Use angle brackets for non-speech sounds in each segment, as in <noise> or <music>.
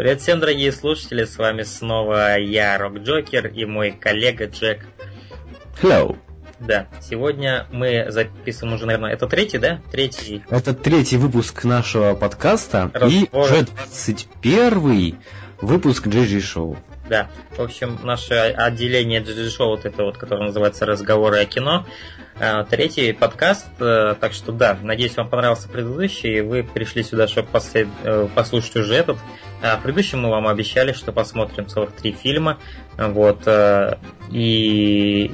Привет всем, дорогие слушатели, с вами снова я, Рок Джокер, и мой коллега Джек. Hello. Да, сегодня мы записываем уже, наверное, это третий, да? Третий. Это третий выпуск нашего подкаста, Разбор. и уже 21 выпуск JG Show. Да, в общем, наше отделение Show, вот это вот, которое называется «Разговоры о кино», э, третий подкаст, э, так что да, надеюсь, вам понравился предыдущий, и вы пришли сюда, чтобы послед- э, послушать уже этот. А в предыдущем мы вам обещали, что посмотрим целых три фильма, вот, и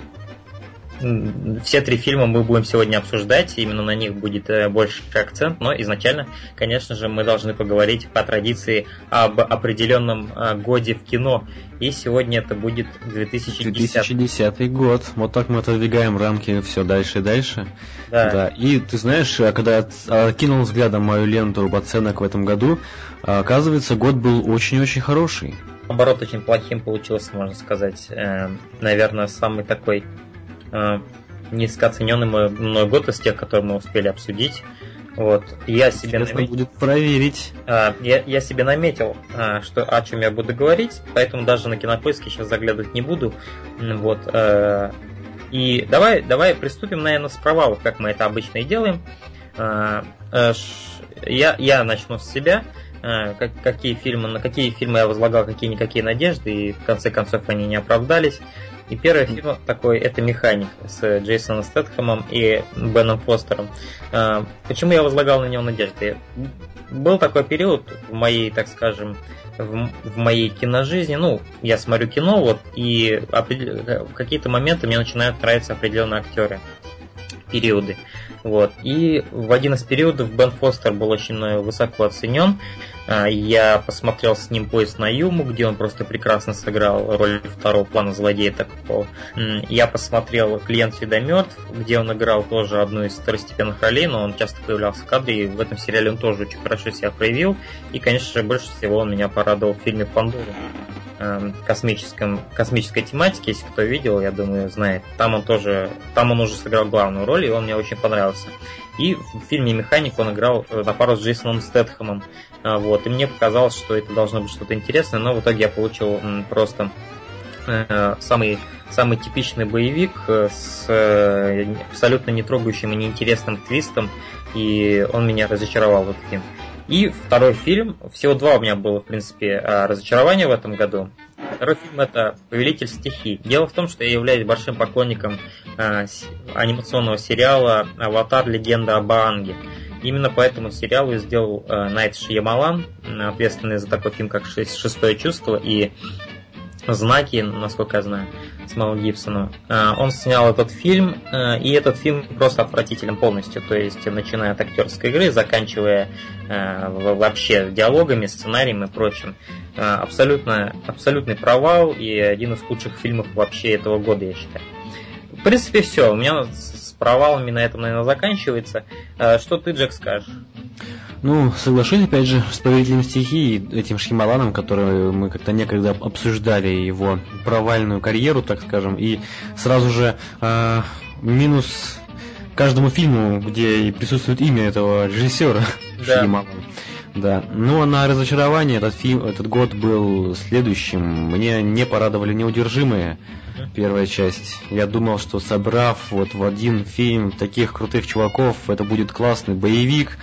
все три фильма мы будем сегодня обсуждать, именно на них будет э, больше акцент, но изначально, конечно же, мы должны поговорить по традиции об определенном э, годе в кино, и сегодня это будет 2010. 2010 год. Вот так мы отодвигаем рамки все дальше и дальше. Да. Да. И ты знаешь, а когда я кинул взглядом мою ленту оценок в этом году, а, оказывается, год был очень-очень хороший. Наоборот, очень плохим получился, можно сказать. Э, наверное, самый такой низкооцененный мой- мной год из тех, которые мы успели обсудить. Вот. Я себе наметил, будет проверить. а, я, я себе наметил, а, что, о чем я буду говорить, поэтому даже на кинопоиске сейчас заглядывать не буду. Вот. э, И давай, давай приступим, наверное, с провалов, как мы это обычно и делаем. А, э, Я, я начну с себя. А, как- какие фильмы, на какие фильмы я возлагал какие-никакие надежды, и в конце концов они не оправдались. И первый фильм такой, это «Механик» с Джейсоном Стэтхэмом и Беном Фостером. А, Почему я возлагал на него надежды? Был такой период в моей, так скажем, в, в моей киножизни, ну, я смотрю кино, вот, и в какие-то моменты мне начинают нравиться определенные актеры, периоды. Вот. И в один из периодов Бен Фостер был очень э, высоко оценен. А, Я посмотрел с ним поезд на Юму, где он просто прекрасно сыграл роль второго плана злодея такого. Я посмотрел «Клиент всегда мертв», где он играл тоже одну из второстепенных ролей, но он часто появлялся в кадре, и в этом сериале он тоже очень хорошо себя проявил. И, конечно же, больше всего он меня порадовал в фильме «Пандора» эм, космическом, космической тематике, если кто видел, я думаю, знает. Там он тоже, там он уже сыграл главную роль, и он мне очень понравился. И в фильме «Механик» он играл э, на пару с Джейсоном Стэтхэмом. А, Вот, и мне показалось, что это должно быть что-то интересное, но в итоге я получил просто э, самый, самый типичный боевик э, с э, абсолютно не трогающим и неинтересным твистом, и он меня разочаровал в итоге. И второй фильм, всего два у меня было, в принципе, а, разочарования в этом году. Второй фильм это «Повелитель стихий». Дело в том, что я являюсь большим поклонником анимационного сериала «Аватар. Легенда об Аанге». Именно по этому сериалу я сделал а, Найт Шьямалан, м, ответственный за такой фильм, как «Шесть- «Шестое чувство» и «Знаки», насколько я знаю, с Мелом Гибсоном. А, Он снял этот фильм, а, и этот фильм просто отвратителен полностью. То есть, начиная от актерской игры, заканчивая в- вообще диалогами, сценарием и прочим. А, Абсолютно, абсолютный провал и один из худших фильмов вообще этого года, я считаю. В принципе, все. У меня с провалами на этом, наверное, заканчивается. А, Что ты, Джек, скажешь? Ну, соглашусь, опять же, с повелителем стихии, этим Шхималаном, который мы как-то некогда обсуждали его провальную карьеру, так скажем, и сразу же а, минус каждому фильму, где присутствует имя этого режиссера Да. Шхималана. Да. Ну, а на разочарование этот фильм, этот год был следующим. Мне не порадовали неудержимые. Первая часть. Я думал, что собрав вот в один фильм таких крутых чуваков, это будет классный боевик.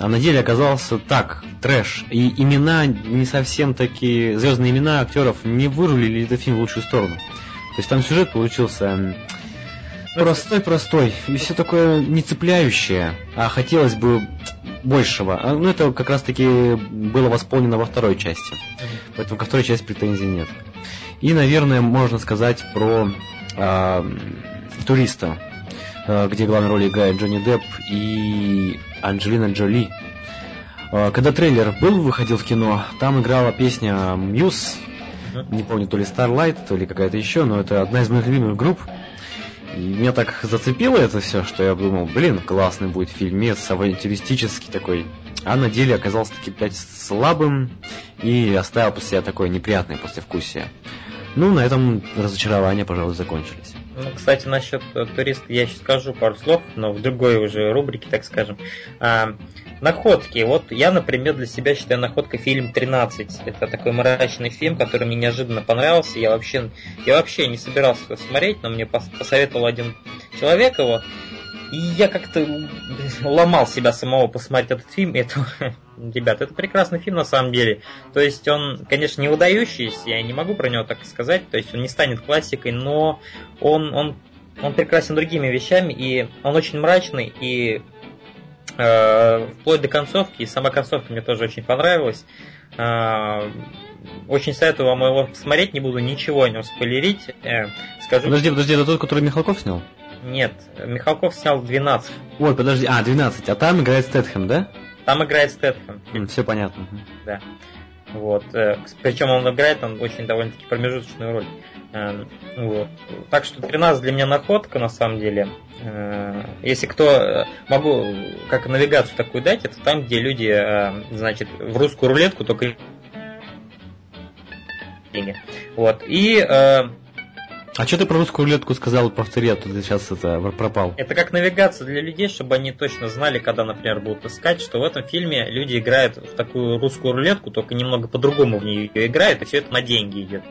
А на деле оказался так, трэш. И имена не совсем такие, звездные имена актеров не вырулили этот фильм в лучшую сторону. То есть там сюжет получился простой-простой. И все такое не цепляющее. А хотелось бы большего. А, Ну, это как раз-таки было восполнено во второй части. Поэтому ко второй части претензий нет. И, наверное, можно сказать про а, туриста, а, где главную роль играет Джонни Депп и Анджелина Джоли. А, Когда трейлер был, выходил в кино, там играла песня Мьюз, не помню, то ли Starlight, то ли какая-то еще, но это одна из моих любимых групп. И меня так зацепило это все, что я думал, блин, классный будет фильмец, авантюристический такой. А на деле оказался таки опять слабым и оставил после себя такое неприятное послевкусие. Ну, на этом разочарования, пожалуй, закончились. Ну, кстати, насчет э, туриста я сейчас скажу пару слов, но в другой уже рубрике, так скажем. А, находки. Вот я, например, для себя считаю находкой фильм «13». Это такой мрачный фильм, который мне неожиданно понравился. Я вообще, я вообще не собирался его смотреть, но мне посоветовал один человек его. И я как-то ломал себя самого посмотреть этот фильм. Это, <laughs> ребят, это прекрасный фильм на самом деле. То есть он, конечно, не выдающийся, я не могу про него так сказать. То есть он не станет классикой, но он, он, он прекрасен другими вещами. И он очень мрачный. И э, вплоть до концовки. И сама концовка мне тоже очень понравилась. Э, очень советую вам его посмотреть, не буду ничего о нем спойлерить. Э, скажу, подожди, подожди, это тот, который Михалков снял? Нет, Михалков снял 12. Ой, подожди, а, 12, а там играет Стэтхэм, да? Там играет Стэтхэм. Все понятно. Да. Вот. Э, Причем он играет там очень довольно-таки промежуточную роль. Эм, вот. Так что 13 для меня находка на самом деле. Э, если кто э, могу как навигацию такую дать, это там, где люди, значит, в русскую рулетку только вот. И а что ты про русскую рулетку сказал, повтори, а то ты сейчас это пропал. Это как навигация для людей, чтобы они точно знали, когда, например, будут искать, что в этом фильме люди играют в такую русскую рулетку, только немного по-другому в нее играют, и все это на деньги идет.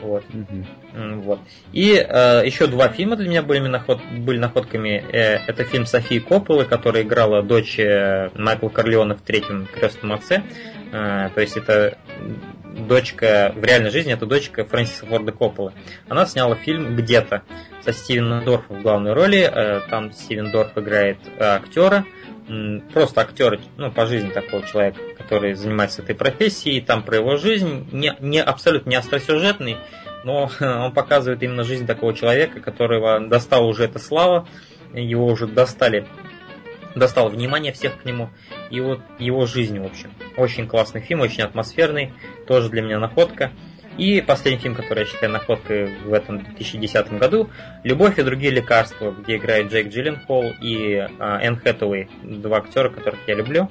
Вот. Угу. вот. И э, еще два фильма для меня были, наход, были находками. Э, это фильм Софии Копполы, которая играла дочь э, Майкла Корлеона в третьем крестном отце. Э, то есть это дочка, в реальной жизни это дочка Фрэнсиса Форда Копполы. Она сняла фильм «Где-то» со Стивеном Дорфом в главной роли. Э, там Стивен Дорф играет э, актера, просто актер, ну, по жизни такого человека, который занимается этой профессией, там про его жизнь, не, не абсолютно не остросюжетный, но <laughs> он показывает именно жизнь такого человека, которого достала уже эта слава, его уже достали достал внимание всех к нему, и вот его жизнь, в общем. Очень классный фильм, очень атмосферный, тоже для меня находка. И последний фильм, который я считаю находкой в этом 2010 году, «Любовь и другие лекарства», где играет Джейк Джилленхол и а, Энн Хэтэуэй, два актера, которых я люблю.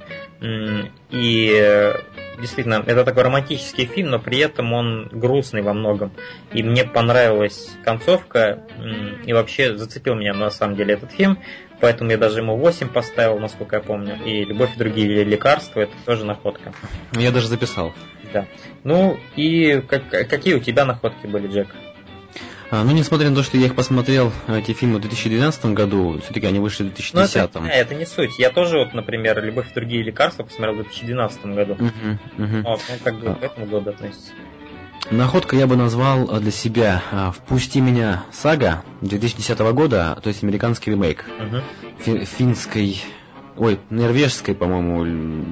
И действительно, это такой романтический фильм, но при этом он грустный во многом. И мне понравилась концовка, и вообще зацепил меня на самом деле этот фильм. Поэтому я даже ему 8 поставил, насколько я помню. И «Любовь и другие лекарства» — это тоже находка. Я даже записал. Да. Ну, и как, какие у тебя находки были, Джек? А, ну, несмотря на то, что я их посмотрел, эти фильмы в 2012 году, все-таки они вышли в 2010. Ну, это, это не суть. Я тоже, вот, например, «Любовь и другие лекарства» посмотрел в 2012 году. Uh-huh, uh-huh. Вот, ну, как бы к этому году относится. Находка я бы назвал для себя а, «Впусти меня, сага» 2010 года, то есть американский ремейк угу. финской, ой, норвежской, по-моему,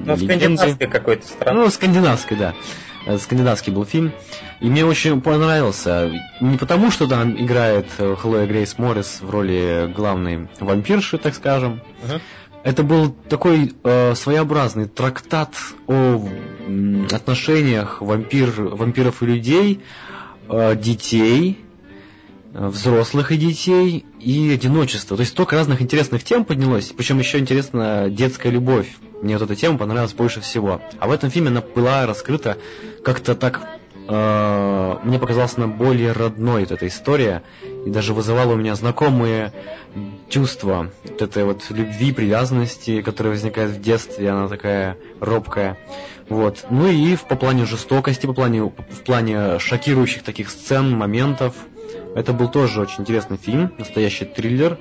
Ну, скандинавской какой-то страны. Ну, скандинавской, да. Э, скандинавский был фильм. И мне очень понравился. Не потому, что там играет э, Хлоя Грейс Моррис в роли главной вампирши, так скажем. Uh-huh. Это был такой э, своеобразный трактат о отношениях вампир, вампиров и людей, э, детей, э, взрослых и детей и одиночество. То есть столько разных интересных тем поднялось, причем еще интересна детская любовь. Мне вот эта тема понравилась больше всего. А в этом фильме она была раскрыта как-то так э, мне показалась она более родной, вот эта история, и даже вызывала у меня знакомые чувства вот этой вот любви, привязанности, которая возникает в детстве, она такая робкая. Вот. Ну и по плане жестокости, по плане, в плане шокирующих таких сцен, моментов. Это был тоже очень интересный фильм, настоящий триллер,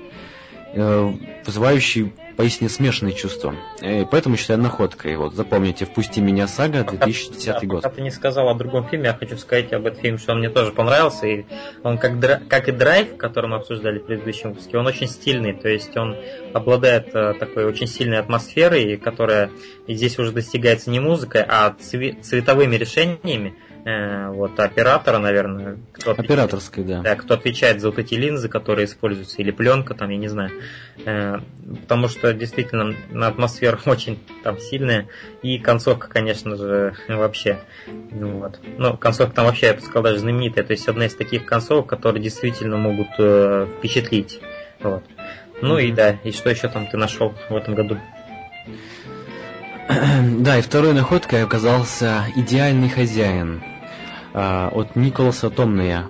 вызывающий поистине смешанные чувства. И поэтому считаю находкой. Вот, запомните, «Впусти меня, сага», 2010 да, год. Пока ты не сказал о другом фильме, я хочу сказать об этом фильме, что он мне тоже понравился. И он как, как и «Драйв», который мы обсуждали в предыдущем выпуске, он очень стильный. То есть он обладает э, такой очень сильной атмосферой, которая здесь уже достигается не музыкой, а цветовыми решениями э, вот оператора, наверное. Кто Операторской, да. да. Кто отвечает за вот эти линзы, которые используются, или пленка, там, я не знаю. Э, потому что действительно атмосфера <laughs> очень там сильная, и концовка, конечно же, вообще. Ну, вот. Ну, концовка там вообще, я бы сказал, даже знаменитая. То есть одна из таких концовок, которые действительно могут э, впечатлить. Вот. Ну mm-hmm. и да, и что еще там ты нашел в этом году? <clears throat> Да, и второй находкой оказался идеальный хозяин. а, от Николаса Томнея.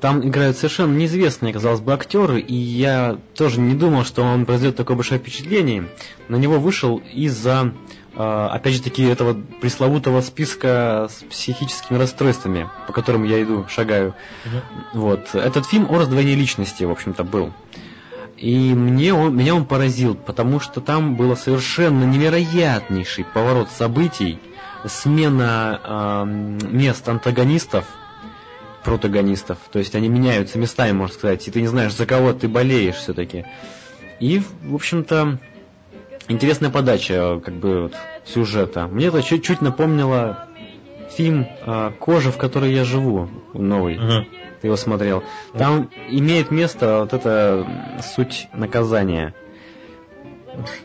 Там играют совершенно неизвестные, казалось бы, актеры, и я тоже не думал, что он произведет такое большое впечатление. На него вышел из-за, а, опять же таки, этого пресловутого списка с психическими расстройствами, по которым я иду, шагаю. Угу. Вот. Этот фильм о раздвоении личности, в общем-то, был. И мне он, меня он поразил, потому что там было совершенно невероятнейший поворот событий, смена э, мест антагонистов, протагонистов, то есть они меняются местами, можно сказать, и ты не знаешь, за кого ты болеешь все-таки. И, в общем-то, интересная подача как бы вот, сюжета. Мне это чуть-чуть напомнило фильм э, «Кожа, в которой я живу», новый. Uh-huh. Ты его смотрел. Там имеет место вот эта суть наказания.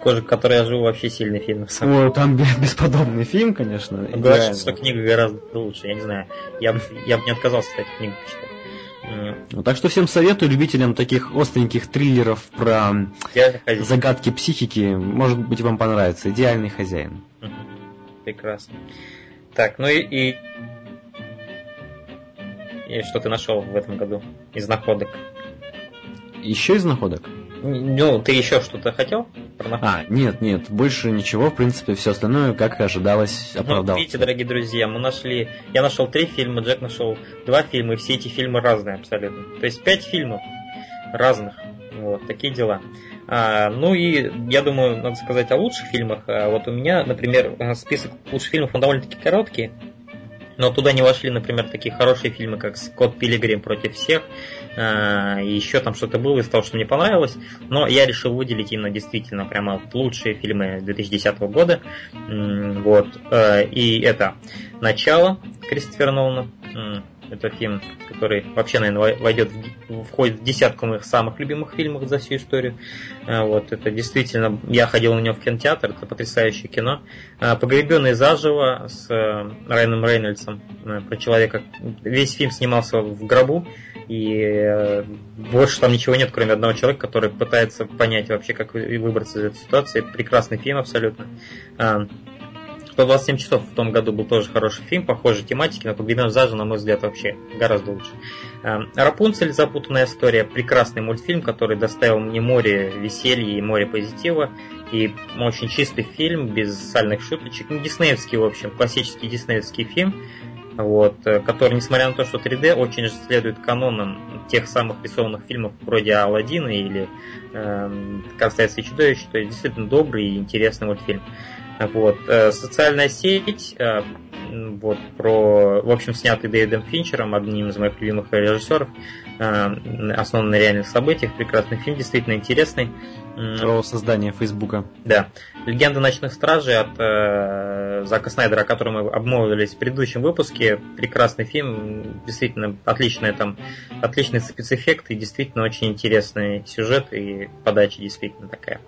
Кожа, в которой я живу, вообще сильный фильм. О, там бесподобный фильм, конечно. Говорят, что книга гораздо лучше, я не знаю. Я, я бы не отказался, кстати, книгу почитать. Ну, так что всем советую любителям таких остреньких триллеров про загадки психики. Может быть, вам понравится. Идеальный хозяин. Прекрасно. Так, ну и, и... И что ты нашел в этом году из находок? Еще из находок? Ну, ты еще что-то хотел? А, нет, нет, больше ничего, в принципе, все остальное, как ожидалось, оправдалось. Ну, видите, дорогие друзья, мы нашли, я нашел три фильма, Джек нашел два фильма, и все эти фильмы разные абсолютно. То есть пять фильмов разных. Вот, такие дела. А, ну и я думаю, надо сказать о лучших фильмах. А, вот у меня, например, список лучших фильмов, он довольно-таки короткий. Но туда не вошли, например, такие хорошие фильмы, как «Скотт Пилигрим против всех», э, и еще там что-то было из того, что мне понравилось. Но я решил выделить именно действительно прямо лучшие фильмы 2010 года. Вот. Э, и это «Начало» Кристофера Нолана. Это фильм, который вообще, наверное, войдет в, входит в десятку моих самых любимых фильмов за всю историю. Э, вот, это действительно, я ходил на него в кинотеатр, это потрясающее кино. Э, Погребенный заживо с э, Райаном Рейнольдсом про человека. Весь фильм снимался в гробу, и больше там ничего нет, кроме одного человека, который пытается понять вообще, как выбраться из этой ситуации. Прекрасный фильм абсолютно. 127 часов в том году был тоже хороший фильм, похожей тематики, но «Погребен заживо», на мой взгляд, вообще гораздо лучше. Эм, «Рапунцель. Запутанная история» – прекрасный мультфильм, который доставил мне море веселья и море позитива. И очень чистый фильм, без сальных шуточек. Ну, диснеевский, в общем, классический диснеевский фильм, вот, э, который, несмотря на то, что 3D, очень же следует канонам тех самых рисованных фильмов вроде Алладина или э, «Красавица и чудовище», то есть действительно добрый и интересный мультфильм. Вот. Э, социальная сеть, э, вот, про, в общем, снятый Дэвидом Финчером, одним из моих любимых режиссеров, э, основан на реальных событиях. Прекрасный фильм, действительно интересный. Про создание Фейсбука. Да. Легенда ночных стражей от э, Зака Снайдера, о котором мы обмолвились в предыдущем выпуске. Прекрасный фильм, действительно отличный там, отличный спецэффект и действительно очень интересный сюжет и подача действительно такая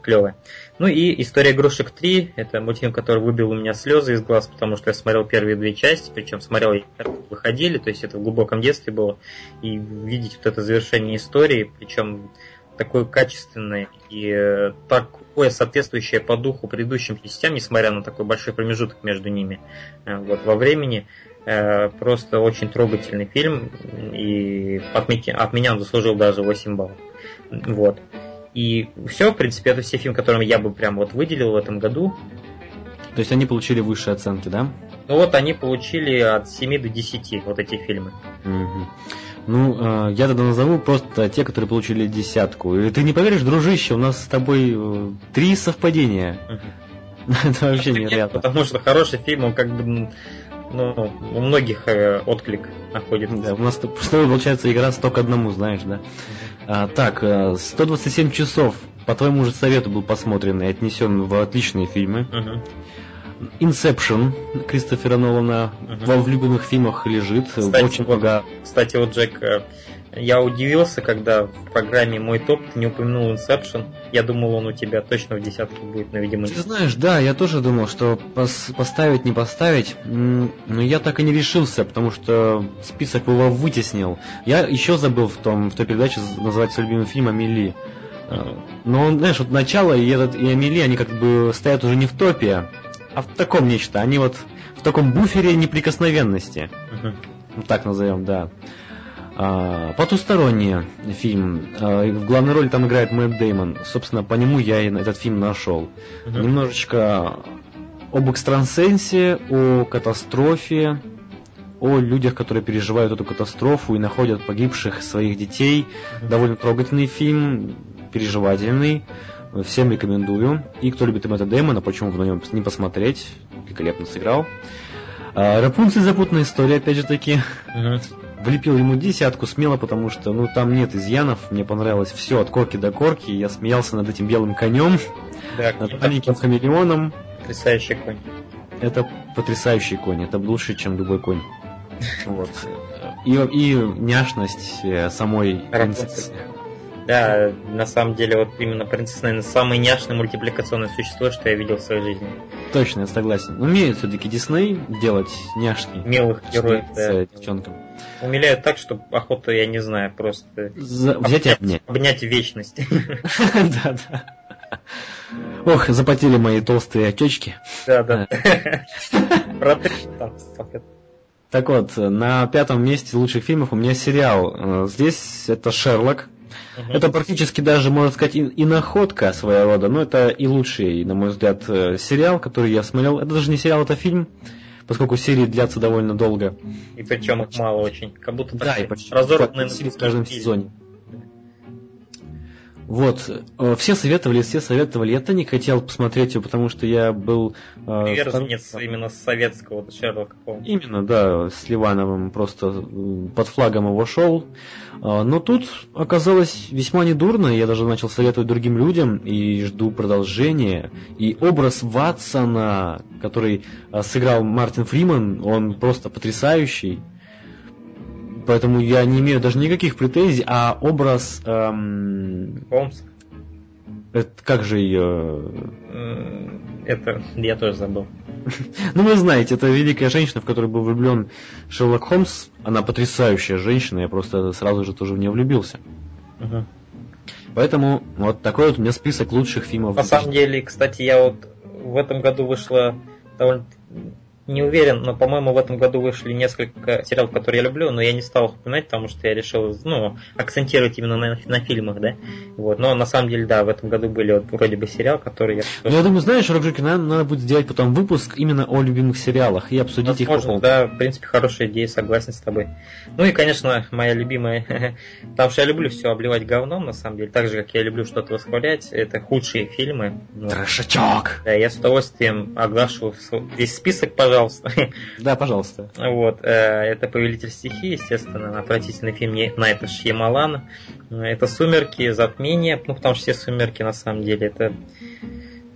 клевая. Ну и «История игрушек 3» — это мультфильм, который выбил у меня слезы из глаз, потому что я смотрел первые две части, причем смотрел их выходили, то есть это в глубоком детстве было, и видеть вот это завершение истории, причем такое качественное и э, такое соответствующее по духу предыдущим частям, несмотря на такой большой промежуток между ними э, вот, во времени, э, просто очень трогательный фильм, и от меня он заслужил даже 8 баллов. Вот. И все, в принципе, это все фильмы, которыми я бы прям вот выделил в этом году. То есть они получили высшие оценки, да? Ну вот они получили от 7 до 10, вот эти фильмы. Угу. Ну, э, я тогда назову просто те, которые получили десятку. И ты не поверишь, дружище, у нас с тобой э, три совпадения. Это вообще невероятно. Потому что хороший фильм, он как бы ну, у многих э, отклик находит. Да, у нас что получается игра 100 к одному, знаешь, да? А, так, 127 э, часов по твоему же совету был посмотрен и отнесен в отличные фильмы. Угу. Inception Кристофера Нолана угу. в любимых фильмах лежит. Кстати, очень вот, много. Кстати, вот Джек э, я удивился, когда в программе «Мой топ» ты не упомянул Inception. Я думал, он у тебя точно в десятке будет, но, видимо, Ты знаешь, да, я тоже думал, что пос поставить, не поставить, но я так и не решился, потому что список его вытеснил. Я еще забыл в, том, в той передаче называть свой любимый фильм «Амели». Э, но, знаешь, вот начало и, этот, и Амели, они как бы стоят уже не в топе, а в таком нечто. Они вот в таком буфере неприкосновенности. Угу. Так назовем, да. А, потусторонний фильм. А, в главной роли там играет Мэтт Деймон. Собственно, по нему я и этот фильм нашел. Угу. Немножечко об экстрасенсе, о катастрофе, о людях, которые переживают эту катастрофу и находят погибших своих детей. Довольно трогательный фильм, переживательный. Всем рекомендую. И кто любит Мэтта Дэймона, почему бы на нем не посмотреть. Великолепно сыграл. А, Рапунцель запутанная история, опять же таки. Угу. Влепил ему десятку смело, потому что ну там нет изъянов. Мне понравилось все от корки до корки. Я смеялся над этим белым конем, да, над маленьким хамелеоном. Потрясающий конь. Это потрясающий конь. Это лучше, чем любой конь. <laughs> Вот. И, и няшность э, самой принцессы. Да, на самом деле, вот именно принцесса, наверное, самое няшное мультипликационное существо, что я видел в своей жизни. Точно, я согласен. Умеют все-таки Дисней делать няшки. Милых героев, да. девчонкам. Умиляют так, что охота, я не знаю, просто... За... Взять и обнять. Обнять вечность. <laughs> Да, да. Ох, запотели мои толстые отечки. Да, да. <laughs> Так вот, на пятом месте лучших фильмов у меня сериал. Здесь это Шерлок. Угу. Это практически даже, можно сказать, и, и находка своего рода, но это и лучший, на мой взгляд, э, сериал, который я смотрел. Это даже не сериал, это фильм, поскольку серии длятся довольно долго. И причем их мало очень, как будто да, и почти разорванные в каждом сезоне. Вот, э, все советовали, все советовали. Я-то не хотел посмотреть его, потому что я был... Э, Приверженец втор... именно советского Шерлока Холмса. Именно, да, с Ливановым просто под флагом его шел. Но тут оказалось весьма недурно, я даже начал советовать другим людям и жду продолжения. И образ Ватсона, который сыграл Мартин Фриман, он просто потрясающий. Поэтому я не имею даже никаких претензий, а образ... Эм... Холмс? Это как же ее... Это я тоже забыл. <laughs> Ну, вы знаете, это великая женщина, в которую был влюблен Шерлок Холмс. Она потрясающая женщина, я просто сразу же тоже в нее влюбился. Угу. Поэтому вот такой вот у меня список лучших фильмов. На самом деле, кстати, я вот в этом году вышла довольно не уверен, но, по-моему, в этом году вышли несколько сериалов, которые я люблю, но я не стал их упоминать, потому что я решил, ну, акцентировать именно на, на фильмах, да. Вот. Но на самом деле, да, в этом году были вот вроде бы сериал, который я... Ну, я думаю, знаешь, Рокжики, надо, надо будет сделать потом выпуск именно о любимых сериалах и обсудить Возможно, их по Да, в принципе, хорошая идея, согласен с тобой. Ну и, конечно, моя любимая, <laughs> потому что я люблю все обливать говном, на самом деле, так же, как я люблю что-то восхвалять, это худшие фильмы. Ну, Трешачок! Да, я с удовольствием оглашу весь список, пожалуйста, пожалуйста. <laughs> Да, пожалуйста. Вот, э, это «Повелитель стихии», естественно, отвратительный фильм Найта Шьямалана. Это «Сумерки», «Затмение», ну, потому что все «Сумерки» на самом деле это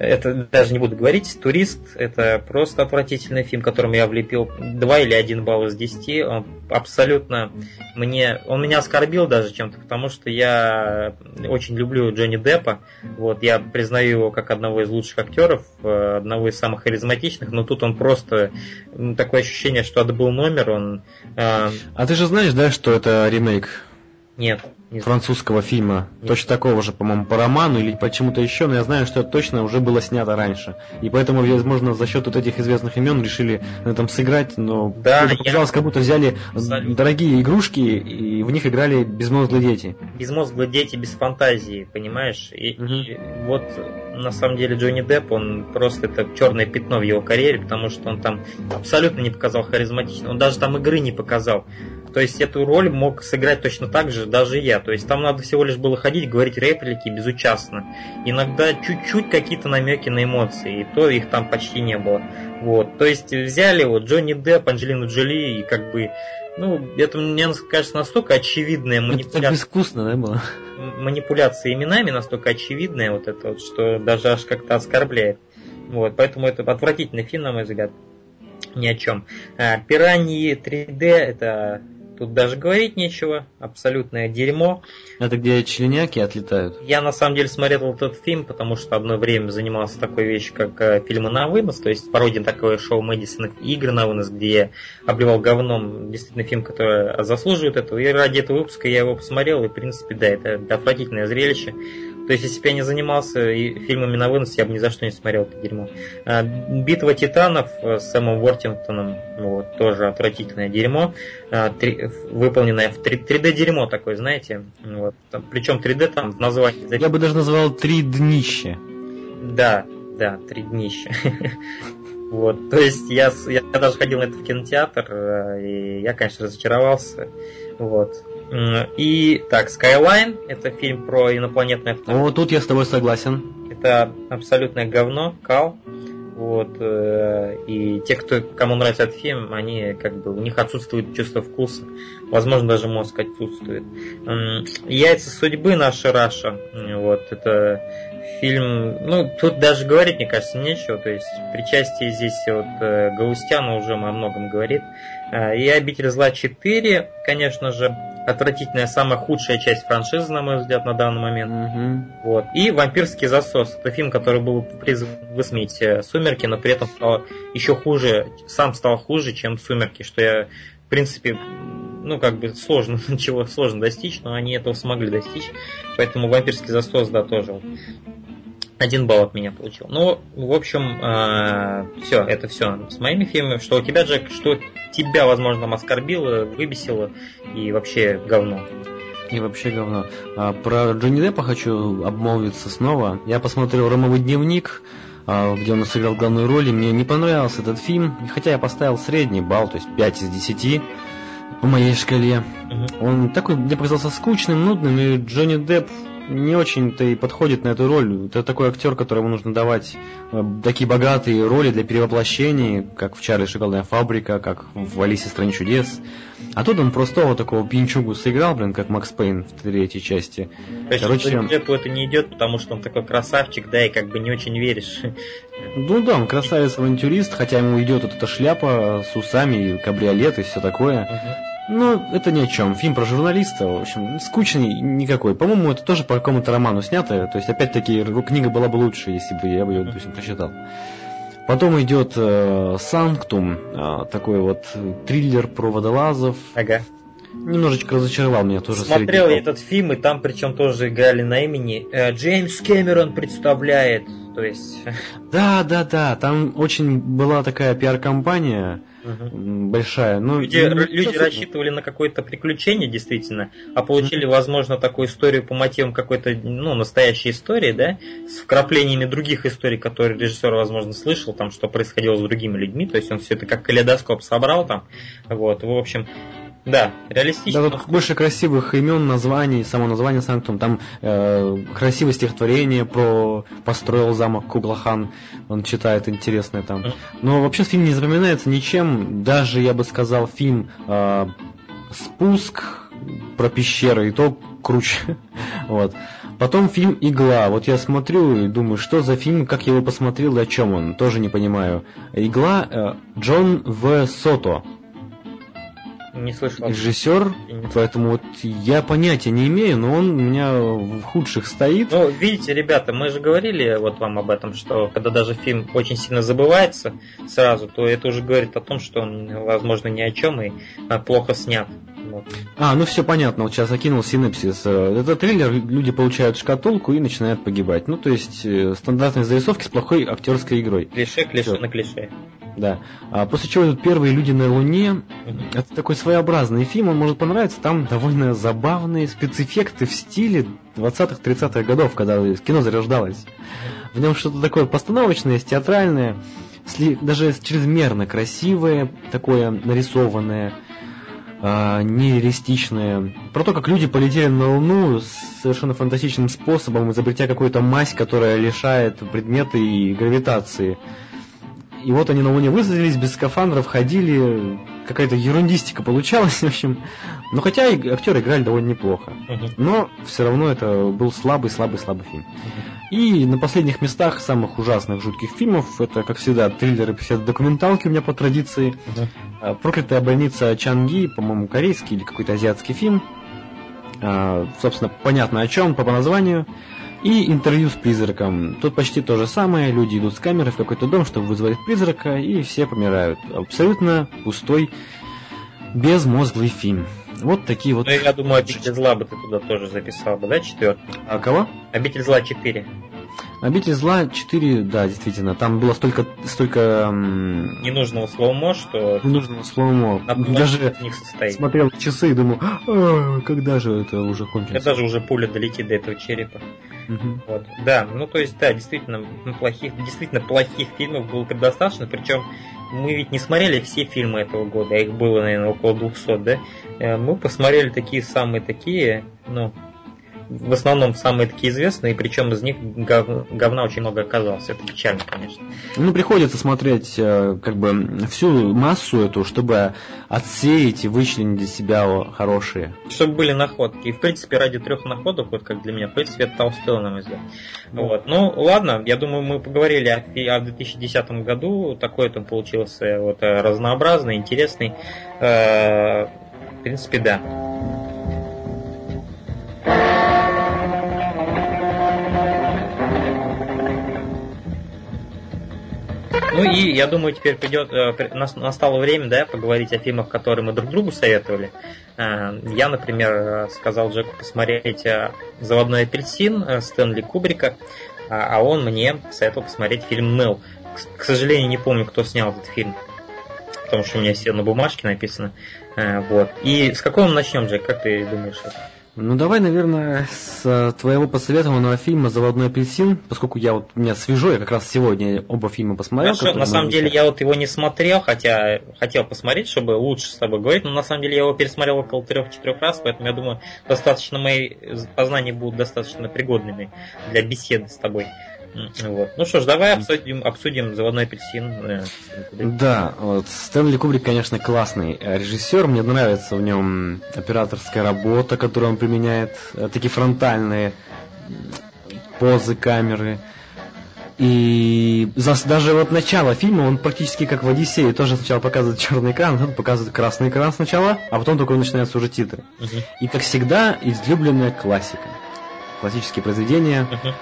это даже не буду говорить, «Турист» — это просто отвратительный фильм, которому я влепил 2 или 1 балл из 10. Он абсолютно мне... Он меня оскорбил даже чем-то, потому что я очень люблю Джонни Деппа. Вот, я признаю его как одного из лучших актеров, одного из самых харизматичных, но тут он просто... Такое ощущение, что отбыл номер, он... Э... А ты же знаешь, да, что это ремейк? Нет французского фильма, Нет. точно такого же, по-моему, по роману или почему-то еще, но я знаю, что это точно уже было снято раньше. И поэтому, возможно, за счет вот этих известных имен решили на этом сыграть, но да, это показалось, я... как будто взяли Абсолютно. дорогие игрушки и в них играли безмозглые дети. Безмозглые дети без фантазии, понимаешь? И, угу. и вот на самом деле Джонни Депп, он просто это черное пятно в его карьере, потому что он там абсолютно не показал харизматично, он даже там игры не показал. То есть эту роль мог сыграть точно так же даже я. То есть там надо всего лишь было ходить, говорить реплики безучастно. Иногда чуть-чуть какие-то намеки на эмоции, и то их там почти не было. Вот. То есть взяли вот Джонни Депп, Анджелину Джоли, и как бы, ну, это мне кажется настолько очевидная манипуляция. Это безвкусно, да, было? Манипуляция именами настолько очевидная, вот это вот, что даже аж как-то оскорбляет. Вот, поэтому это отвратительный фильм, на мой взгляд. Ни о чем. А, Пираньи 3D это Тут даже говорить нечего, абсолютное дерьмо. Это где членяки отлетают? Я на самом деле смотрел этот фильм, потому что одно время занимался такой вещью, как э, фильмы на вынос, то есть пародия такое шоу Мэдисона игры на вынос, где я обливал говном действительно фильм, который заслуживает этого. И ради этого выпуска я его посмотрел, и в принципе, да, это отвратительное зрелище. То есть, если бы я не занимался фильмами на вынос, я бы ни за что не смотрел это дерьмо. А, Битва титанов с Сэмом Уортингтоном, вот, тоже отвратительное дерьмо, а, выполненное в 3D дерьмо такое, знаете. Вот. Причем 3D там в названии. Я бы даже назвал 3 днище. Да, да, три днища. <laughs> Вот, то есть я, я даже ходил на это в кинотеатр, э, и я, конечно, разочаровался. Вот. И так, Skyline это фильм про инопланетное автомобиль. Вот тут я с тобой согласен. Это абсолютное говно, кал. Вот, э, и те, кто, кому нравится этот фильм, они как бы у них отсутствует чувство вкуса, возможно даже мозг отсутствует. Яйца судьбы наша Раша, вот это фильм, ну тут даже говорить мне кажется нечего, то есть причастие здесь вот э, Галустяна уже о многом говорит. Э, и Обитель зла 4, конечно же, отвратительная, самая худшая часть франшизы, на мой взгляд, на данный момент. Угу. Вот. И «Вампирский засос». Это фильм, который был призван высмеять э, «Сумерки», но при этом стал еще хуже, сам стал хуже, чем «Сумерки», что я, в принципе, ну, как бы сложно, <laughs> чего сложно достичь, но они этого смогли достичь. Поэтому «Вампирский засос», да, тоже один балл от меня получил. Ну, в общем, э, все, это все с моими фильмами. Что у тебя, Джек, что тебя, возможно, оскорбило, выбесило и вообще говно. И вообще говно. А, про Джонни Деппа хочу обмолвиться снова. Я посмотрел «Ромовый дневник», а, где он сыграл главную роль, и мне не понравился этот фильм, хотя я поставил средний балл, то есть 5 из 10 по моей шкале. Угу. Он такой, мне показался скучным, нудным, и Джонни Депп не очень-то и подходит на эту роль. Это такой актер, которому нужно давать э, такие богатые роли для перевоплощений, как в Чарли Шоколадная фабрика, как в Алисе стране чудес. А тут он простого такого пинчугу сыграл, блин, как Макс Пейн в третьей части. Короче, Джеку это не идет, потому что он такой красавчик, да, и как бы не очень веришь. Ну да, он красавец-авантюрист, хотя ему идет вот эта шляпа с усами, кабриолет и все такое. Угу. Ну, это ни о чем. Фильм про журналиста, в общем, скучный никакой. По-моему, это тоже по какому-то роману снято. То есть, опять-таки, книга была бы лучше, если бы я бы ее, допустим, прочитал. Потом идет э, Санктум, э, такой вот триллер про водолазов. Ага. Немножечко разочаровал меня тоже. Смотрел я этот фильм, и там причем тоже играли на имени. Э, Джеймс Кэмерон представляет. То есть... Да, да, да. Там очень была такая пиар-компания угу. большая. Ну, люди ну, люди рассчитывали на какое-то приключение, действительно, а получили, возможно, такую историю по мотивам какой-то ну, настоящей истории, да, с вкраплениями других историй, которые режиссер, возможно, слышал, там, что происходило с другими людьми. То есть он все это как калейдоскоп собрал там. Вот, в общем, да, реалистично. Да, тут больше красивых имен, названий, само название Санктум. Там э, красивое стихотворение про построил замок Куглахан. Он читает интересное там. Но вообще фильм не запоминается ничем. Даже, я бы сказал, фильм э, «Спуск» про пещеры, и то круче. <laughs> вот. Потом фильм «Игла». Вот я смотрю и думаю, что за фильм, как я его посмотрел и о чем он. Тоже не понимаю. «Игла» э, Джон В. Сото. Не слышал. Режиссер, поэтому вот я понятия не имею, но он у меня в худших стоит. Ну, видите, ребята, мы же говорили вот вам об этом, что когда даже фильм очень сильно забывается сразу, то это уже говорит о том, что он, возможно, ни о чем и а, плохо снят. А, ну все понятно, вот сейчас закинул синопсис. Э, это триллер, люди получают шкатулку и начинают погибать. Ну, то есть э, стандартные зарисовки с плохой актерской игрой. Клише, клише все. на клише. Да. А после чего идут первые люди на Луне. Это такой своеобразный фильм, он может понравиться. Там довольно забавные спецэффекты в стиле 20-х, 30-х годов, когда кино зарождалось. В нем что-то такое постановочное, театральное, даже чрезмерно красивое, такое нарисованное, а, нереалистичное. Про то, как люди полетели на Луну совершенно фантастичным способом, изобретя какую-то мазь, которая лишает предметы и гравитации. И вот они на Луне высадились, без скафандров ходили, какая-то ерундистика получалась, <laughs> в общем. Но хотя и актеры играли довольно неплохо. Но все равно это был слабый, слабый, слабый фильм. И на последних местах самых ужасных, жутких фильмов, это, как всегда, триллеры, все документалки у меня по традиции. Uh-huh. Проклятая больница Чанги, по-моему, корейский или какой-то азиатский фильм. А, собственно, понятно о чем, по, названию. И интервью с призраком. Тут почти то же самое. Люди идут с камерой в какой-то дом, чтобы вызвать призрака, и все помирают. Абсолютно пустой, безмозглый фильм. Вот такие вот. Ну, я думаю, обитель зла бы ты туда тоже записал бы, да, четвертый? А кого? Обитель зла 4. Обитель зла 4, да, действительно. Там было столько, столько Ненужного slow-mo, что ненужного slow-mo. Даже них состоит. смотрел часы и думал, «А, когда же это уже кончится? Когда же уже пуля долетит до этого черепа. Мгм. Вот. Да, ну то есть, да, действительно, ну, плохих, действительно плохих фильмов было предостаточно, причем мы ведь не смотрели все фильмы этого года, а их было, наверное, около 200, да? Э, Мы посмотрели такие самые такие, ну, в основном самые такие известные, причем из них гов- говна очень много оказалось. Это печально, конечно. Ну, приходится смотреть э, как бы всю массу эту, чтобы отсеять и вычленить для себя хорошие. Чтобы были находки. И, в принципе, ради трех находок, вот как для меня, в принципе, это толстело, на мой взгляд. Вот. Ну, ладно, я думаю, мы поговорили о, о 2010 году. Такой там получился вот э, разнообразный, интересный. Э, принципе, да. Ну и я думаю, теперь придет, э, настало время, да, поговорить о фильмах, которые мы друг другу советовали. Э, Я, например, сказал Джеку посмотреть э, «Заводной апельсин» Стэнли Кубрика, а а он мне советовал посмотреть фильм «Нел». К- К сожалению, не помню, кто снял этот фильм, потому что у меня все на бумажке написано. Э, Вот. И с какого мы начнем, Джек, как ты думаешь? Ну, давай, наверное, с э, твоего посоветованного фильма «Заводной апельсин», поскольку я вот, у меня свежо, я как раз сегодня оба фильма посмотрел. Хорошо, на самом деле я вот его не смотрел, хотя хотел посмотреть, чтобы лучше с тобой говорить, но на самом деле я его пересмотрел около трех-четырех раз, поэтому я думаю, достаточно мои познания будут достаточно пригодными для беседы с тобой. Вот. Ну что ж, давай обсудим, обсудим заводной апельсин. э, Да, вот Стэнли Кубрик, конечно, классный э, режиссер. Мне нравится в нем операторская работа, которую он применяет, э, такие фронтальные позы камеры. И даже вот начало фильма, он практически как в Одиссее, тоже сначала показывает черный экран, потом показывает красный экран сначала, а потом только начинаются уже титры. Мгм, И как всегда, излюбленная классика. Классические произведения. мгм.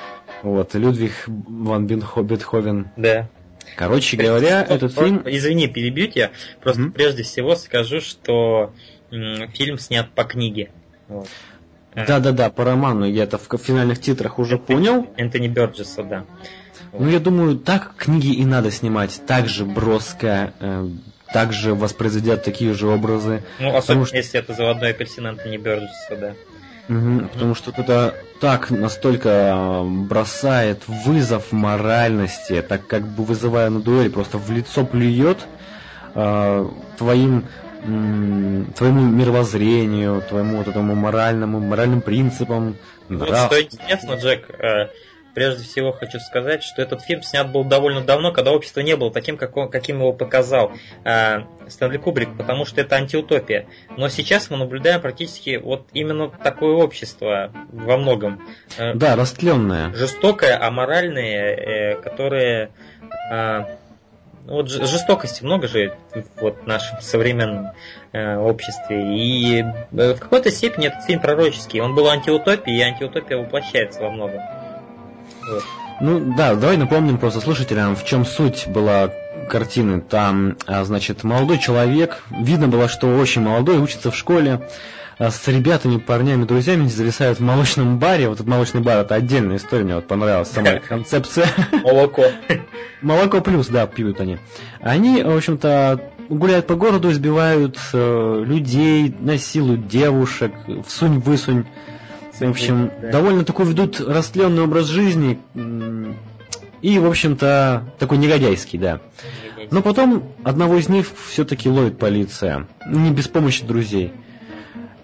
Вот, Людвиг ван Бетховен. Да. Короче говоря, Просто- этот фильм... Извини, перебью тебя. Просто Мгм. прежде всего скажу, что фильм снят по книге. Вот. Э, Да-да-да, по роману я это в финальных титрах уже понял. Энтони Бёрджеса, да. Ну, я думаю, так книги и надо снимать. Так же броско, э, так же воспроизведят такие же образы. Ну, особенно что- если это заводной апельсин Энтони Бёрджеса, да. Потому что это так настолько э, бросает вызов моральности, так как бы вызывая на дуэль, просто в лицо плюет э, твоим м, твоему мировоззрению, твоему вот этому моральному, моральным принципам. Вот нрав- что интересно, Джек, э, прежде всего хочу сказать, что этот фильм снят был довольно давно, когда общество не было таким, как он- каким его показал э, Стэнли Кубрик, потому что это антиутопия. Но сейчас мы наблюдаем практически вот именно такое общество во многом. Э, Да, растленная. жестокое, аморальное, э, которое... э, вот жестокости много же вот, в нашем современном э, обществе. И э, в какой-то степени этот фильм пророческий. Он был антиутопией, и антиутопия воплощается во многом. Ну да, давай напомним просто слушателям, в чем суть была картины. Там, а, значит, молодой человек, видно было, что очень молодой, учится в школе, а, с ребятами, парнями, друзьями зависают в молочном баре. Вот этот молочный бар это отдельная история, мне вот понравилась сама концепция. <laughs> Молоко. <laughs> Молоко плюс, да, пьют они. Они, в общем-то, гуляют по городу, избивают э, людей, насилуют девушек, всунь-высунь. В общем, Да. довольно такой ведут растленный образ жизни. И, в общем-то, такой негодяйский, да. Но потом одного из них все-таки ловит полиция. Не без помощи друзей.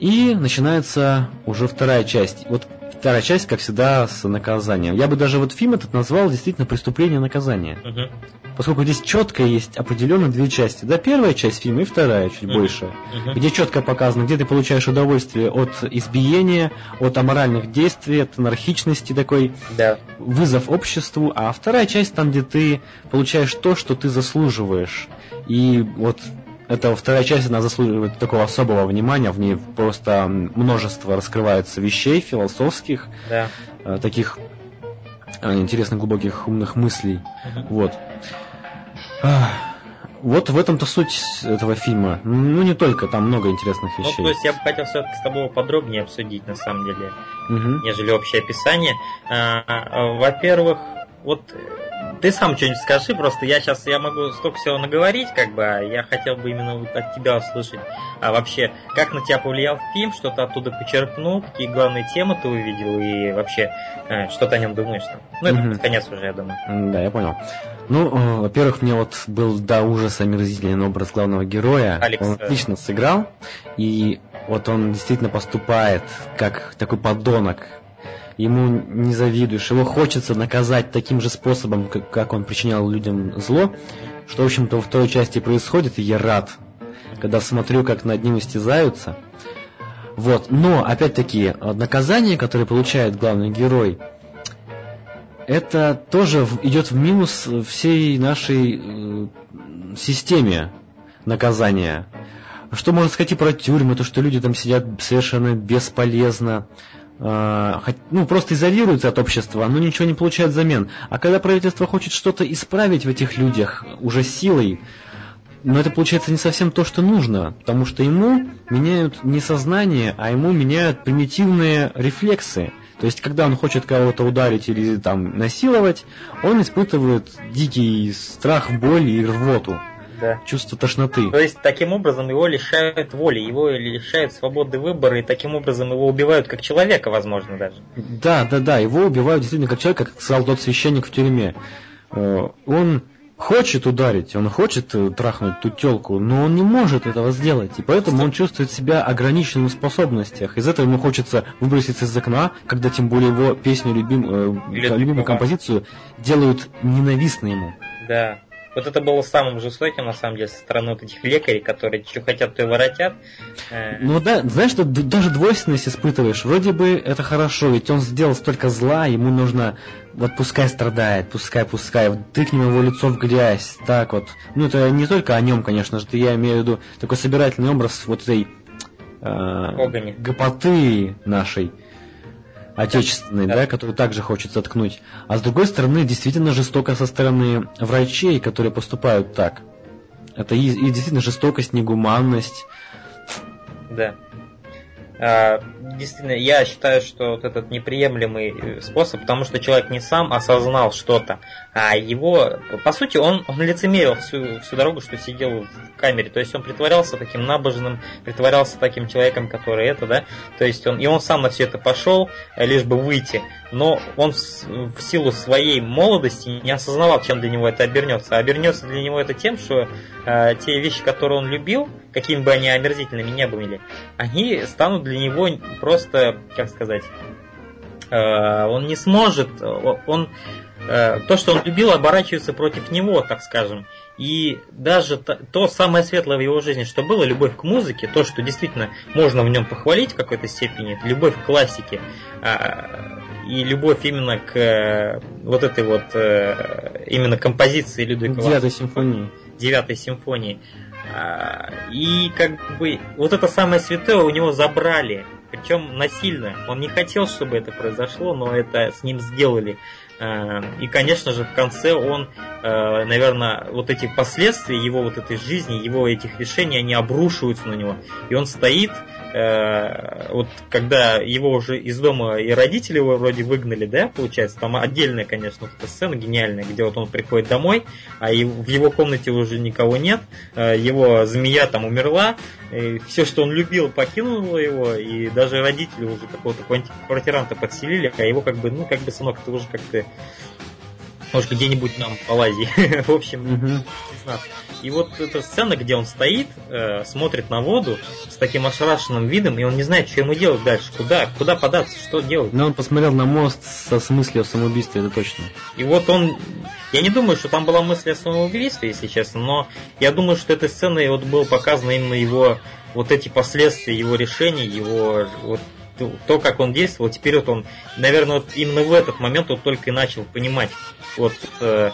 И начинается уже вторая часть. Вот вторая часть, как всегда, с наказанием. Я бы даже вот фильм этот назвал действительно «Преступление наказания». Мгм. Поскольку здесь четко есть определенно две части. Да, первая часть фильма и вторая, чуть Мгм. больше. Мгм. Где четко показано, где ты получаешь удовольствие от избиения, от аморальных действий, от анархичности такой, Да. вызов обществу. А вторая часть там, где ты получаешь то, что ты заслуживаешь. И вот эта вторая часть, она заслуживает такого особого внимания. В ней просто множество раскрывается вещей философских, Да. э, таких э, интересных, глубоких, умных мыслей. Мгм. Вот. Ах, вот в этом-то суть этого фильма. Ну, не только, там много интересных вещей. Ну, то есть я бы хотел все-таки с тобой подробнее обсудить, на самом деле, Мгм. нежели общее описание. А, а, Во-первых, вот ты сам что-нибудь скажи, просто я сейчас я могу столько всего наговорить, как бы, а я хотел бы именно вот от тебя услышать. А вообще, как на тебя повлиял фильм, что ты оттуда почерпнул, какие главные темы ты увидел и вообще, э, что ты о нем думаешь там. Ну, это под конец уже, я думаю. Да, я понял. Ну, э, во-первых, мне вот был до ужаса омерзительный образ главного героя. Алекс, Он э, отлично сыграл, и вот он действительно поступает как такой подонок. Ему не завидуешь, его хочется наказать таким же способом, как, он причинял людям зло, что, в общем-то, во второй части происходит, и я рад, когда смотрю, как над ним истязаются. Вот, но, опять-таки, наказание, которое получает главный герой, это тоже в- идет в минус всей нашей э, системе наказания. Что можно сказать и про тюрьмы, то, что люди там сидят совершенно бесполезно, ну, просто изолируются от общества, но ничего не получают взамен. А когда правительство хочет что-то исправить в этих людях уже силой, но это получается не совсем то, что нужно, потому что ему меняют не сознание, а ему меняют примитивные рефлексы. То есть, когда он хочет кого-то ударить или там насиловать, он испытывает дикий страх, боль и рвоту, Да. чувство тошноты. То есть, таким образом его лишают воли, его лишают свободы выбора, и таким образом его убивают как человека, возможно, даже. Да, да, да, его убивают действительно как человека, как сказал тот священник в тюрьме. Э, Он хочет ударить, он хочет э, трахнуть ту телку, но он не может этого сделать, и поэтому он чувствует себя ограниченным в способностях. Из этого ему хочется выброситься из окна, когда тем более его песню, любим, э, любимую композицию делают ненавистной ему. Да. Вот это было самым жестоким, на самом деле, со стороны вот этих лекарей, которые что хотят, то и воротят. Э, Ну да, знаешь, д- даже двойственность испытываешь. Вроде бы это хорошо, ведь он сделал столько зла, ему нужно, вот пускай страдает, пускай, пускай, вот тыкнем его лицо в грязь, так вот. Ну это не только о нем, конечно же, я имею в виду такой собирательный образ вот этой э, гопоты нашей отечественной, Да. да, которую также хочется ткнуть. А с другой стороны, действительно жестоко со стороны врачей, которые поступают так. Это и, и действительно жестокость, негуманность. Да. А, Действительно, я считаю, что вот этот неприемлемый э, способ, потому что человек не сам осознал что-то, а его, по сути, он, он лицемерил всю, всю дорогу, что сидел в камере. То есть он притворялся таким набожным, притворялся таким человеком, который это, да. То есть он, и он сам на все это пошел, лишь бы выйти. Но он в, силу своей молодости не осознавал, чем для него это обернется. А обернется для него это тем, что э, те вещи, которые он любил, какими бы они омерзительными не были, они станут для него просто, как сказать, э, он не сможет, он э, то, что он любил, оборачивается против него, так скажем. И даже то, то самое светлое в его жизни, что было, любовь к музыке, то, что действительно можно в нем похвалить в какой-то степени, любовь к классике, а, и любовь именно к э, вот этой вот э, именно композиции Людвига Девятой симфонии. девятой симфонии. А, И как бы вот это самое святое у него забрали, причем насильно. Он не хотел, чтобы это произошло, но это с ним сделали. А, И, конечно же, в конце он, наверное, вот эти последствия его вот этой жизни, его этих решений, они обрушиваются на него. И он стоит, э, вот когда его уже из дома и родители его вроде выгнали, да, получается, там отдельная, конечно, эта сцена гениальная, где вот он приходит домой, а в его комнате уже никого нет, э, его змея там умерла, все, что он любил, покинуло его, и даже родители уже какого-то квартиранта подселили, а его как бы, ну, как бы, сынок, ты уже как-то, может, где-нибудь нам полази. <laughs> В общем, Мгм. не знаю. И вот эта сцена, где он стоит, э, смотрит на воду с таким ошарашенным видом, и он не знает, что ему делать дальше, куда, куда податься, что делать. Но он посмотрел на мост со с мыслью о самоубийстве, это точно. И вот он, я не думаю, что там была мысль о самоубийстве, если честно, но я думаю, что этой сценой вот было показано именно его, вот эти последствия его решений, его вот то- то, как он действовал, теперь вот он, наверное, вот именно в этот момент он только и начал понимать, вот э,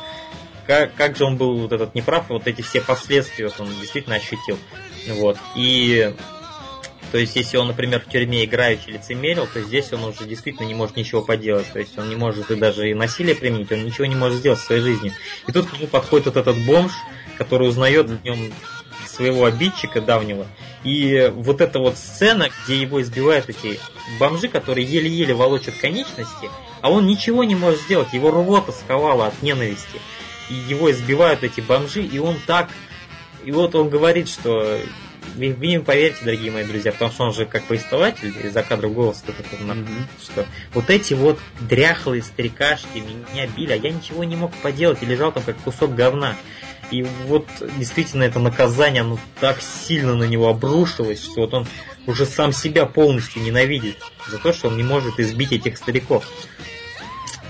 как, как же он был вот этот неправ, вот эти все последствия вот он действительно ощутил. Вот. И То есть, если он, например, в тюрьме играющий лицемерил, то здесь он уже действительно не может ничего поделать. То есть, он не может и даже и насилие применить, он ничего не может сделать в своей жизни. И тут к нему подходит вот этот бомж, который узнает в нем своего обидчика давнего. И вот эта вот сцена, где его избивают эти бомжи, которые еле-еле волочат конечности, а он ничего не может сделать, его рвота сковала от ненависти. И его избивают эти бомжи, и он так... И вот он говорит, что вы, вы не поверите, дорогие мои друзья, потому что он же как повествователь, из-за кадров голос mm-hmm. что вот эти вот дряхлые старикашки меня били, а я ничего не мог поделать и лежал там как кусок говна. И вот действительно это наказание, оно так сильно на него обрушилось, что вот он уже сам себя полностью ненавидит за то, что он не может избить этих стариков.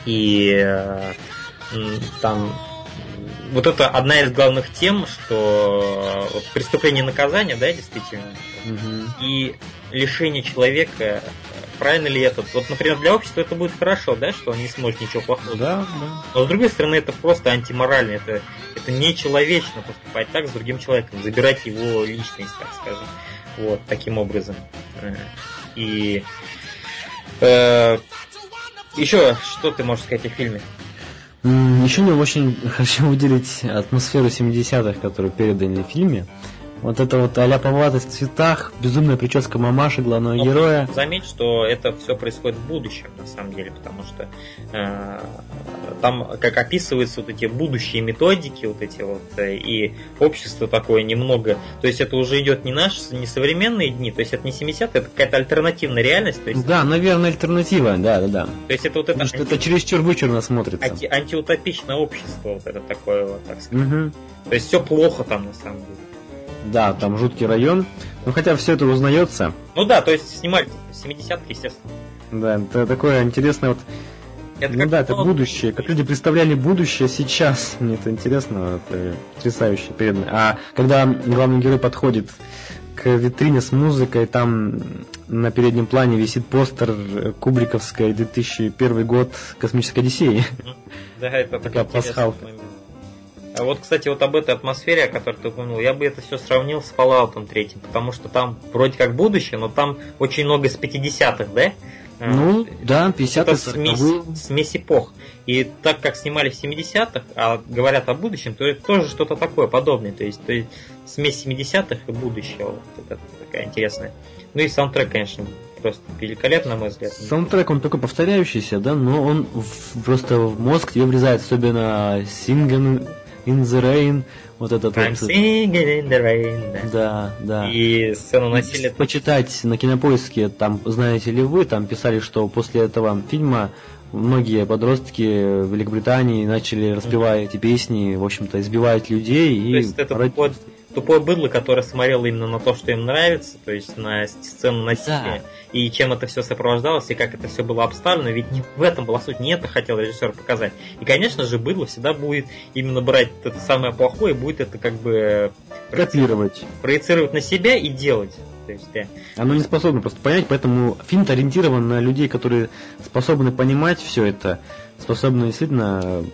И э, там вот это одна из главных тем, что вот, преступление и наказание, да, действительно, угу. и лишение человека, правильно ли это? Вот, например, для общества это будет хорошо, да, что он не сможет ничего плохого. Да, да. Но с другой стороны, это просто антиморально, это, это нечеловечно поступать так с другим человеком, забирать его личность, так скажем. Вот, таким образом. Э, и э, еще что ты можешь сказать о фильме? Еще не очень <laughs> хочу выделить атмосферу 70-х, которую передали в фильме. Вот это вот а-ля в цветах, безумная прическа мамаши, главного Но героя. Заметь, что это все происходит в будущем, на самом деле, потому что э, там, как описываются вот эти будущие методики, вот эти вот, э, и общество такое немного, то есть это уже идет не наши, не современные дни, то есть это не 70-е, это какая-то альтернативная реальность. То есть... Да, наверное, альтернатива, да, да, да. То есть это вот это... Потому что анти... это чересчур вычурно смотрится. Анти... Антиутопичное общество, вот это такое вот, так сказать. Угу. То есть все плохо там, на самом деле. Да, там жуткий район. Ну хотя все это узнается. Ну да, то есть снимали 70-ки, естественно. Да, это такое интересное вот. Это ну да, это будущее. Как люди представляли будущее сейчас. <laughs> Мне это интересно, это потрясающе передано. А когда главный герой подходит к витрине с музыкой, там на переднем плане висит постер Кубриковской 2001 год Космической Одиссеи. Да, это такая пасхалка. А вот, кстати, вот об этой атмосфере, о которой ты упомянул, я бы это все сравнил с Fallout 3, потому что там вроде как будущее, но там очень много с 50-х, да? А, ну, да, 50-е, Это смесь, смесь эпох. И так как снимали в 70-х, а говорят о будущем, то это тоже что-то такое подобное. То есть, то есть смесь 70-х и будущего. Вот это такая интересная. Ну и саундтрек, конечно, просто великолепно, на мой взгляд. Саундтрек, он такой повторяющийся, да, но он в, просто в мозг тебе влезает, особенно Синген in the rain, вот этот I'm вот... singing in the rain. Да, да. И сцену насилия. Почитать на кинопоиске, там, знаете ли вы, там писали, что после этого фильма многие подростки в Великобритании начали распевать эти песни, в общем-то, избивать людей. То и есть это пород тупое быдло, которое смотрело именно на то, что им нравится, то есть на сцену насилия, да. и чем это все сопровождалось, и как это все было обставлено, ведь не в этом была суть, не это хотел режиссер показать. И, конечно же, быдло всегда будет именно брать это самое плохое, и будет это как бы... Копировать. Проецировать на себя и делать. То есть, да. Оно не способно просто понять, поэтому фильм ориентирован на людей, которые способны понимать все это, способны действительно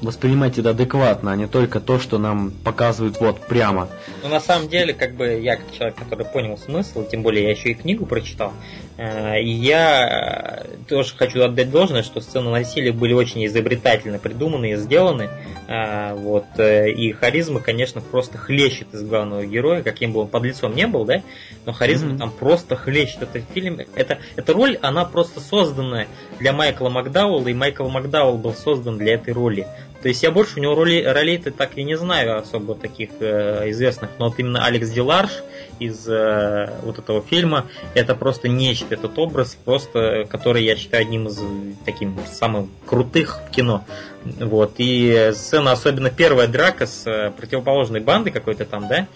воспринимать это адекватно, а не только то, что нам показывают вот прямо. Ну, на самом деле, как бы я как человек, который понял смысл, тем более я еще и книгу прочитал, э, и я э, тоже хочу отдать должное, что сцены насилия были очень изобретательно придуманы и сделаны. Э, вот, и харизма, конечно, просто хлещет из главного героя, каким бы он под лицом не был, да, но харизма mm-hmm. там просто хлещет. Этот фильм, это, эта роль, она просто создана для Майкла Макдауэлла, и Майкл Макдауэлл был создан для этой роли. То есть я больше у него роли, ролей-то так и не знаю особо таких э, известных, но вот именно Алекс Диларш из э, вот этого фильма, это просто нечто, этот образ, просто, который я считаю одним из таких самых крутых в кино. Вот, и сцена, особенно первая драка с э, противоположной бандой какой-то там, да,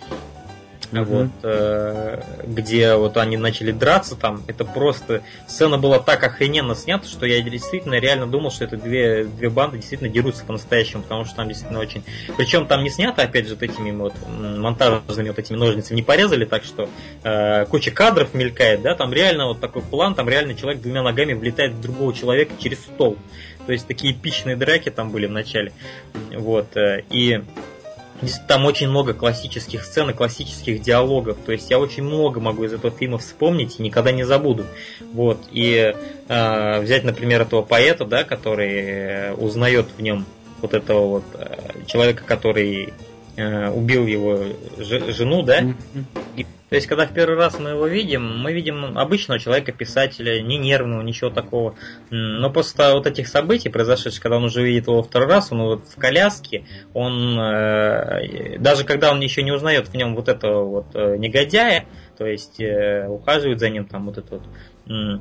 mm-hmm. вот, э, где вот они начали драться там, это просто сцена была так охрененно снята, что я действительно реально думал, что это две, две банды действительно дерутся по-настоящему, потому что там действительно очень... Причем там не снято, опять же, вот этими вот монтажными вот этими ножницами не порезали, так что э, куча кадров мелькает, да, там реально вот такой план, там реально человек двумя ногами влетает в другого человека через стол. То есть такие эпичные драки там были в начале. Вот. Э, и там очень много классических сцен и классических диалогов. То есть я очень много могу из этого фильма вспомнить и никогда не забуду. Вот. И э, взять, например, этого поэта, да, который узнает в нем вот этого вот э, человека, который э, убил его жену, да. И, то есть, когда в первый раз мы его видим, мы видим обычного человека, писателя, не нервного, ничего такого. Но после вот этих событий, произошедших, когда он уже видит его второй раз, он вот в коляске, он э, даже когда он еще не узнает в нем вот этого вот э, негодяя, то есть э, ухаживает за ним там вот этот вот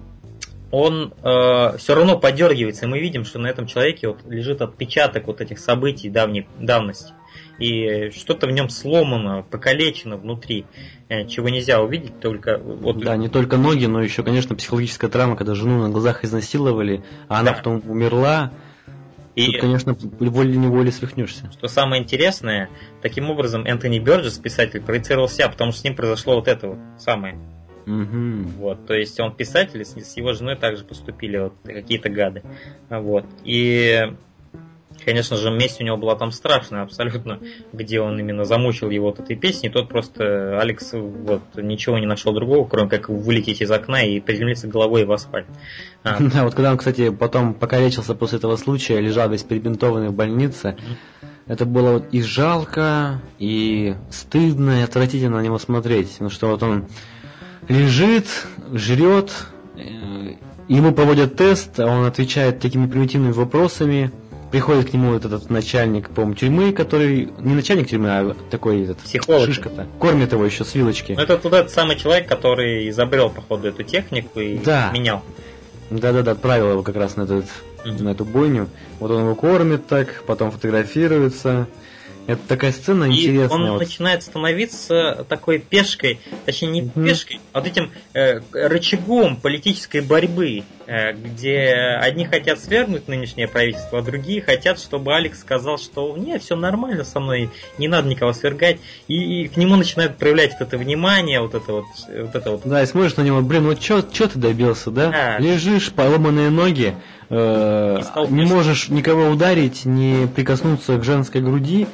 он э, все равно подергивается, и мы видим, что на этом человеке вот лежит отпечаток вот этих событий давней давности и что-то в нем сломано, покалечено внутри, э, чего нельзя увидеть только... Вот... Да, не только ноги, но еще, конечно, психологическая травма, когда жену на глазах изнасиловали, а она да. потом умерла. И, Тут, конечно, волей-неволей свихнешься. Что самое интересное, таким образом Энтони Бёрджес, писатель, проецировал себя, потому что с ним произошло вот это вот самое. Угу. Вот, то есть он писатель, с его женой также поступили вот какие-то гады. Вот. И Конечно же, месть у него была там страшная абсолютно, где он именно замучил его вот этой песней. Тот просто, Алекс, вот, ничего не нашел другого, кроме как вылететь из окна и приземлиться головой в асфальт. А. <laughs> Да, вот когда он, кстати, потом покалечился после этого случая, лежал весь перебинтованный в больнице, это было вот и жалко, и стыдно, и отвратительно на него смотреть. Ну что вот он лежит, жрет, э, ему проводят тест, а он отвечает такими примитивными вопросами, приходит к нему вот этот начальник, по тюрьмы, который не начальник тюрьмы, а такой этот Психолог. шишка-то. Кормит его еще с вилочки. Ну, это тот этот самый человек, который изобрел, походу, эту технику и да. менял. Да-да-да, отправил его как раз на, этот, mm-hmm. на эту бойню. Вот он его кормит так, потом фотографируется. Это такая сцена и интересная. Он вот. начинает становиться такой пешкой, точнее не mm-hmm. пешкой, а вот этим э, рычагом политической борьбы, э, где одни хотят свергнуть нынешнее правительство, а другие хотят, чтобы Алекс сказал, что нет, все нормально со мной, не надо никого свергать. И, и к нему начинают проявлять вот это внимание, вот это вот, вот это вот. Да, и смотришь на него, блин, вот что ты добился, да? да? Лежишь, поломанные ноги, э, не можешь никого ударить, не прикоснуться к женской груди,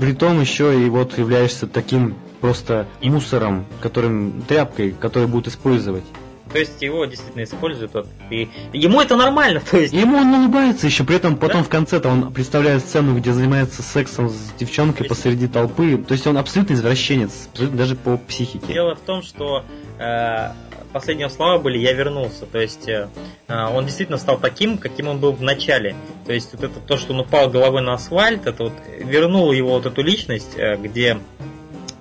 при том еще и вот являешься таким просто мусором, которым тряпкой, который будут использовать. То есть его действительно используют, вот, и ему это нормально, <laughs> то есть. Ему он улыбается еще, при этом потом да? в конце-то он представляет сцену, где занимается сексом с девчонкой есть... посреди толпы. То есть он абсолютно извращенец, абсолютно даже по психике. Дело в том, что э, последние слова были «я вернулся». То есть э, он действительно стал таким, каким он был в начале. То есть вот это то, что он упал головой на асфальт, это вот вернуло его вот эту личность, э, где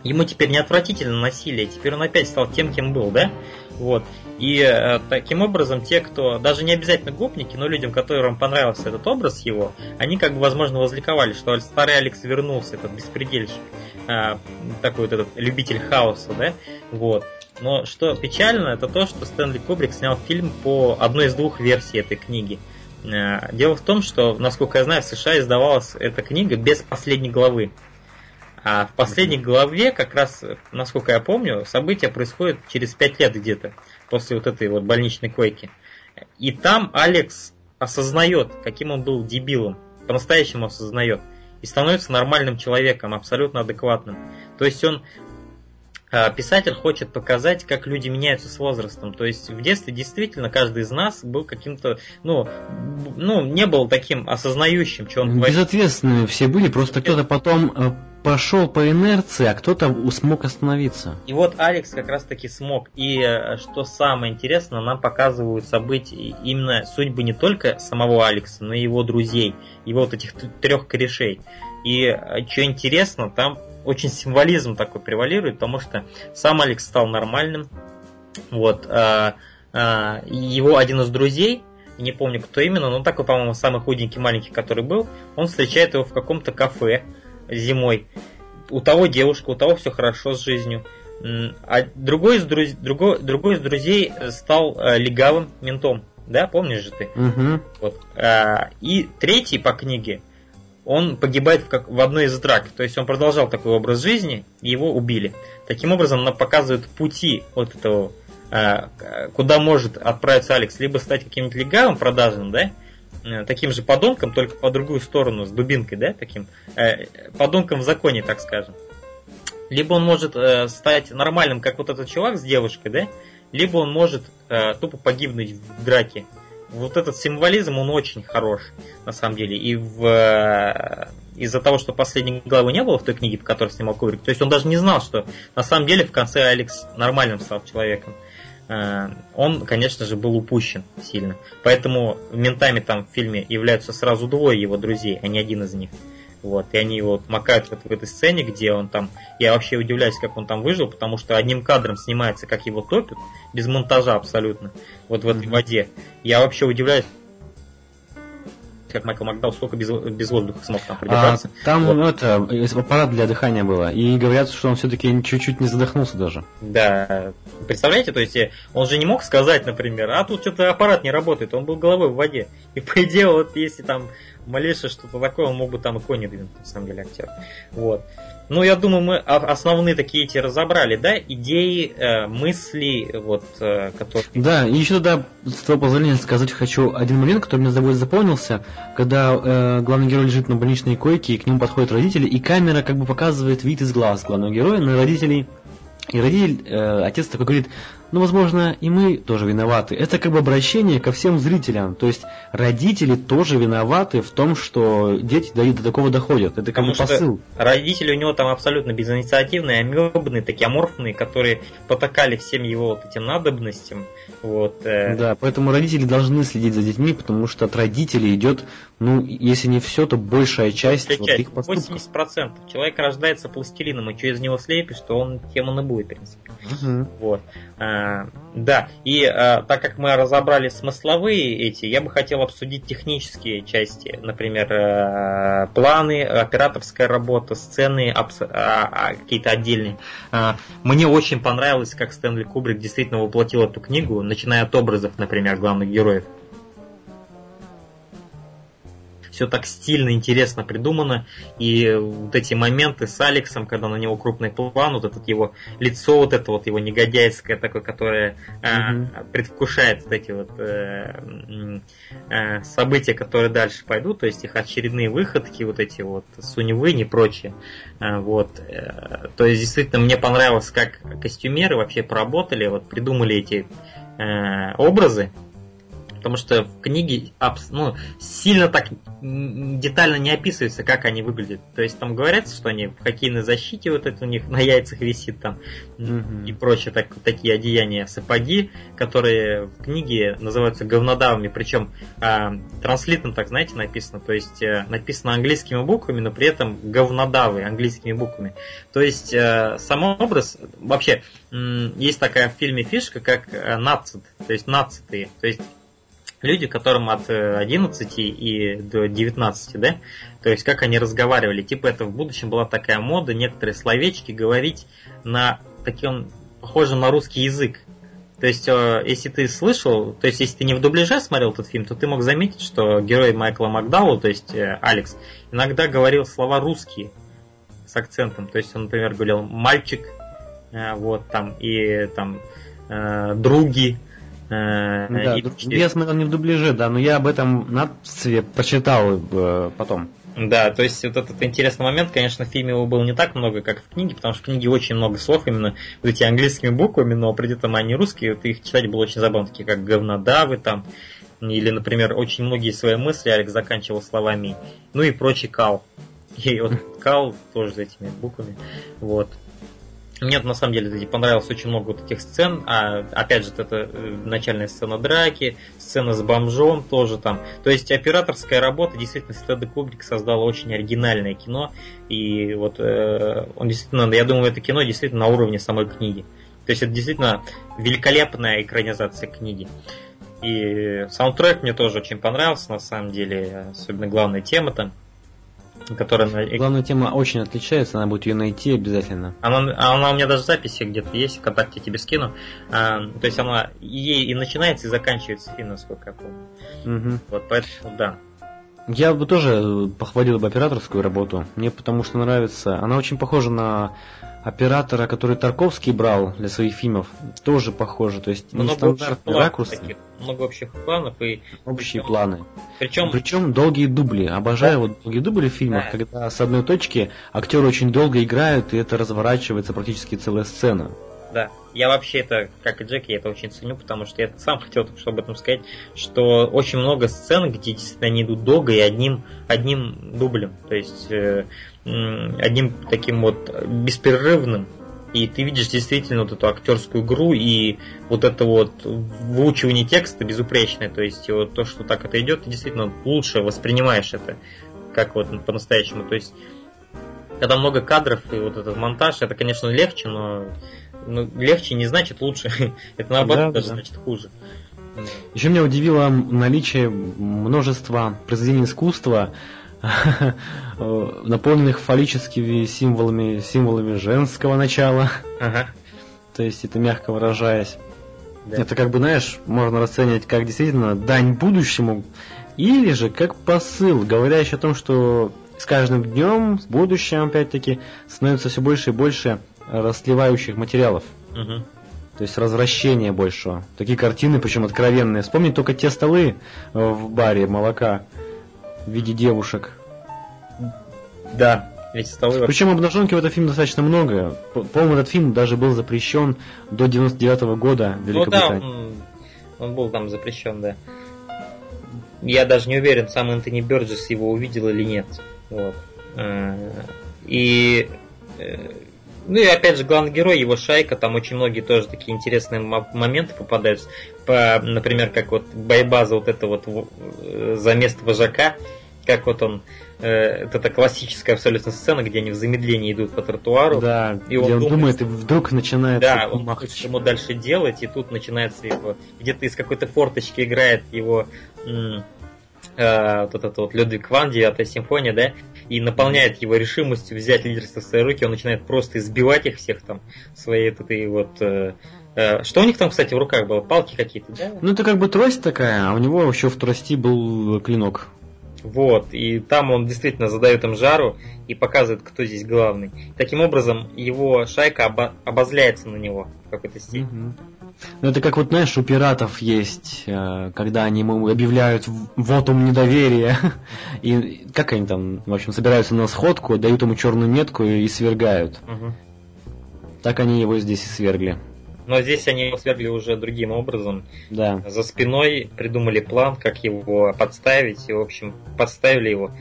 ему теперь не отвратительно насилие, теперь он опять стал тем, кем был, да? Вот. И э, таким образом те, кто, даже не обязательно гопники, но людям, которым понравился этот образ его, они как бы, возможно, возликовали, что старый Алекс вернулся, этот беспредельщик, э, такой вот этот любитель хаоса, да? Вот. Но что печально, это то, что Стэнли Кубрик снял фильм по одной из двух версий этой книги. Э, дело в том, что, насколько я знаю, в США издавалась эта книга без последней главы. А в последней главе, как раз, насколько я помню, события происходят через пять лет где-то, после вот этой вот больничной койки. И там Алекс осознает, каким он был дебилом, по-настоящему осознает, и становится нормальным человеком, абсолютно адекватным. То есть он писатель хочет показать, как люди меняются с возрастом. То есть в детстве действительно каждый из нас был каким-то, ну, ну не был таким осознающим, что он Безответственными все были, просто кто-то потом э, пошел по инерции, а кто-то смог остановиться. И вот Алекс как раз таки смог. И э, что самое интересное, нам показывают события, именно судьбы не только самого Алекса, но и его друзей, его вот этих трех корешей. И э, что интересно, там очень символизм такой превалирует, потому что сам Алекс стал нормальным. Вот, а, а, его один из друзей, не помню кто именно, но такой, по-моему, самый худенький маленький, который был, он встречает его в каком-то кафе зимой. У того девушка, у того все хорошо с жизнью. А другой из, друз... другой, другой из друзей стал э, легавым ментом. Да, помнишь же ты? Угу. Вот. А, и третий по книге он погибает в, как, в одной из драк. То есть он продолжал такой образ жизни, и его убили. Таким образом, нам показывают пути вот этого, э, куда может отправиться Алекс, либо стать каким-нибудь легавым продажным, да, э, таким же подонком, только по другую сторону, с дубинкой, да, таким э, подонком в законе, так скажем. Либо он может стать нормальным, как вот этот чувак с девушкой, да, либо он может тупо погибнуть в драке. Вот этот символизм, он очень хорош, на самом деле. И в, э, из-за того, что последней главы не было в той книге, по которой снимал Кубрик, то есть он даже не знал, что на самом деле в конце Алекс нормальным стал человеком. Э, он, конечно же, был упущен сильно. Поэтому ментами там в фильме являются сразу двое его друзей, а не один из них. Вот, и они его макают вот в этой сцене, где он там... Я вообще удивляюсь, как он там выжил, потому что одним кадром снимается, как его топят, без монтажа абсолютно, вот в этой воде. Я вообще удивляюсь, как Майкл Макдау сколько без, без воздуха смог там продержаться. А, там вот. это аппарат для дыхания было. И говорят, что он все-таки чуть-чуть не задохнулся даже. Да. Представляете, то есть он же не мог сказать, например, а тут что-то аппарат не работает, он был головой в воде. И по идее, вот если там малейшее что-то такое, он мог бы там и кони двинуть, на самом деле, актер. Вот. Ну, я думаю, мы основные такие эти разобрали, да, идеи, э, мысли, вот, э, которые... Да, и еще тогда, с твоего позволения, сказать хочу один момент, который мне с тобой запомнился, когда э, главный герой лежит на больничной койке, и к нему подходят родители, и камера как бы показывает вид из глаз главного героя на родителей, и родитель, э, отец такой говорит, ну, возможно, и мы тоже виноваты. Это как бы обращение ко всем зрителям. То есть родители тоже виноваты в том, что дети до, до такого доходят. Это как бы посыл. Родители у него там абсолютно безинициативные, амебные, такие аморфные, которые потакали всем его вот этим надобностям. Вот, э... Да, поэтому родители должны следить за детьми, потому что от родителей идет, ну, если не все, то большая часть, вот часть их поступков. 80%. Человек рождается пластилином, и что из него слепишь, то он тем он и будет, в принципе. Угу. Вот. А, да, и а, так как мы разобрали смысловые эти, я бы хотел обсудить технические части, например, а, планы, операторская работа, сцены, абс- а, а, какие-то отдельные. А, мне очень понравилось, как Стэнли Кубрик действительно воплотил эту книгу, начиная от образов, например, главных героев все так стильно, интересно придумано. И вот эти моменты с Алексом, когда на него крупный план, вот это его лицо, вот это вот его негодяйское такое, которое mm-hmm. э, предвкушает вот эти вот э, э, события, которые дальше пойдут, то есть их очередные выходки, вот эти вот суневы и прочее. Э, вот. Э, то есть действительно мне понравилось, как костюмеры вообще поработали, вот придумали эти э, образы, потому что в книге ну, сильно так детально не описывается, как они выглядят. То есть там говорится, что они в хоккейной защите, вот это у них на яйцах висит там mm-hmm. и прочее, так, такие одеяния, сапоги, которые в книге называются говнодавами, причем э, транслитом так, знаете, написано, то есть э, написано английскими буквами, но при этом говнодавы английскими буквами. То есть э, сам образ, вообще, э, есть такая в фильме фишка, как э, нацит, то есть нацитые, то есть люди, которым от 11 э, и до 19, да, то есть как они разговаривали, типа это в будущем была такая мода, некоторые словечки говорить на таким похожем на русский язык. То есть, э, если ты слышал, то есть, если ты не в дубляже смотрел этот фильм, то ты мог заметить, что герой Майкла Макдауэлла, то есть э, Алекс, иногда говорил слова русские с акцентом. То есть, он, например, говорил мальчик, вот там, и там други, да, и... Я смотрел не в дубляже, да, но я об этом надписи прочитал э, потом. Да, то есть вот этот интересный момент, конечно, в фильме его было не так много, как в книге, потому что в книге очень много слов именно вот эти английскими буквами, но при этом они русские, вот их читать было очень забавно, такие как говнодавы там, или, например, очень многие свои мысли Алекс заканчивал словами, ну и прочий кал. И вот кал тоже с этими буквами. Вот. Мне на самом деле понравилось очень много вот таких сцен. А, опять же, это э, начальная сцена драки, сцена с бомжом тоже там. То есть операторская работа действительно Стеда Кубрик создала очень оригинальное кино. И вот э, он действительно, я думаю, это кино действительно на уровне самой книги. То есть это действительно великолепная экранизация книги. И саундтрек мне тоже очень понравился, на самом деле, особенно главная тема там которая... Главная тема очень отличается, она будет ее найти обязательно. Она, она у меня даже в записи где-то есть, ВКонтакте тебе скину. А, то есть она ей и начинается, и заканчивается фильм, насколько я помню. Угу. Вот поэтому, да. Я бы тоже похвалил бы операторскую работу. Мне потому что нравится. Она очень похожа на оператора, который Тарковский брал для своих фильмов, тоже похоже. То есть много нестандартные ракурсы. Таких, много общих планов и общие причем, планы. Причем, причем долгие дубли. Обожаю вот долгие дубли в фильмах, да. когда с одной точки актеры очень долго играют, и это разворачивается практически целая сцена. Да. Я вообще это, как и Джек, я это очень ценю, потому что я сам <laughs> хотел только что об этом сказать, что очень много сцен, где действительно они идут долго и одним, одним дублем. То есть э, одним таким вот беспрерывным. И ты видишь действительно вот эту актерскую игру и вот это вот выучивание текста безупречное. То есть вот то, что так это идет, ты действительно лучше воспринимаешь это, как вот по-настоящему. То есть когда много кадров и вот этот монтаж, это, конечно, легче, но ну, легче не значит лучше. <laughs> Это наоборот да, даже да. значит хуже. Еще меня удивило наличие множества произведений искусства, наполненных фаллическими символами, символами женского начала. Ага. То есть это мягко выражаясь. Да. Это как бы, знаешь, можно расценивать как действительно дань будущему, или же как посыл, говорящий о том, что с каждым днем, в будущем, опять-таки, становится все больше и больше расливающих материалов. Угу. То есть развращение большего. Такие картины, причем откровенные. Вспомни только те столы э, в баре молока в виде девушек. Да, эти столы. Причем обнаженки в этом фильме достаточно много. По-моему, этот фильм даже был запрещен до 99 -го года в Великобритании. Ну да, он, он был там запрещен, да. Я даже не уверен, сам Энтони Бёрджес его увидел или нет. Вот. Э, и э, ну и опять же, главный герой, его шайка, там очень многие тоже такие интересные моменты попадаются. По, например, как вот байбаза вот это вот э, за место вожака, как вот он э, это классическая абсолютно сцена, где они в замедлении идут по тротуару. Да, и он, он думает, и вдруг начинает Да, он думает, что ему дальше делать, и тут начинается его... Где-то из какой-то форточки играет его э, вот этот вот Людвиг Ван, 9 симфония, да, и наполняет его решимостью взять лидерство в свои руки, он начинает просто избивать их всех там своей этой вот... Э, э, что у них там, кстати, в руках было? Палки какие-то, да? Ну, это как бы трость такая, а у него еще в трости был клинок. Вот, и там он действительно задает им жару и показывает, кто здесь главный. Таким образом, его шайка обо- обозляется на него в какой-то степени. Угу. Ну, это как вот, знаешь, у пиратов есть, э, когда они ему объявляют вотум недоверия, <laughs> и как они там, в общем, собираются на сходку, дают ему черную метку и свергают. Угу. Так они его здесь и свергли. Но здесь они его свергли уже другим образом. Да. За спиной придумали план, как его подставить, и, в общем, подставили его.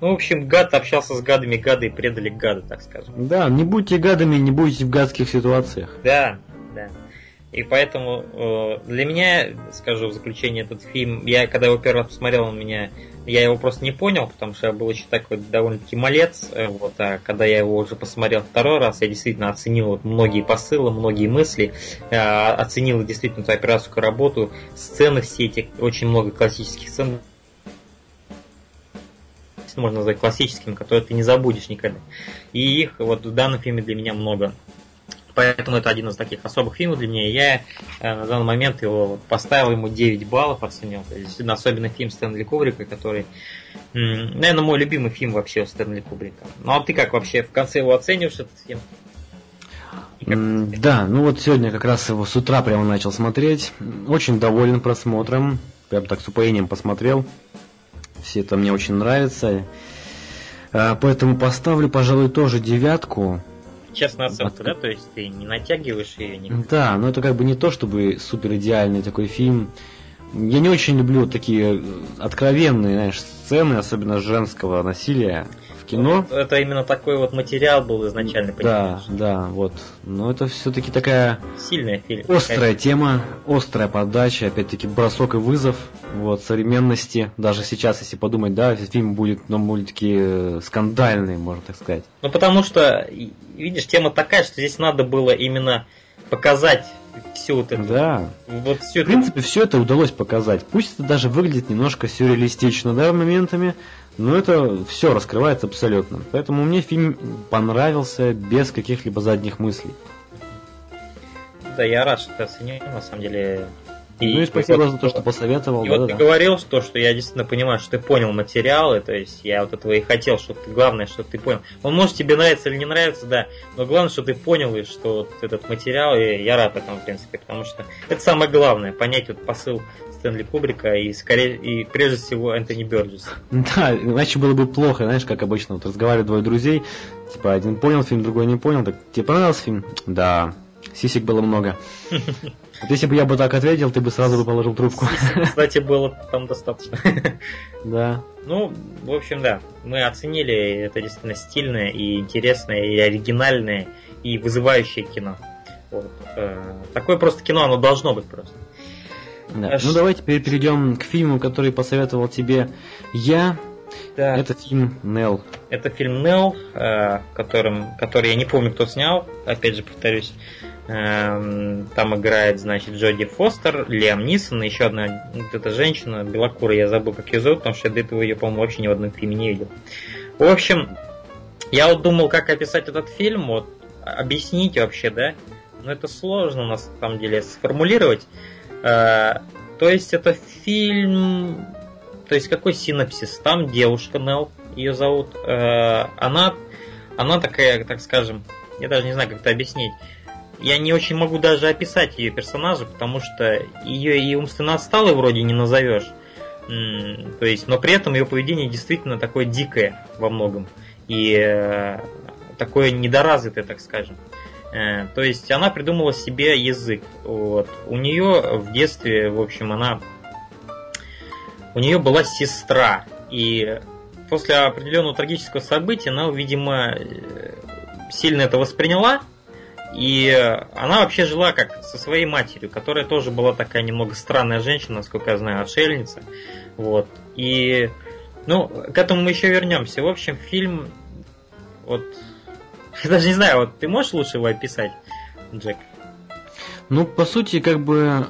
Ну, в общем, гад общался с гадами, гады предали гада, так скажем. Да, не будьте гадами, не будете в гадских ситуациях. Да. И поэтому э, для меня, скажу в заключение, этот фильм, я когда его первый раз посмотрел, он меня, я его просто не понял, потому что я был еще такой довольно-таки малец, э, вот, а когда я его уже посмотрел второй раз, я действительно оценил вот многие посылы, многие мысли, э, оценил действительно эту операторскую работу, сцены все эти, очень много классических сцен, можно назвать классическими, которые ты не забудешь никогда. И их вот в данном фильме для меня много поэтому это один из таких особых фильмов для меня. Я э, на данный момент его поставил ему 9 баллов, оценил. То есть, особенно фильм Стэнли Кубрика, который, наверное, мой любимый фильм вообще Стэнли Кубрика. Ну а ты как вообще в конце его оцениваешь этот фильм? Да, ну вот сегодня как раз его с утра прямо начал смотреть. Очень доволен просмотром. Прям так с упоением посмотрел. Все это мне очень нравится. Э, поэтому поставлю, пожалуй, тоже девятку честная оценка, да? То есть ты не натягиваешь ее не. Да, но это как бы не то, чтобы супер идеальный такой фильм. Я не очень люблю такие откровенные, знаешь, сцены, особенно женского насилия кино. Вот это именно такой вот материал был изначально, понимаешь? Да, да, вот. Но это все-таки такая сильная фильм. Острая тема, острая подача, опять-таки бросок и вызов вот, современности. Даже сейчас, если подумать, да, фильм будет, ну, мультики э, скандальный, можно так сказать. Ну, потому что, видишь, тема такая, что здесь надо было именно показать всю вот эту... Да. Вот всю В принципе, все это удалось показать. Пусть это даже выглядит немножко сюрреалистично, да, моментами, но это все раскрывается абсолютно. Поэтому мне фильм понравился без каких-либо задних мыслей. Да, я рад, что ты оценил, на самом деле. И, ну и спасибо вот, за то, что посоветовал. И да, вот да, ты да. говорил, что, что я действительно понимаю, что ты понял материалы, то есть я вот этого и хотел, что ты, главное, что ты понял. Он может тебе нравится или не нравится, да, но главное, что ты понял, и что вот этот материал, и я рад этому, в принципе, потому что это самое главное, понять вот посыл Стэнли Кубрика и, скорее, и прежде всего Энтони Бёрджес. <laughs> Да, иначе было бы плохо, знаешь, как обычно, вот разговаривают двое друзей, типа один понял фильм, другой не понял, так тебе понравился фильм? Да, сисек было много. <laughs> Вот если бы я бы так ответил, ты бы сразу бы положил трубку. Кстати, было там достаточно. <laughs> Да. Ну, в общем, да. Мы оценили это действительно стильное и интересное, и оригинальное, и вызывающее кино. Вот. Э, такое просто кино, оно должно быть просто. Да. Аж... Ну давай теперь перейдем к фильму, который посоветовал тебе я. Да. Это фильм Нел. Это фильм Нел, э, которым, который я не помню, кто снял. Опять же, повторюсь. Эм, там играет, значит, Джоди Фостер, Лиам Нисон, еще одна вот эта женщина, белокурая, я забыл, как ее зовут, потому что я до этого ее, по-моему, вообще ни в одном фильме не видел. В общем, я вот думал, как описать этот фильм, вот, объяснить вообще, да, но это сложно, на самом деле, сформулировать. Э, то есть это фильм, то есть какой синопсис? Там девушка Нел, ее зовут, э, она, она такая, так скажем, я даже не знаю, как это объяснить я не очень могу даже описать ее персонажа, потому что ее и умственно отсталой вроде не назовешь. То есть, но при этом ее поведение действительно такое дикое во многом. И э, такое недоразвитое, так скажем. Э, то есть она придумала себе язык. Вот. У нее в детстве, в общем, она... У нее была сестра. И после определенного трагического события она, видимо, э, сильно это восприняла и она вообще жила как со своей матерью, которая тоже была такая немного странная женщина, насколько я знаю, отшельница. Вот. И, ну, к этому мы еще вернемся. В общем, фильм, вот, <laughs> я даже не знаю, вот ты можешь лучше его описать, Джек? Ну, по сути, как бы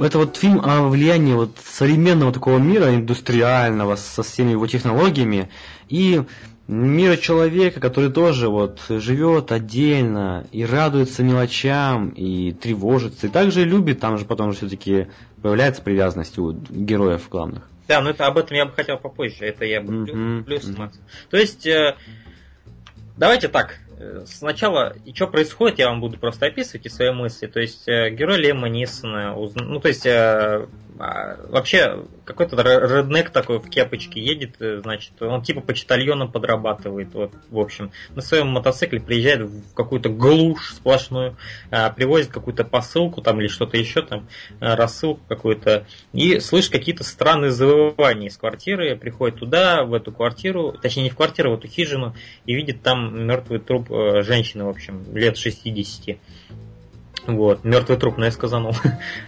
это вот фильм о влиянии вот современного такого мира, индустриального, со всеми его технологиями, и мира человека, который тоже вот живет отдельно и радуется мелочам и тревожится, и также любит, там же потом все-таки появляется привязанность у героев главных. Да, но это об этом я бы хотел попозже, это я бы mm-hmm. плюс, mm-hmm. То есть, э, давайте так, Э, сначала, и что происходит, я вам буду просто описывать и свои мысли. То есть, э, герой Лема Нисона, ну, то есть, э, а, вообще, какой-то реднек такой в кепочке едет, значит, он типа почтальоном подрабатывает, вот, в общем. На своем мотоцикле приезжает в какую-то глушь сплошную, привозит какую-то посылку там или что-то еще там, рассылку какую-то, и слышит какие-то странные завывания из квартиры, приходит туда, в эту квартиру, точнее, не в квартиру, а в эту хижину, и видит там мертвый труп э, женщины, в общем, лет 60. Вот, мертвый труп, но я сказанул.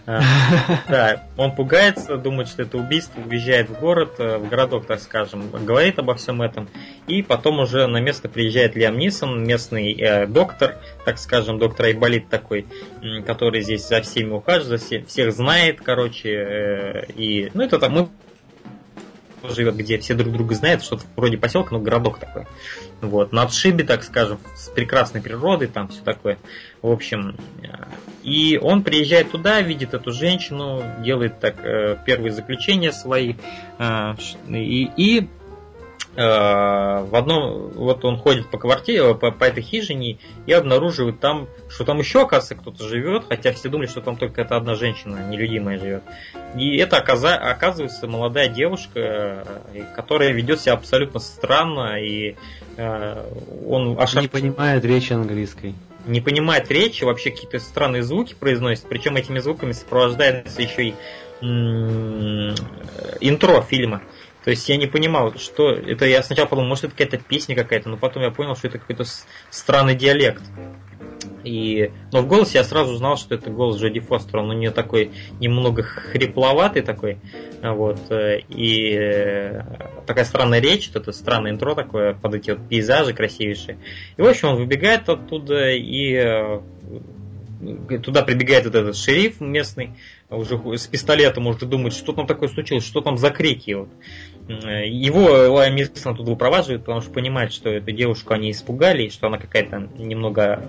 А, <laughs> да, он пугается, думает, что это убийство, уезжает в город, э, в городок, так скажем, говорит обо всем этом. И потом уже на место приезжает Лиам Нисон, местный э, доктор, так скажем, доктор Айболит такой, который здесь за всеми ухаживает, за всех знает, короче. Э, и, ну, это там живет, где все друг друга знают, что-то вроде поселка, но городок такой. Вот, на отшибе, так скажем, с прекрасной природой, там все такое. В общем, и он приезжает туда, видит эту женщину, делает так э, первые заключения свои, э, и, и Э, в одном, вот он ходит по квартире, по, по этой хижине и обнаруживает там, что там еще, оказывается, кто-то живет, хотя все думали, что там только эта одна женщина, нелюдимая живет. И это оказывается молодая девушка, э, которая ведет себя абсолютно странно, и э, он аж... Не понимает речи английской. Не понимает речи, вообще какие-то странные звуки произносит, причем этими звуками сопровождается еще и интро фильма. То есть я не понимал, что это. Я сначала подумал, может это какая-то песня какая-то, но потом я понял, что это какой-то странный диалект. И, но в голосе я сразу узнал, что это голос Джоди Фостера. Он у нее такой немного хрипловатый такой. Вот. И э, такая странная речь, это странное интро такое, под эти вот пейзажи красивейшие. И, в общем, он выбегает оттуда и э, туда прибегает вот этот шериф местный, уже с пистолетом уже думает, что там такое случилось, что там за крики. Вот. Его Лайм Нисон туда упроваживает, потому что понимает, что эту девушку они испугали, и что она какая-то немного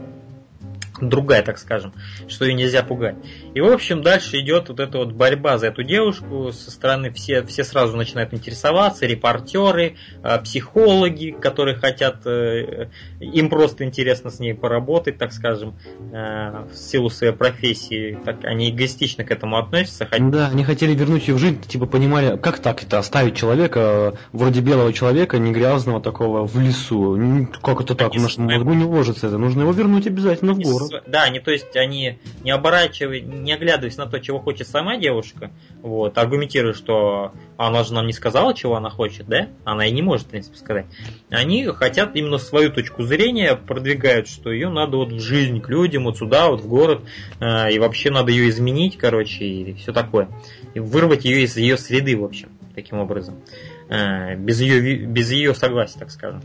другая, так скажем, что ее нельзя пугать. И, в общем, дальше идет вот эта вот борьба за эту девушку. Со стороны все, все сразу начинают интересоваться, репортеры, а, психологи, которые хотят, э, им просто интересно с ней поработать, так скажем, э, в силу своей профессии. Так, они эгоистично к этому относятся. Да, они хотели вернуть ее в жизнь, типа понимали, как так это оставить человека, вроде белого человека, не грязного такого, в лесу. Как это так? В нашем мозгу не ложится это. Нужно его вернуть обязательно в город. Да, они, то есть, они не оборачиваясь, не оглядываясь на то, чего хочет сама девушка, вот, аргументируя, что она же нам не сказала, чего она хочет, да? Она и не может, в принципе, сказать. Они хотят именно свою точку зрения, продвигают, что ее надо вот в жизнь, к людям, вот сюда, вот в город, э, и вообще надо ее изменить, короче, и все такое. И вырвать ее из ее среды, в общем, таким образом. Э, без ее, без ее согласия, так скажем.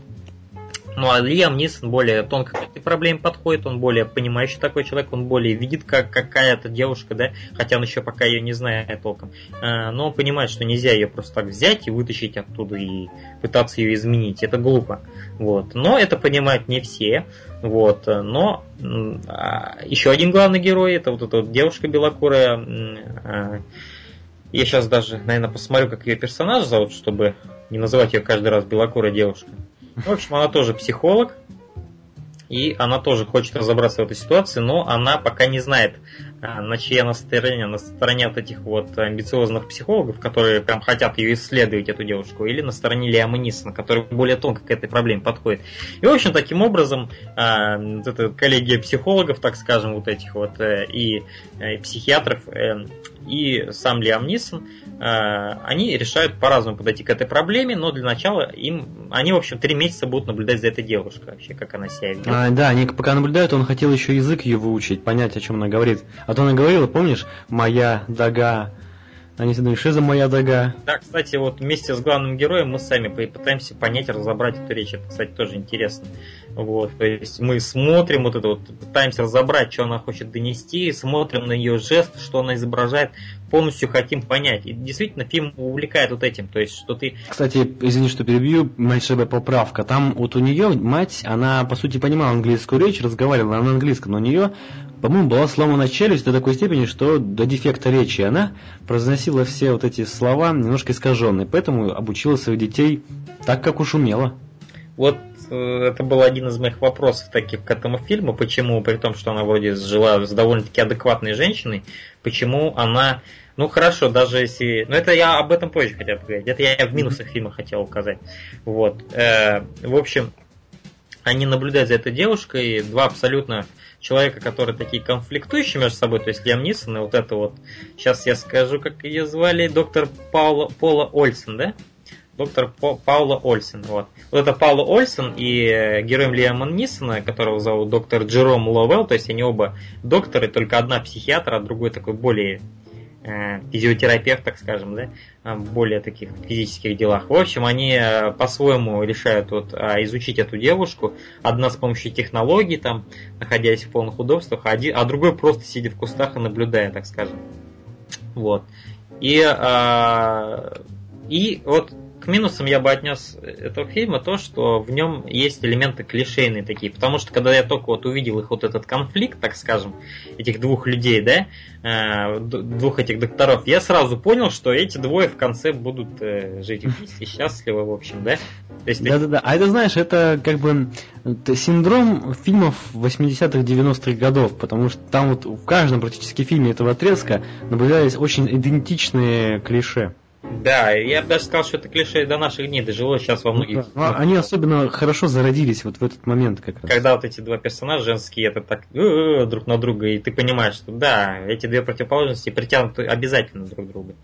Ну а Лиам Нисон более тонко к этой проблеме подходит, он более понимающий такой человек, он более видит, как какая-то девушка, да, хотя он еще пока ее не знает толком. А, но он понимает, что нельзя ее просто так взять и вытащить оттуда и пытаться ее изменить. Это глупо. Вот. Но это понимают не все. Вот. Но а, еще один главный герой, это вот эта вот девушка белокурая. А, я сейчас даже, наверное, посмотрю, как ее персонаж зовут, чтобы не называть ее каждый раз белокурой девушкой. В общем, она тоже психолог, и она тоже хочет разобраться в этой ситуации, но она пока не знает, а, на чьей она стороне, на стороне вот этих вот амбициозных психологов, которые прям хотят ее исследовать, эту девушку, или на стороне Лиама Нисона, который более тонко к этой проблеме подходит. И, в общем, таким образом, а, эта коллегия психологов, так скажем, вот этих вот, э, и, э, и психиатров, э, и сам Лиам Нисон, они решают по-разному подойти к этой проблеме, но для начала им, они, в общем, три месяца будут наблюдать за этой девушкой вообще, как она себя ведет. А, да, они пока наблюдают, он хотел еще язык ее выучить, понять, о чем она говорит. А то она говорила, помнишь, моя дага, они думают, что за моя дага? Да, кстати, вот вместе с главным героем мы сами пытаемся понять, разобрать эту речь. Это, кстати, тоже интересно. Вот, то есть мы смотрим вот это вот, пытаемся разобрать, что она хочет донести, смотрим на ее жест, что она изображает, полностью хотим понять. И действительно фильм увлекает вот этим, то есть что ты... Кстати, извини, что перебью, большая поправка. Там вот у нее мать, она по сути понимала английскую речь, разговаривала на английском, но у нее по-моему, была сломана челюсть до такой степени, что до дефекта речи. Она произносила все вот эти слова немножко искаженные, поэтому обучила своих детей так, как уж умела. Вот э, это был один из моих вопросов таких к этому фильму, почему, при том, что она вроде жила с довольно-таки адекватной женщиной, почему она, ну хорошо, даже если, ну это я об этом позже хотел поговорить, это я в минусах фильма хотел указать, вот, э, в общем, они наблюдают за этой девушкой, два абсолютно человека, которые такие конфликтующие между собой, то есть Лиам Нисон и вот это вот, сейчас я скажу, как ее звали, доктор Паула, Пола Ольсен, да? Доктор По, Паула Ольсен, вот. Вот это Паула Ольсен и э, героем Лиама Нисона, которого зовут доктор Джером Ловелл, то есть они оба докторы, только одна психиатр, а другой такой более физиотерапевт, так скажем, да, в более таких физических делах. В общем, они э, по-своему решают вот, а, изучить эту девушку. Одна с помощью технологий, там, находясь в полных удобствах, а, а другой просто сидя в кустах и наблюдая, так скажем. Вот. И, а, и вот к минусам я бы отнес этого фильма то, что в нем есть элементы клишейные такие. Потому что когда я только вот увидел их вот этот конфликт, так скажем, этих двух людей, да, э, двух этих докторов, я сразу понял, что эти двое в конце будут э, жить вместе, счастливы, в общем, да. Да-да-да. А это, знаешь, это как бы синдром фильмов 80-х, 90-х годов, потому что там вот в каждом практически фильме этого отрезка наблюдались очень идентичные клише. Да, я бы даже сказал, что это клише до наших дней дожило сейчас во многих. Ну, они особенно хорошо зародились вот в этот момент как раз. Когда вот эти два персонажа женские, это так э, э, друг на друга, и ты понимаешь, что да, эти две противоположности притянуты обязательно друг к другу.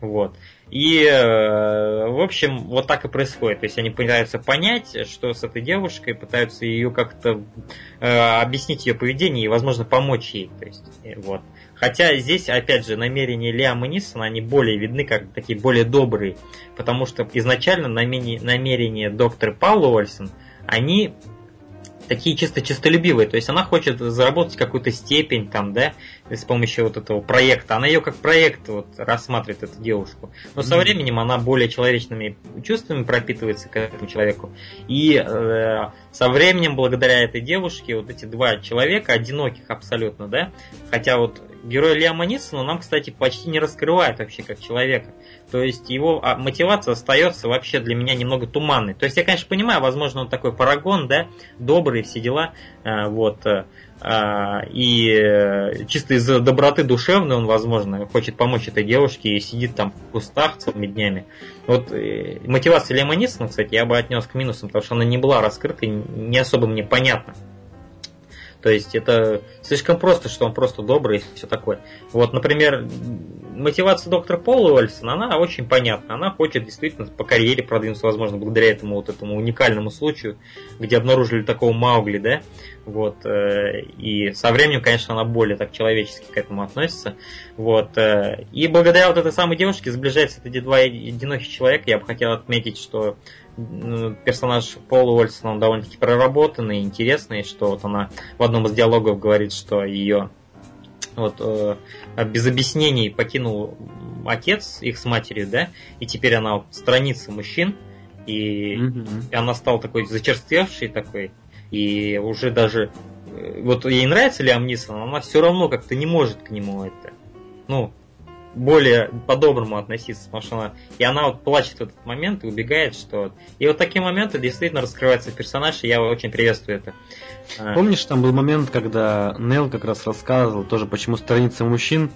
Вот. И, э, в общем, вот так и происходит. То есть они пытаются понять, что с этой девушкой, пытаются ее как-то объяснить ее поведение и, возможно, помочь ей. То есть, вот. Хотя здесь, опять же, намерения Лиама Нисона, они более видны, как такие более добрые. Потому что изначально намерения доктора Паула Ольсен, они такие чисто чистолюбивые. То есть она хочет заработать какую-то степень, там, да, с помощью вот этого проекта. Она ее как проект вот рассматривает, эту девушку. Но со временем она более человечными чувствами пропитывается к этому человеку. И э, со временем, благодаря этой девушке, вот эти два человека, одиноких абсолютно, да, хотя вот герой Лиама Нисона нам, кстати, почти не раскрывает вообще как человека. То есть его а, мотивация остается вообще для меня немного туманной. То есть я, конечно, понимаю, возможно, он такой парагон, да, добрый, все дела, э, вот, э, а, и э, чисто из доброты душевной он, возможно, хочет помочь этой девушке и сидит там в кустах целыми днями. Вот мотивация Лема Нисона, кстати, я бы отнес к минусам, потому что она не была раскрыта и не особо мне понятна. То есть это слишком просто, что он просто добрый и все такое. Вот, например, мотивация доктора Пола Уэльсона, она очень понятна. Она хочет действительно по карьере продвинуться, возможно, благодаря этому вот этому уникальному случаю, где обнаружили такого Маугли, да, вот, э, и со временем, конечно, она более так человечески к этому относится, вот, э, и благодаря вот этой самой девушке сближаются эти два одиноких человека, я бы хотел отметить, что персонаж Пола Уольсона он довольно-таки проработанный, интересный, что вот она в одном из диалогов говорит, что ее вот э, без объяснений покинул отец их с матерью, да, и теперь она вот страница мужчин, и, mm-hmm. и она стала такой зачерствевшей такой, и уже даже э, вот ей нравится Лиам Нисон, она все равно как-то не может к нему это, ну, более по-доброму относиться, потому что она, и она вот плачет в этот момент и убегает, что... И вот такие моменты действительно раскрывается персонаж, и я очень приветствую это. А. Помнишь, там был момент, когда Нел как раз рассказывал тоже, почему страница мужчин,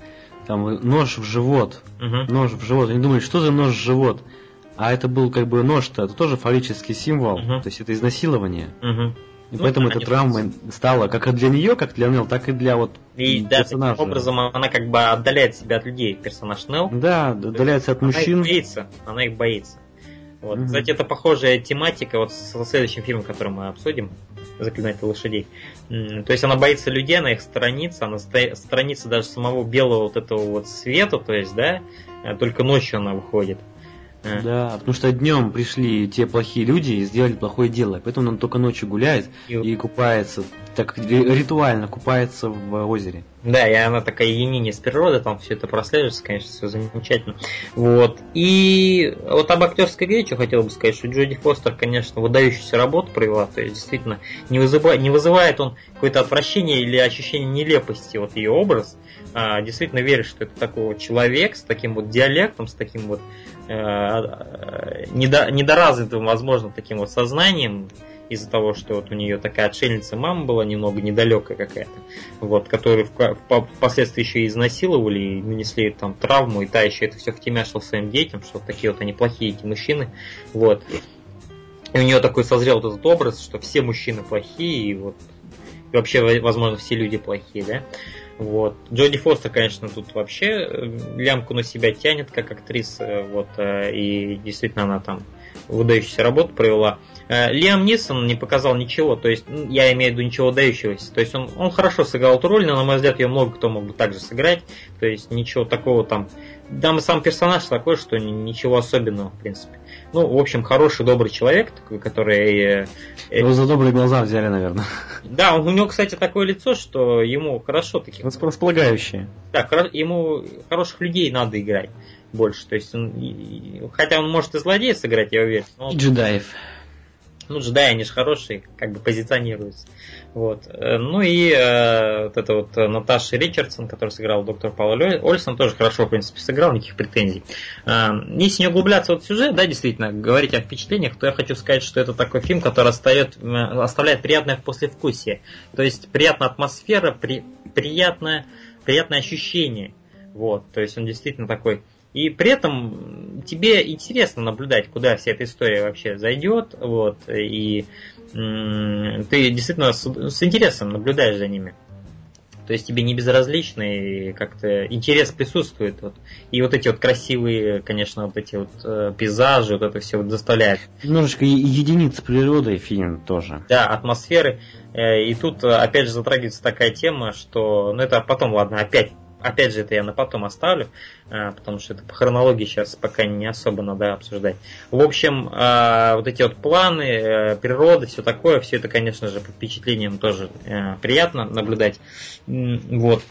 там нож в живот, угу. нож в живот. Они думали, что за нож в живот? А это был как бы нож-то, это тоже фаллический символ, угу. то есть это изнасилование. Угу. И ну, поэтому эта травма стала как для нее, как для Нел, так и для вот и да, персонажа. таким образом она как бы отдаляет себя от людей, персонаж Нел. Да, отдаляется от мужчин. Она их боится, она их боится. Вот. Mm-hmm. Кстати, это похожая тематика вот со следующим фильмом, который мы обсудим, «Заклинатель лошадей». То есть она боится людей, она их сторонится, она сторонится даже самого белого вот этого вот света, то есть, да, только ночью она выходит. Да, потому что днем пришли те плохие люди и сделали плохое дело. Поэтому он только ночью гуляет и, и купается, так ритуально купается в озере. Да, и она такая единение с природой, там все это прослеживается, конечно, все замечательно. Вот. И вот об актерской игре, что хотел бы сказать, что Джоди Фостер, конечно, выдающуюся работу провела, то есть действительно не вызывает, не вызывает он какое-то отвращение или ощущение нелепости, вот ее образ. А, действительно веришь, что это такой вот человек с таким вот диалектом, с таким вот э, недо, недоразвитым, возможно, таким вот сознанием, из-за того, что вот у нее такая отшельница мама была немного недалекая какая-то, вот, которую впоследствии еще и изнасиловали и нанесли там травму, и та еще это все втемяшила своим детям, что вот такие вот они плохие эти мужчины, вот. И у нее такой созрел вот этот образ, что все мужчины плохие, и вот и вообще, возможно, все люди плохие, да. Вот. Джоди Фостер, конечно, тут вообще э, лямку на себя тянет как актриса, вот, э, и действительно она там выдающуюся работу провела. Э, Лиам Нисон не показал ничего, то есть я имею в виду ничего выдающегося. То есть он, он хорошо сыграл эту роль, но, на мой взгляд, ее много кто мог бы также сыграть. То есть ничего такого там... Там сам персонаж такой, что ничего особенного, в принципе. Ну, в общем, хороший, добрый человек, такой, который... Э, Его за добрые глаза взяли, наверное. <laughs> Да, у него, кстати, такое лицо, что ему хорошо таких... Располагающее. Да, ему хороших людей надо играть больше. То есть он, хотя он может и злодея сыграть, я уверен. Но... И джедаев. Ну, джедаи, они же хорошие, как бы позиционируются. Вот. Э, ну и э, вот это вот Наташа Ричардсон, которая сыграла доктор Паула Ольсон, тоже хорошо, в принципе, сыграл, никаких претензий. Э, если не углубляться вот в сюжет, да, действительно, говорить о впечатлениях, то я хочу сказать, что это такой фильм, который оставляет, э, оставляет приятное послевкусие. То есть приятная атмосфера, при, приятное, приятное ощущение. Вот, то есть он действительно такой и при этом тебе интересно наблюдать, куда вся эта история вообще зайдет, вот, и ты действительно с, с интересом наблюдаешь за ними. То есть тебе не безразлично, и как-то интерес присутствует. Вот. И вот эти вот красивые, конечно, вот эти вот э, пейзажи, вот это все вот заставляет. Немножечко единиц природы фильм тоже. Да, атмосферы. Э, и тут опять же затрагивается такая тема, что, ну это потом, ладно, опять Опять же, это я на потом оставлю, а, потому что это по хронологии сейчас пока не особо надо обсуждать. В общем, а, вот эти вот планы, э, природа, все такое, все это, конечно же, по впечатлениям тоже э, приятно наблюдать. Вот.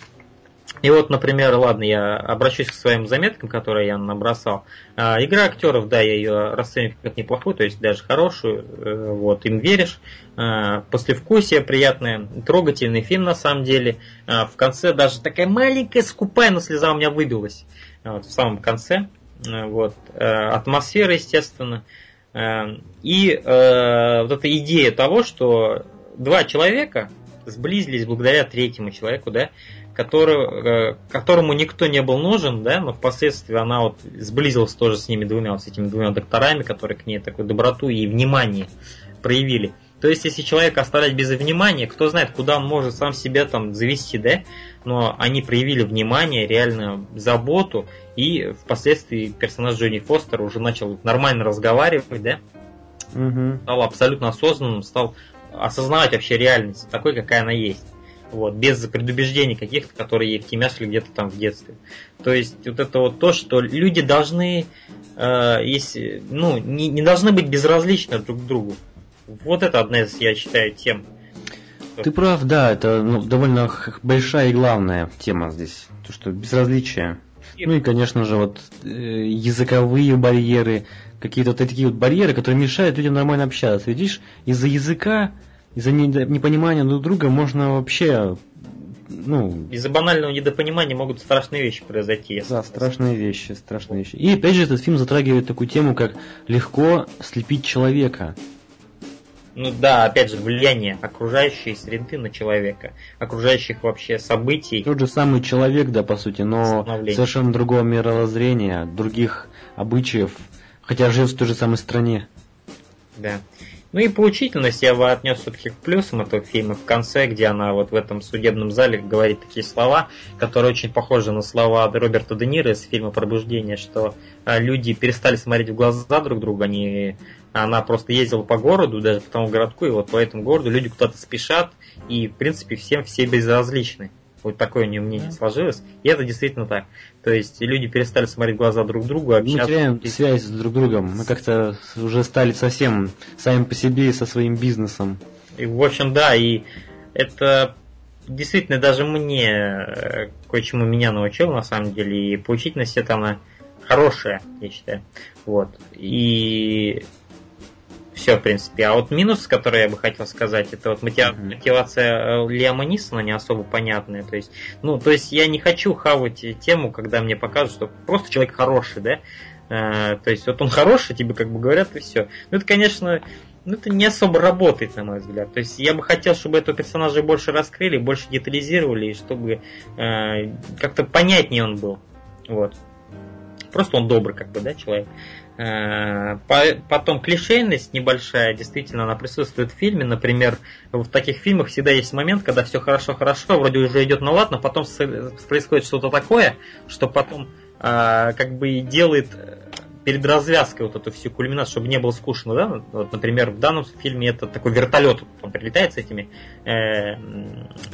И вот, например, ладно, я обращусь к своим заметкам, которые я набросал. А, игра актеров, да, я ее расцениваю как неплохую, то есть даже хорошую, э, вот, им веришь. А, послевкусие приятное, трогательный фильм на самом деле. А, в конце даже такая маленькая скупая, но слеза у меня выбилась. Вот, в самом конце. Вот. Атмосфера, естественно. И вот эта идея того, что два человека сблизились благодаря третьему человеку, да, который, э, которому никто не был нужен, да, но впоследствии она вот сблизилась тоже с ними двумя, вот с этими двумя докторами, которые к ней такую доброту и внимание проявили. То есть, если человека оставлять без внимания, кто знает, куда он может сам себя там завести, да? Но они проявили внимание, реально заботу, и впоследствии персонаж Джонни Фостер уже начал нормально разговаривать, да? Угу. Стал абсолютно осознанным, стал осознавать вообще реальность такой, какая она есть вот, без предубеждений каких-то, которые ей втемяшили где-то там в детстве. То есть вот это вот то, что люди должны, э, если, ну, не, не должны быть безразличны друг к другу. Вот это одна из, я считаю, тем. Ты прав, да, это ну, довольно большая и главная тема здесь, то что безразличие. Ну и, конечно же, вот э, языковые барьеры, какие-то вот такие вот барьеры, которые мешают людям нормально общаться. Видишь, из-за языка из-за непонимания друг друга можно вообще ну... Из-за банального недопонимания могут страшные вещи произойти. Да, страшные вещи, страшные вещи. И опять же этот фильм затрагивает такую тему, как легко слепить человека. Ну да, опять же, влияние окружающей среды на человека, окружающих вообще событий. Тот же самый человек, да, по сути, но совершенно другого мировоззрения, других обычаев, хотя живет в той же самой стране. Да. Ну и поучительность я бы отнес все-таки к плюсам этого фильма в конце, где она вот в этом судебном зале говорит такие слова, которые очень похожи на слова Роберта Де Ниро из фильма «Пробуждение», что а, люди перестали смотреть в глаза друг друга, они, она просто ездила по городу, даже по тому городку, и вот по этому городу люди куда-то спешат, и в принципе всем все безразличны. Вот такое у нее мнение сложилось. И это действительно так. То есть люди перестали смотреть в глаза друг другу, общаться. Мы теряем связь с друг другом. Мы как-то уже стали совсем сами по себе со своим бизнесом. И, в общем, да, и это действительно даже мне э, кое-чему меня научил, на самом деле, и поучительность это она хорошая, я считаю. Вот. И все, в принципе. А вот минус, который я бы хотел сказать, это вот мотивация э, Лиама Нисона не особо понятная. То есть, ну, то есть я не хочу хавать тему, когда мне показывают, что просто человек хороший, да. А, то есть вот он хороший, тебе как бы говорят и все. Ну это, конечно, ну, это не особо работает, на мой взгляд. То есть я бы хотел, чтобы этого персонажа больше раскрыли, больше детализировали, и чтобы э, как-то понятнее он был. Вот. Просто он добрый, как бы, да, человек. Э, потом клишейность небольшая, действительно, она присутствует в фильме. Например, в таких фильмах всегда есть момент, когда все хорошо-хорошо, вроде уже идет на ладно, потом происходит что-то такое, что потом э, как бы делает э, перед развязкой вот эту всю кульминацию, чтобы не было скучно, да? Вот, например, в данном фильме это такой вертолет, он прилетает с этими, э,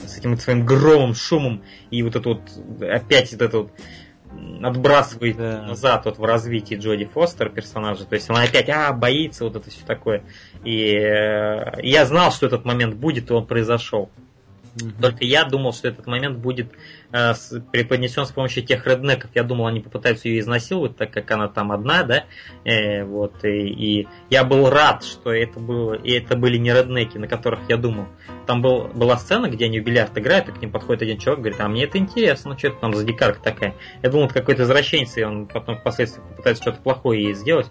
с этим своим громом, шумом, и вот это вот опять вот это вот отбрасывает да. назад вот в развитии Джоди Фостер персонажа. То есть она опять, а, боится, вот это все такое. И э, я знал, что этот момент будет, и он произошел. Только я думал, что этот момент будет преподнесен с помощью тех реднеков. Я думал, они попытаются ее изнасиловать, так как она там одна, да. Э, вот, и, и я был рад, что это было, и это были не реднеки, на которых я думал. Там был, была сцена, где они в бильярд играют, и к ним подходит один человек, говорит, а мне это интересно, что это там за дикарка такая. Я думал, это какой-то извращенец, и он потом впоследствии попытается что-то плохое ей сделать.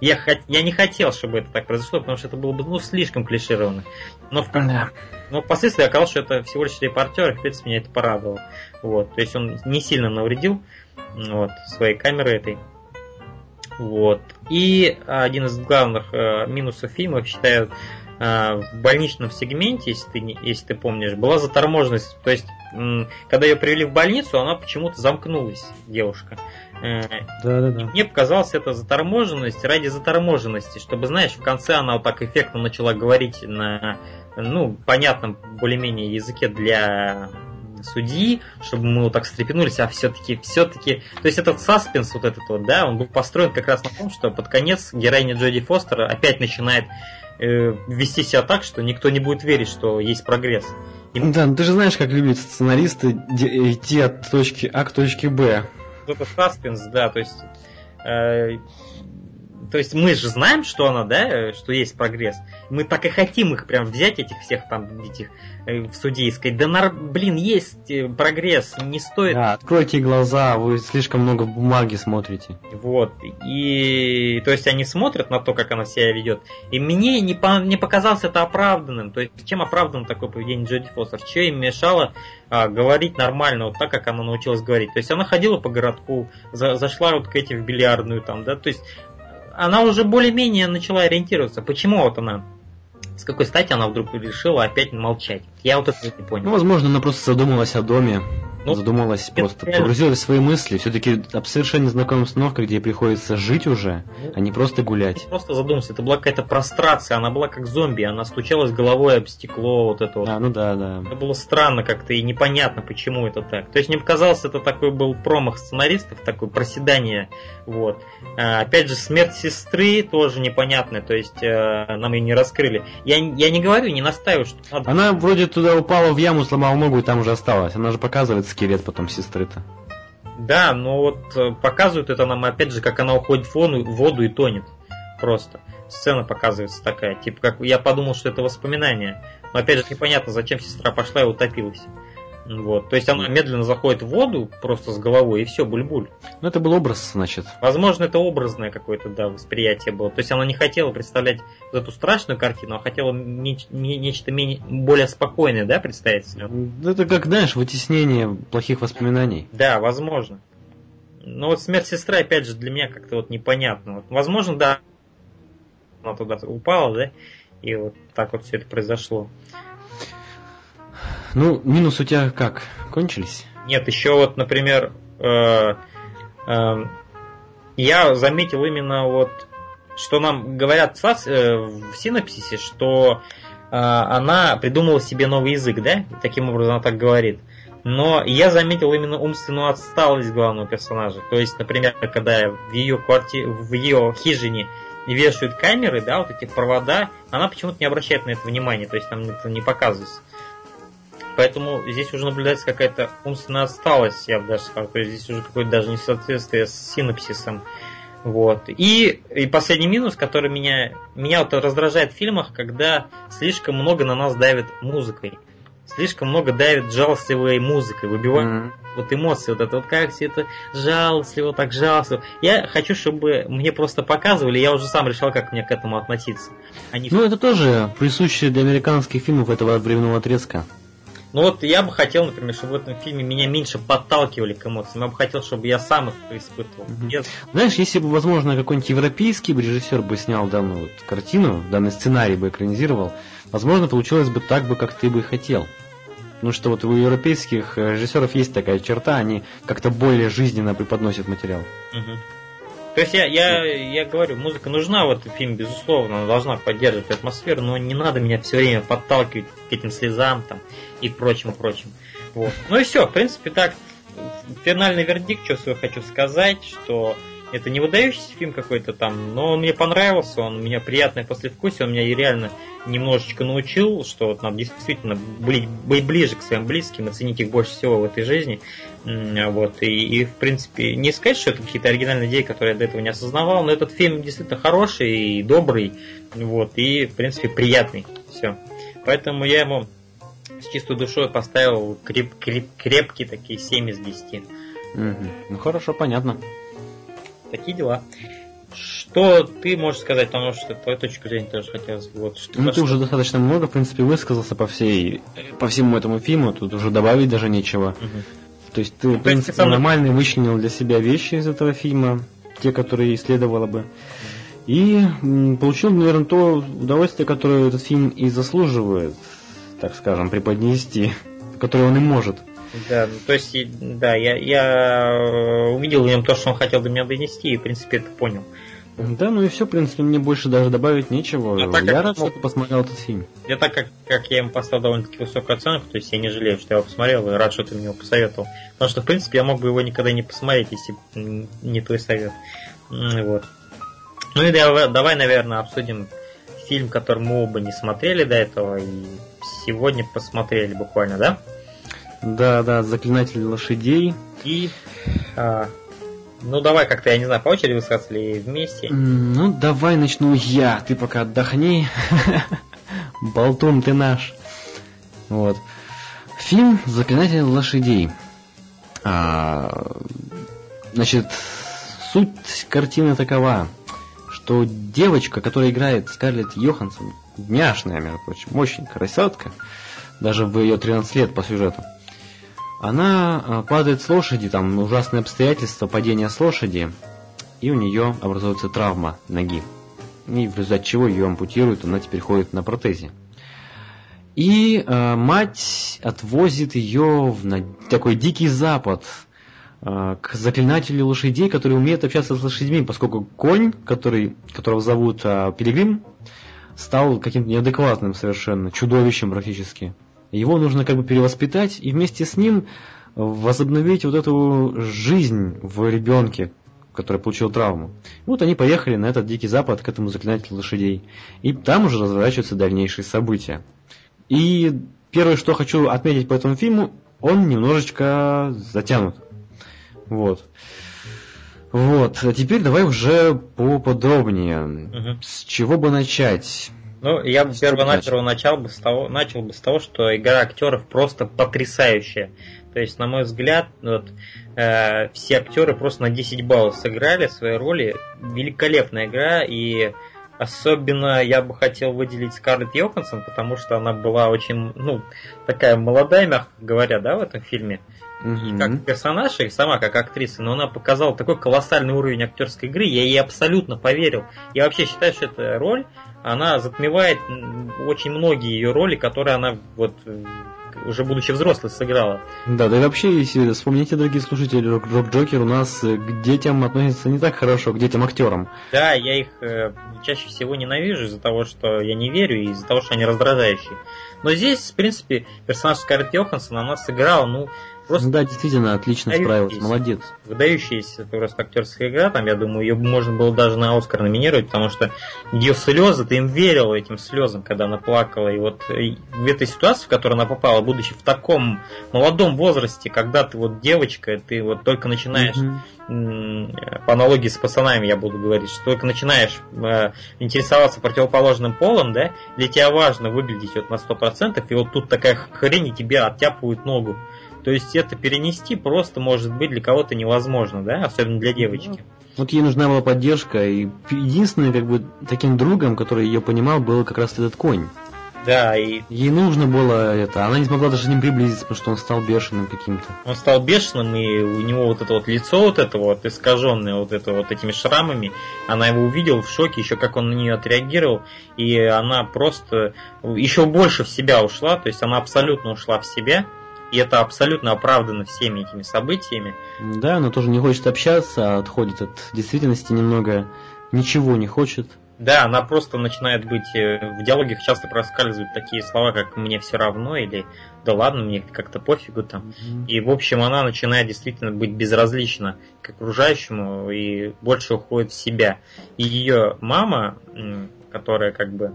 Я, хот... я не хотел, чтобы это так произошло, потому что это было бы ну, слишком клишированно. Но, в... да. Но впоследствии оказалось, что это всего лишь репортер, и в принципе меня это порадовало. Вот. То есть он не сильно навредил вот, своей камерой этой. Вот. И один из главных э, минусов фильма, считаю, э, в больничном сегменте, если ты, если ты помнишь, была заторможенность. То есть, м, когда ее привели в больницу, она почему-то замкнулась, девушка. Э, да, да, да. Мне показалось это заторможенность ради заторможенности, чтобы, знаешь, в конце она вот так эффектно начала говорить на, ну, понятном более-менее языке для судьи, чтобы мы вот так встрепенулись, а все-таки, все-таки, то есть этот саспенс вот этот вот, да, он был построен как раз на том, что под конец героиня Джоди Фостера опять начинает э, вести себя так, что никто не будет верить, что есть прогресс. И... Да, ну ты же знаешь, как любят сценаристы идти от точки А к точке Б. Это саспенс, да, то есть э, то есть мы же знаем, что она, да, что есть прогресс. Мы так и хотим их прям взять, этих всех там, этих э, в суде и сказать, да, нар, блин, есть э, прогресс, не стоит... Да, откройте глаза, вы слишком много бумаги смотрите. Вот, и то есть они смотрят на то, как она себя ведет, и мне не, по, не показалось это оправданным. То есть чем оправдан такое поведение Джоди Фостер? Что им мешало а, говорить нормально, вот так, как она научилась говорить? То есть она ходила по городку, за, зашла вот к этим в бильярдную там, да, то есть она уже более-менее начала ориентироваться. Почему вот она с какой стати она вдруг решила опять молчать? Я вот это не понял. Ну, возможно, она просто задумалась о доме. Ну, задумалась, просто реально... погрузилась в свои мысли. Все-таки совершенно незнакомая обстановка, где приходится жить уже, ну, а не просто гулять. Просто задумался, это была какая-то прострация, она была как зомби, она стучалась головой об стекло, вот это вот. А, ну да, да. Это было странно как-то и непонятно, почему это так. То есть мне показалось, это такой был промах сценаристов, такое проседание. Вот. А, опять же, смерть сестры тоже непонятная, то есть а, нам ее не раскрыли. Я, я не говорю, не настаиваю, что надо... Она вроде туда упала в яму, сломала ногу и там уже осталась. Она же показывает скелет потом сестры-то. Да, но вот э, показывают это нам опять же, как она уходит в воду, в воду и тонет. Просто. Сцена показывается такая. Типа, как я подумал, что это воспоминание. Но опять же непонятно, зачем сестра пошла и утопилась. Вот. То есть она медленно заходит в воду просто с головой, и все, буль-буль. Ну, это был образ, значит. Возможно, это образное какое-то, да, восприятие было. То есть она не хотела представлять вот эту страшную картину, а хотела не, не, нечто менее, более спокойное, да, представить себе. Это как, знаешь, вытеснение плохих воспоминаний. Да, возможно. Но вот смерть сестры, опять же, для меня как-то вот непонятно. Вот, возможно, да, она туда упала, да, и вот так вот все это произошло. Ну, минус у тебя как? Кончились? Нет, еще вот, например, э, э, я заметил именно вот, что нам говорят э, в синопсисе, что э, она придумала себе новый язык, да? Таким образом она так говорит. Но я заметил именно умственную отсталость главного персонажа. То есть, например, когда в ее квартире, в ее хижине вешают камеры, да, вот эти провода, она почему-то не обращает на это внимания, то есть там это не показывается. Поэтому здесь уже наблюдается какая-то умственная отсталость, я бы даже сказал. То есть здесь уже какое-то даже несоответствие с синапсисом. Вот. И, и последний минус, который меня, меня вот раздражает в фильмах, когда слишком много на нас давит музыкой. Слишком много давит жалостливой музыкой, выбивает mm-hmm. вот эмоции, вот это вот как все это жалостливо, так жалостливо. Я хочу, чтобы мне просто показывали, я уже сам решал, как мне к этому относиться. Они... Ну, это тоже присуще для американских фильмов этого временного отрезка. Ну вот я бы хотел, например, чтобы в этом фильме меня меньше подталкивали к эмоциям. Я бы хотел, чтобы я сам их испытывал. Угу. Без... Знаешь, если бы, возможно, какой-нибудь европейский режиссер бы снял данную вот картину, данный сценарий бы экранизировал, возможно, получилось бы так бы, как ты бы хотел. Ну что вот у европейских режиссеров есть такая черта, они как-то более жизненно преподносят материал. Угу. То есть я, я, я говорю, музыка нужна в этом фильме, безусловно, она должна поддерживать атмосферу, но не надо меня все время подталкивать к этим слезам там, и прочим, прочим. Вот. Ну и все, в принципе, так, финальный вердикт, что свой хочу сказать, что это не выдающийся фильм какой-то там, но он мне понравился, он у меня приятное послевкусие, он меня и реально немножечко научил, что вот надо действительно быть, ближе к своим близким, оценить их больше всего в этой жизни. Вот, и, и в принципе, не сказать, что это какие-то оригинальные идеи, которые я до этого не осознавал, но этот фильм действительно хороший и добрый, вот, и в принципе приятный. Все. Поэтому я ему с чистой душой поставил креп, креп, крепкие такие 7 из 10. Угу. Ну хорошо, понятно. Такие дела. Что ты можешь сказать, потому что твою точку зрения тоже хотелось бы. Вот, что, ну, ты уже достаточно много, в принципе, высказался по всей, по всему этому фильму, тут уже добавить даже нечего. Угу. То есть ты, ну, в принципе, есть, нормально вычленил для себя вещи из этого фильма, те, которые следовало бы. И получил, наверное, то удовольствие, которое этот фильм и заслуживает, так скажем, преподнести, которое он и может. Да, ну, то есть, да, я, я э, увидел в нем то, что он хотел до меня донести, и, в принципе, это понял. Да, ну и все, в принципе, мне больше даже добавить нечего. А так, я рад, что ты посмотрел этот фильм. Я так как, как я ему поставил довольно-таки высокую оценку, то есть я не жалею, что я его посмотрел, и рад, что ты мне его посоветовал. Потому что, в принципе, я мог бы его никогда не посмотреть, если не твой совет. Вот. Ну и давай, давай наверное, обсудим фильм, который мы оба не смотрели до этого, и сегодня посмотрели буквально, да? Да, да, заклинатель лошадей. И а, ну давай как-то, я не знаю, по очереди высказаться или вместе? Ну давай начну я, ты пока отдохни. <laughs> Болтун ты наш. Вот. Фильм «Заклинатель лошадей». А, значит, суть картины такова, что девочка, которая играет Скарлетт Йоханссон, няшная, между прочим, очень красотка, даже в ее 13 лет по сюжету, она а, падает с лошади, там ужасные обстоятельства падения с лошади, и у нее образуется травма ноги. И в результате чего ее ампутируют, она теперь ходит на протезе. И э, мать отвозит ее в на такой дикий запад, э, к заклинателю лошадей, который умеет общаться с лошадьми, поскольку конь, который, которого зовут э, Пилигрим, стал каким-то неадекватным совершенно, чудовищем практически. Его нужно как бы перевоспитать и вместе с ним возобновить вот эту жизнь в ребенке, который получил травму. Вот они поехали на этот дикий запад к этому заклинателю лошадей. И там уже разворачиваются дальнейшие события. И первое, что хочу отметить по этому фильму, он немножечко затянут. Вот. Вот. А теперь давай уже поподробнее. Угу. С чего бы начать? Ну, я бы первонаперво начал бы с того, начал бы с того, что игра актеров просто потрясающая. То есть, на мой взгляд, вот, э, все актеры просто на 10 баллов сыграли свои роли. Великолепная игра, и Особенно я бы хотел выделить Скарлетт Йоханссон, потому что она была очень, ну, такая молодая, мягко говоря, да, в этом фильме. Mm-hmm. И как персонаж, и сама как актриса, но она показала такой колоссальный уровень актерской игры, я ей абсолютно поверил. Я вообще считаю, что эта роль, она затмевает очень многие ее роли, которые она вот уже будучи взрослой, сыграла. Да, да и вообще, если вспомните, дорогие слушатели, Рок, Джокер у нас э, к детям относится не так хорошо, к детям-актерам. Да, я их э, чаще всего ненавижу из-за того, что я не верю, и из-за того, что они раздражающие. Но здесь, в принципе, персонаж Скарлетт Йоханссон, она сыграла, ну, Просто да, действительно, отлично справилась, молодец. Выдающаяся просто актерская игра, там, я думаю, ее можно было даже на Оскар номинировать, потому что ее слезы, ты им верил этим слезам, когда она плакала. И вот в этой ситуации, в которую она попала, будучи в таком молодом возрасте, когда ты вот девочка, ты вот только начинаешь, mm-hmm. по аналогии с пацанами я буду говорить, что только начинаешь э, интересоваться противоположным полом, да, для тебя важно выглядеть вот на 100%, и вот тут такая хрень, и тебе оттяпывают ногу. То есть это перенести просто может быть для кого-то невозможно, да, особенно для девочки. Вот ей нужна была поддержка, и единственным как бы таким другом, который ее понимал, был как раз этот конь. Да, и... Ей нужно было это, она не смогла даже с ним приблизиться, потому что он стал бешеным каким-то. Он стал бешеным, и у него вот это вот лицо вот это вот искаженное вот это вот этими шрамами, она его увидела в шоке, еще как он на нее отреагировал, и она просто еще больше в себя ушла, то есть она абсолютно ушла в себя, и это абсолютно оправдано всеми этими событиями. Да, она тоже не хочет общаться, а отходит от действительности немного, ничего не хочет. Да, она просто начинает быть... Э, в диалогах часто проскальзывают такие слова, как «мне все равно» или «да ладно, мне как-то пофигу» там. Mm-hmm. И, в общем, она начинает действительно быть безразлична к окружающему и больше уходит в себя. И ее мама, которая как бы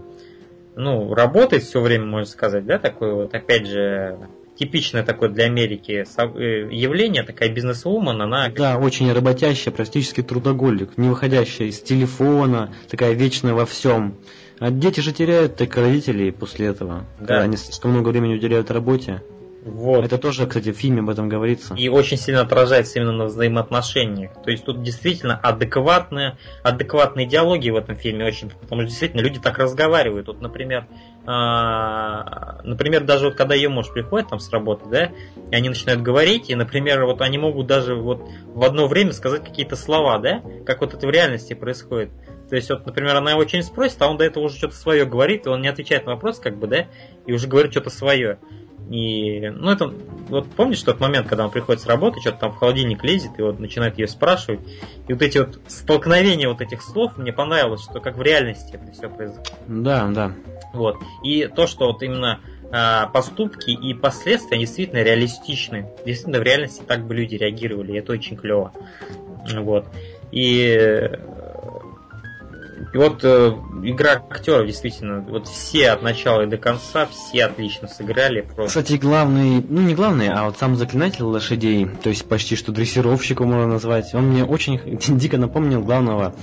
ну, работает все время, можно сказать, да, такой вот, опять же, типичное такое для Америки э, явление, такая бизнес-вумен, она... Да, очень работящая, практически трудоголик, не выходящая из телефона, такая вечная во всем. А дети же теряют так родителей после этого, да. когда они слишком много времени уделяют работе. Вот. Это тоже, кстати, в фильме об этом говорится. И очень сильно отражается именно на взаимоотношениях. То есть тут действительно адекватные, адекватные диалоги в этом фильме очень, потому что действительно люди так разговаривают. Вот, например, а, например, даже вот когда ее муж приходит там с работы, да, и они начинают говорить, и, например, вот они могут даже вот в одно время сказать какие-то слова, да, как вот это в реальности происходит. То есть, вот, например, она его что-нибудь спросит, а он до этого уже что-то свое говорит, и он не отвечает на вопрос, как бы, да, и уже говорит что-то свое. И, ну, это, вот помнишь тот момент, когда он приходит с работы, что-то там в холодильник лезет, и вот начинает ее спрашивать. И вот эти вот столкновения вот этих слов, мне понравилось, что как в реальности это все произошло. Да, да. Вот. И то, что вот именно а, поступки и последствия действительно реалистичны. Действительно, в реальности так бы люди реагировали, и это очень клево. Вот. И И вот э, игра актеров действительно, вот все от начала и до конца, все отлично сыграли. Просто. Кстати, главный, ну не главный, а вот сам заклинатель лошадей, то есть почти что дрессировщиком можно назвать, он мне очень <laughs> дико напомнил главного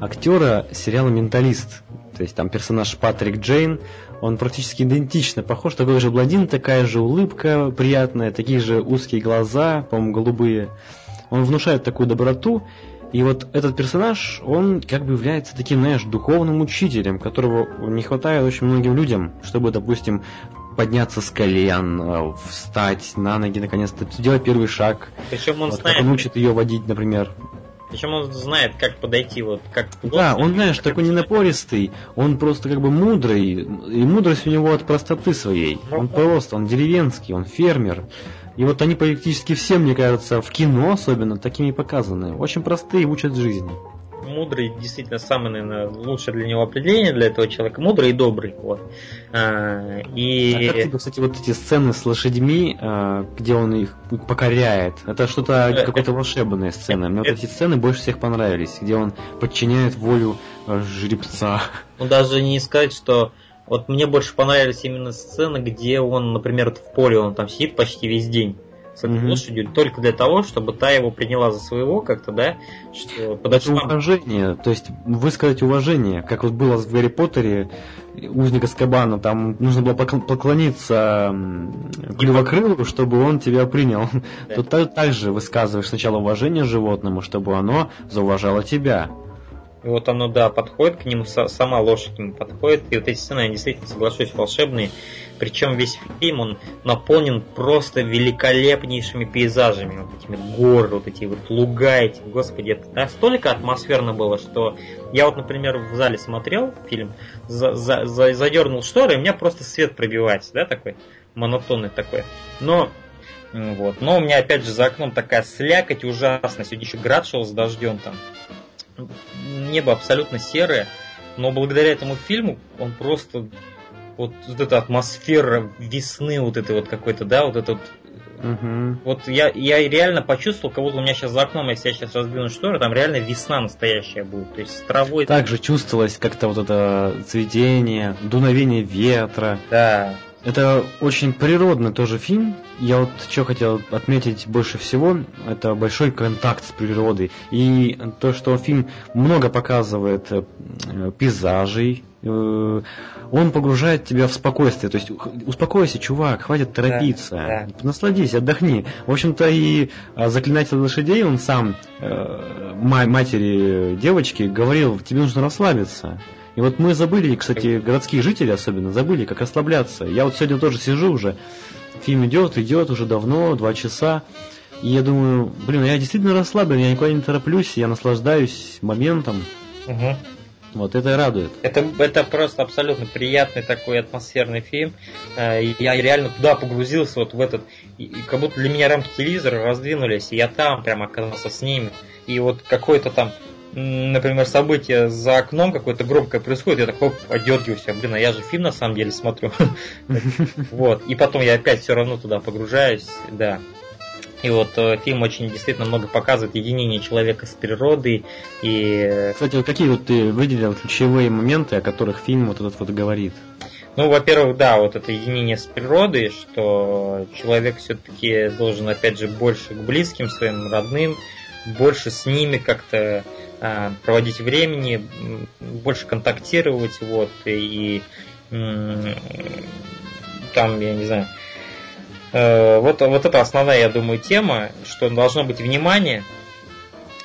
актера сериала «Менталист». То есть там персонаж Патрик Джейн, он практически идентично похож, такой же блондин, такая же улыбка приятная, такие же узкие глаза, по-моему, голубые. Он внушает такую доброту, и вот этот персонаж, он как бы является таким, знаешь, духовным учителем, которого не хватает очень многим людям, чтобы, допустим, подняться с колен, э, встать на ноги, наконец-то сделать первый шаг. Причем он вот, знает... Как он учит ее водить, например. Причем он знает, как подойти, вот как. Да, он, знаешь, такой не напористый, он просто как бы мудрый, и мудрость у него от простоты своей. Ну, он просто, он деревенский, он фермер. И вот они практически все, мне кажется, в кино особенно, такими показаны. Очень простые, учат жизни. Мудрый, действительно, самое, наверное, лучшее для него определение для этого человека. Мудрый и добрый. Вот. А, и... а как тебе, кстати, вот эти сцены с лошадьми, а, где он их покоряет? Это что-то, э, какая-то волшебная сцена. Мне вот эти сцены больше всех понравились, где он подчиняет волю э, жеребца. Ну, даже не сказать, что вот мне больше понравились именно сцены, где он, например, в поле, он там сидит почти весь день с этой mm-hmm. лошадью только для того, чтобы та его приняла за своего как-то, да? Что подошла... Уважение, то есть высказать уважение, как вот было в Гарри Поттере, узника Скабана, там нужно было поклониться Клювокрылу, чтобы он тебя принял. <laughs> Да. Тут так, так же высказываешь сначала уважение животному, чтобы оно зауважало тебя. И вот оно, да, подходит к нему, сама лошадь к нему подходит. И вот эти сцены, я действительно соглашусь, волшебные. Причем весь фильм, он наполнен просто великолепнейшими пейзажами. Вот этими горы, вот эти вот луга эти. Господи, это настолько атмосферно было, что я вот, например, в зале смотрел фильм, за, за, за, задернул шторы, и у меня просто свет пробивается, да, такой, монотонный такой. Но вот. Но у меня опять же за окном такая слякоть ужасная. Сегодня еще град шел с дождем там небо абсолютно серое, но благодаря этому фильму он просто вот, вот эта атмосфера весны, вот это вот какой-то, да, вот этот Угу. Вот я, я реально почувствовал, как будто у меня сейчас за окном, если я сейчас раздвину шторы, там реально весна настоящая будет. То есть с травой. Также чувствовалось как-то вот это цветение, дуновение ветра. Да. Это очень природный тоже фильм. Я вот что хотел отметить больше всего, это большой контакт с природой. И то, что фильм много показывает э, пейзажей, э, он погружает тебя в спокойствие. То есть успокойся, чувак, хватит торопиться. Да, да. Насладись, отдохни. В общем-то и а, заклинатель лошадей, он сам э, матери девочки говорил, тебе нужно расслабиться. И вот мы забыли, кстати, городские жители особенно, забыли, как расслабляться. Я вот сегодня тоже сижу уже, фильм идет, идет уже давно, два часа. И я думаю, блин, я действительно расслаблен, я никуда не тороплюсь, я наслаждаюсь моментом. Угу. Вот это радует. Это, это просто абсолютно приятный такой атмосферный фильм. Э, я реально туда погрузился, вот в этот, и как будто для меня рамки телевизора раздвинулись, и я там прям оказался с ними. И вот какой-то там например, событие за окном какое-то громкое происходит, я так оп, одергиваюсь, блин, а я же фильм на самом деле смотрю. <laughs> Вот, и потом я опять все равно туда погружаюсь, да. И вот э, фильм очень действительно много показывает единение человека с природой и... Кстати, вот какие вот ты выделил ключевые моменты, о которых фильм вот этот вот говорит? Ну, во-первых, да, вот это единение с природой, что человек все-таки должен, опять же, больше к близким своим родным, больше с ними как-то а, проводить времени, больше контактировать, вот, и, и там, я не знаю, э, вот, вот это основная, я думаю, тема, что должно быть внимание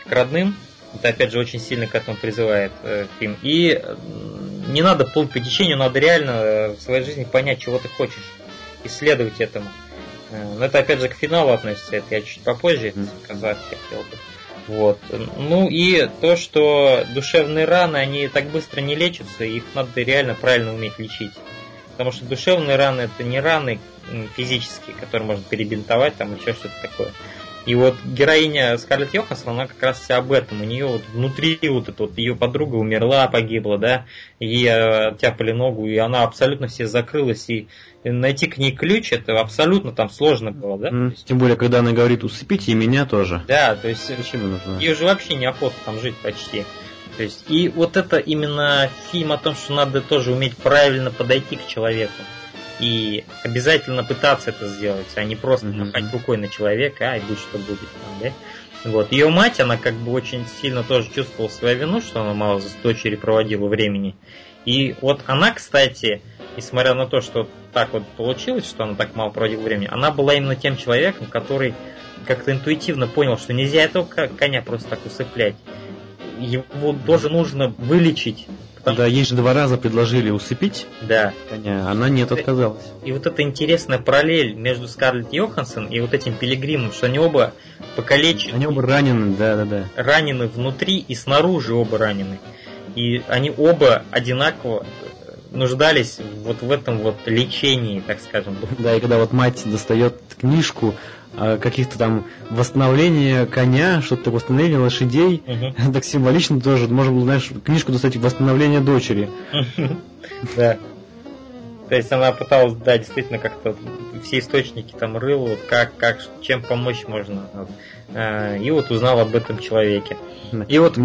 к родным, это опять же очень сильно к этому призывает э, фильм, и не надо плыть по течению, надо реально э, в своей жизни понять, чего ты хочешь, исследовать этому. Но это опять же к финалу относится, это я чуть попозже сказать хотел бы. Вот. Ну и то, что душевные раны, они так быстро не лечатся, их надо реально правильно уметь лечить. Потому что душевные раны это не раны физические, которые можно перебинтовать там еще что-то такое. И вот героиня Скарлетт Йоханссон, она как раз вся об этом. У нее вот внутри вот это вот ее подруга умерла, погибла, да, ей оттяпали ногу, и она абсолютно все закрылась, и найти к ней ключ, это абсолютно там сложно было, да? Mm, тем более, когда она говорит, усыпите и меня тоже. Да, то есть Зачем ей уже вообще неохота там жить почти. То есть, и вот это именно фильм о том, что надо тоже уметь правильно подойти к человеку. И обязательно пытаться это сделать, а не просто mm-hmm. махать рукой на человека, а и будь что будет там, да? Вот. Ее мать, она как бы очень сильно тоже чувствовала свою вину, что она мало с дочерью проводила времени. И вот она, кстати, несмотря на то, что так вот получилось, что она так мало проводила времени, она была именно тем человеком, который как-то интуитивно понял, что нельзя этого коня просто так усыплять. Его тоже нужно вылечить. Да, ей же два раза предложили усыпить да. коня, она нет, отказалась. И вот эта интересная параллель между Скарлетт Йоханссон и вот этим пилигримом, что они оба покалечены. Они оба ранены, да, да, да. Ранены внутри и снаружи оба ранены. И они оба одинаково нуждались вот в этом вот лечении, так скажем. Да, и когда вот мать достает книжку каких-то там восстановления коня, что-то восстановление лошадей, угу. так символично тоже. Можно было, знаешь, книжку достать восстановление дочери. Да. То есть она пыталась, да, действительно как-то все источники там рыла, вот как, как, чем помочь можно. А, и вот узнал об этом человеке. И вот...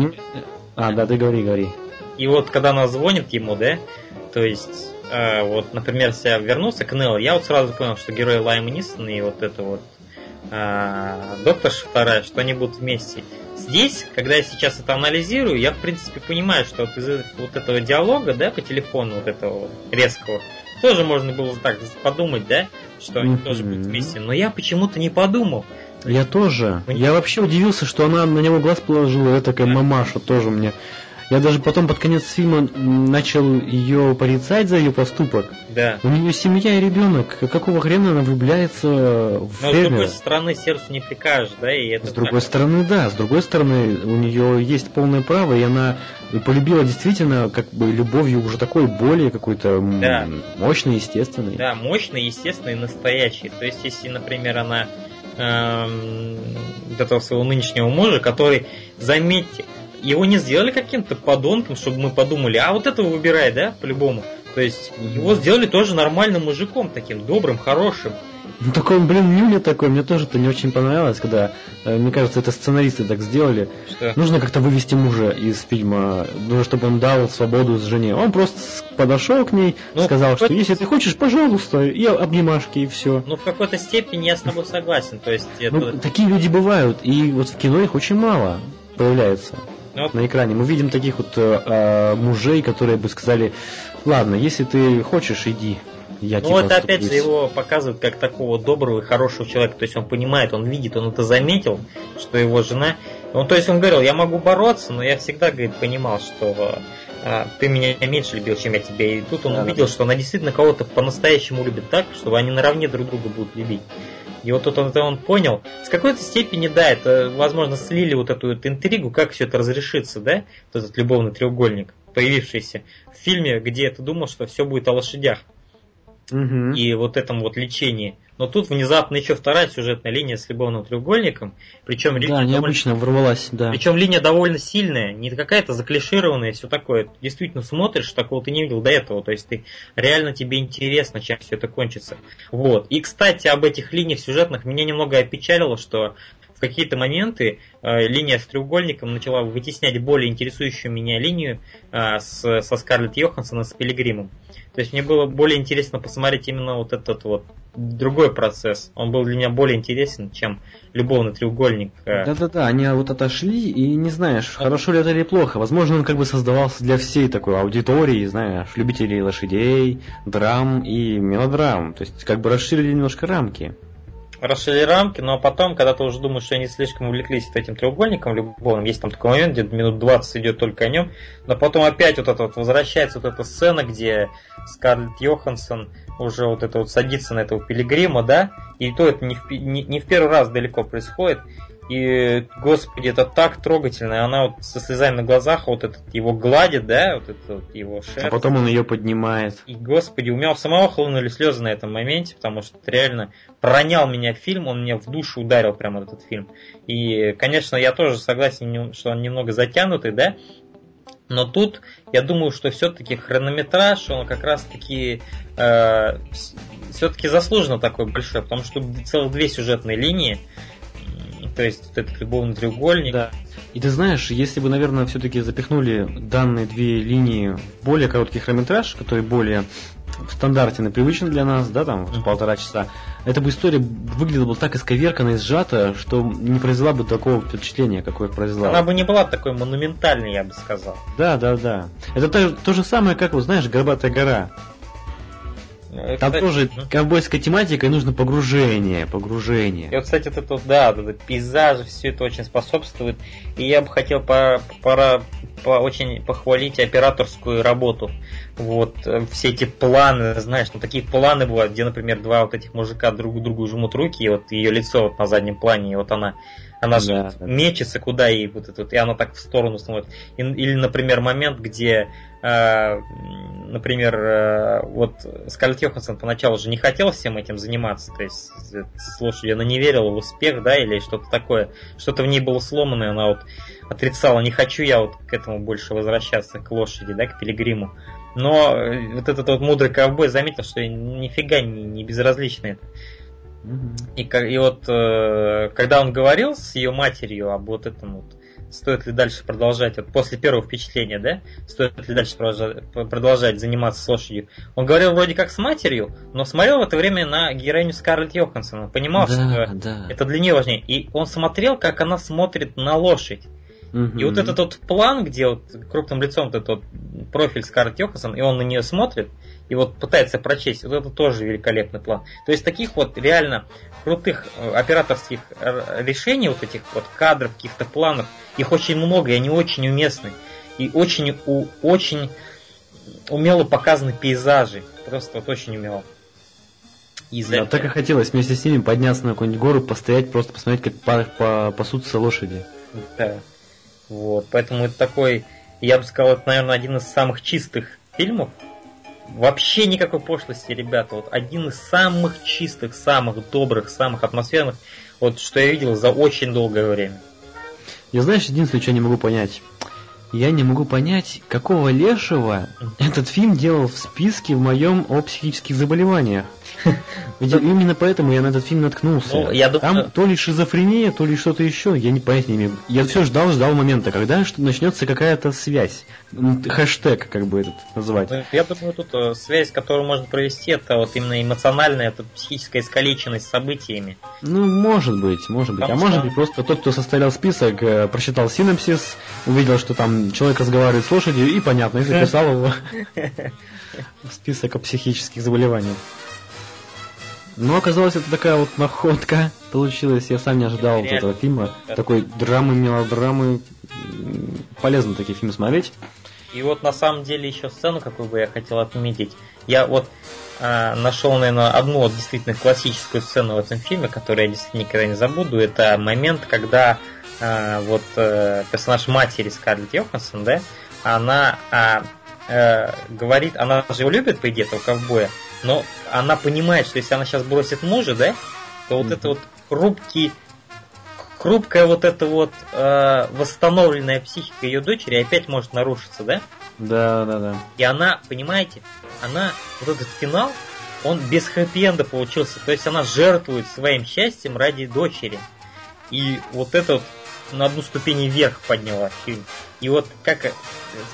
А, да, ты говори, говори. И вот когда она звонит ему, да, то есть, э, вот, например, если я вернулся к Неллу, я вот сразу понял, что герой Лайма Нисон и вот это вот э, Докторша вторая, что они будут вместе. Здесь, когда я сейчас это анализирую, я в принципе понимаю, что вот из вот этого диалога, да, по телефону вот этого резкого, тоже можно было так подумать, да, что они mm-hmm. тоже будут вместе. Но я почему-то не подумал. Я тоже. Я вообще удивился, что она на него глаз положила. Это такая мамаша тоже мне я даже потом под конец фильма начал ее порицать за ее поступок. Да. У нее семья и ребенок. Какого хрена она влюбляется в Но фермера? с другой стороны, сердцу не прикажешь, да? И это с другой так. стороны, да. С другой стороны, у нее есть полное право, и она полюбила действительно как бы любовью уже такой более какой-то да. мощной, естественной. Да, мощной, естественной, настоящей. То есть, если, например, она эм, этого своего нынешнего мужа, который, заметьте, его не сделали каким-то подонком, чтобы мы подумали, а вот этого выбирай, да, по-любому. То есть его сделали тоже нормальным мужиком, таким добрым, хорошим. Ну такой он, блин, Юля такой, мне тоже это не очень понравилось, когда, э, мне кажется, это сценаристы так сделали. Что? Нужно как-то вывести мужа из фильма, нужно, чтобы он дал свободу с жене. Он просто подошел к ней, ну, сказал, что если ты хочешь, пожалуйста, и обнимашки, и все. Ну, в какой-то степени я с тобой согласен. То есть это... ну, такие люди бывают, и вот в кино их очень мало появляется вот. на экране. Мы видим таких вот э, э, мужей, которые бы сказали, ладно, если ты хочешь, иди. Я ну вот опять же его показывают как такого доброго и хорошего человека, то есть он понимает, он видит, он это заметил, что его жена, ну то есть он говорил, я могу бороться, но я всегда, говорит, понимал, что а, ты меня меньше любил, чем я тебя, и тут он да, увидел, да. что она действительно кого-то по-настоящему любит так, чтобы они наравне друг друга будут любить. И вот тут он, это он понял. С какой-то степени, да, это, возможно, слили вот эту вот интригу, как все это разрешится, да, вот этот любовный треугольник, появившийся в фильме, где ты думал, что все будет о лошадях. Угу. И вот этом вот лечении. Но тут внезапно еще вторая сюжетная линия с любовным треугольником. Причем да, линия необычно довольно... ворвалась, да. Причем линия довольно сильная, не какая-то заклишированная, все такое. Действительно смотришь, такого ты не видел до этого. То есть ты реально тебе интересно, чем все это кончится. Вот. И, кстати, об этих линиях сюжетных меня немного опечалило, что в какие-то моменты э, линия с треугольником начала вытеснять более интересующую меня линию э, с, со Скарлетт Йоханссон и с Пилигримом. То есть мне было более интересно посмотреть именно вот этот вот другой процесс. Он был для меня более интересен, чем любовный треугольник. Э. Да-да-да, они вот отошли, и не знаешь, хорошо ли это или плохо. Возможно, он как бы создавался для всей такой аудитории, знаешь, любителей лошадей, драм и мелодрам. То есть как бы расширили немножко рамки расширили рамки, но потом, когда ты уже думаешь, что они слишком увлеклись этим треугольником любовным, есть там такой момент, где минут 20 идет только о нем, но потом опять вот это вот возвращается вот эта сцена, где Скарлетт Йоханссон уже вот это вот садится на этого пилигрима, да, и то это не в, не, не в первый раз далеко происходит, и, господи, это так трогательно. И она вот со слезами на глазах вот этот его гладит, да, вот этот вот его шерсть. А потом он ее поднимает. И, господи, у меня у самого хлынули слезы на этом моменте, потому что реально пронял меня фильм, он мне в душу ударил прямо этот фильм. И, конечно, я тоже согласен, что он немного затянутый, да, но тут я думаю, что все-таки хронометраж, он как раз-таки э, все-таки заслуженно такой большой, потому что целых две сюжетные линии, то есть вот этот любовный треугольник. Да. И ты знаешь, если бы, наверное, все-таки запихнули данные две линии в более короткий хронометраж, который более стандартен и привычен для нас, да, там, в полтора часа, эта бы история выглядела бы так исковерканно и сжата, что не произвела бы такого впечатления, какое произвела. Она бы не была такой монументальной, я бы сказал. Да, да, да. Это то, то же самое, как, вот, знаешь, «Горбатая гора». Это, Там кстати, тоже мгм. ковбойская тематика, и нужно погружение, И погружение. вот, кстати, это, вот, да, этот пейзаж, все это очень способствует. И я бы хотел по, пора, по- очень похвалить операторскую работу. Вот, э, все эти планы, знаешь, ну такие планы бывают, где, например, два вот этих мужика друг другу жмут руки, и вот ее лицо вот на заднем плане, и вот она, она же Да, да. мечется куда и вот это вот, и она так в сторону смотрит. И- или, например, момент, где, э, например, э, вот Скарлетт Йоханссон поначалу же не хотела всем этим заниматься, то есть э, с лошадью она не верила в успех, да, или что-то такое, что-то в ней было сломано, и она вот отрицала, не хочу я вот к этому больше возвращаться, к лошади, да, к пилигриму. Но э, вот этот вот мудрый ковбой заметил, что нифига не, не безразлично это. Мгм. И, и вот э, когда он говорил с ее матерью об вот этом вот, стоит ли дальше продолжать, вот после первого впечатления, да, стоит ли дальше продолжать, продолжать заниматься с лошадью, он говорил вроде как с матерью, но смотрел в это время на героиню Скарлетт Йоханссон, понимал, да, что да. это для нее важнее. И он смотрел, как она смотрит на лошадь. И вот этот вот план, где вот крупным лицом вот этот вот профиль Скарлетт Йоханссон, и он на нее смотрит, и вот пытается прочесть, вот это тоже великолепный план. То есть таких вот реально крутых э, операторских э, решений, вот этих вот кадров, каких-то планов, их очень много, и они очень уместны. И очень, у, очень умело показаны пейзажи. Просто вот очень умело. И Да, так и хотелось вместе с ними подняться на какую-нибудь гору, постоять, просто посмотреть, как па- па- пасутся лошади. Да. Вот, поэтому это такой, я бы сказал, это, наверное, один из самых чистых фильмов. Вообще никакой пошлости, ребята. Вот один из самых чистых, самых добрых, самых атмосферных, вот что я видел за очень долгое время. Я знаешь, единственное, что не могу понять. Я не могу понять, какого лешего этот фильм делал в списке в моем о психических заболеваниях. <laughs> Именно поэтому я на этот фильм наткнулся. Ну, я думаю- Там то ли шизофрения, то ли что-то еще, я не понять не имею. Я все ждал, ждал момента, когда начнется какая-то связь. Хэштег, как бы этот назвать. Ну, Я думаю, тут э, связь, которую можно провести, это вот именно эмоциональная, это психическая искалеченность событиями. Ну, может быть, может быть. А Потому может что- быть, просто тот, кто составлял список, э, прочитал синопсис, увидел, что там человек разговаривает с лошадью, и понятно, и записал его <laughs> в список о психических заболеваниях. Но оказалось, это такая вот находка получилась. Я сам не ожидал вот этого фильма. Да. Такой драмы, мелодрамы. Полезно такие фильмы смотреть. И вот на самом деле еще сцену, какую бы я хотел отметить. Я вот а, нашел, наверное, одну вот действительно классическую сцену в этом фильме, которую я действительно никогда не забуду. Это момент, когда а, вот э, персонаж матери Скарлетт Йоханссон, да, она а, э, говорит, она же его любит, по идее, этого ковбоя, но она понимает, что если она сейчас бросит мужа, да, то вот Мгм. это вот хрупкий хрупкая вот эта вот э, восстановленная психика ее дочери опять может нарушиться, да? Да, да, да. И она, понимаете, она, вот этот финал, он без хэппи-энда получился. То есть она жертвует своим счастьем ради дочери. И вот это вот на одну ступень вверх подняла фильм. И вот как,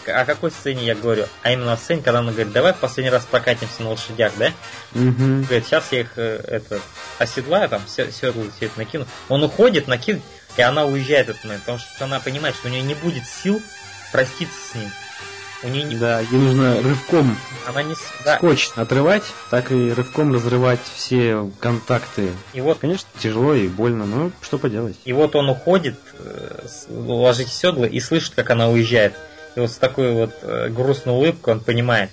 о какой сцене я говорю? А именно о сцене, когда она говорит, давай в последний раз прокатимся на лошадях, да? Мгм. Говорит, сейчас я их э, это, оседлаю, там, все, седло все это накину. Он уходит, накинет, и она уезжает этот момент, потому что она понимает, что у нее не будет сил проститься с ним. Нее не, Да, ей нужно рывком она не... с- Да, скотч отрывать, так и рывком разрывать все контакты. и вот Конечно, тяжело и больно, но что поделать. И вот он уходит, э, ложить седло и слышит, как она уезжает. И вот с такой вот э, грустной улыбкой он понимает,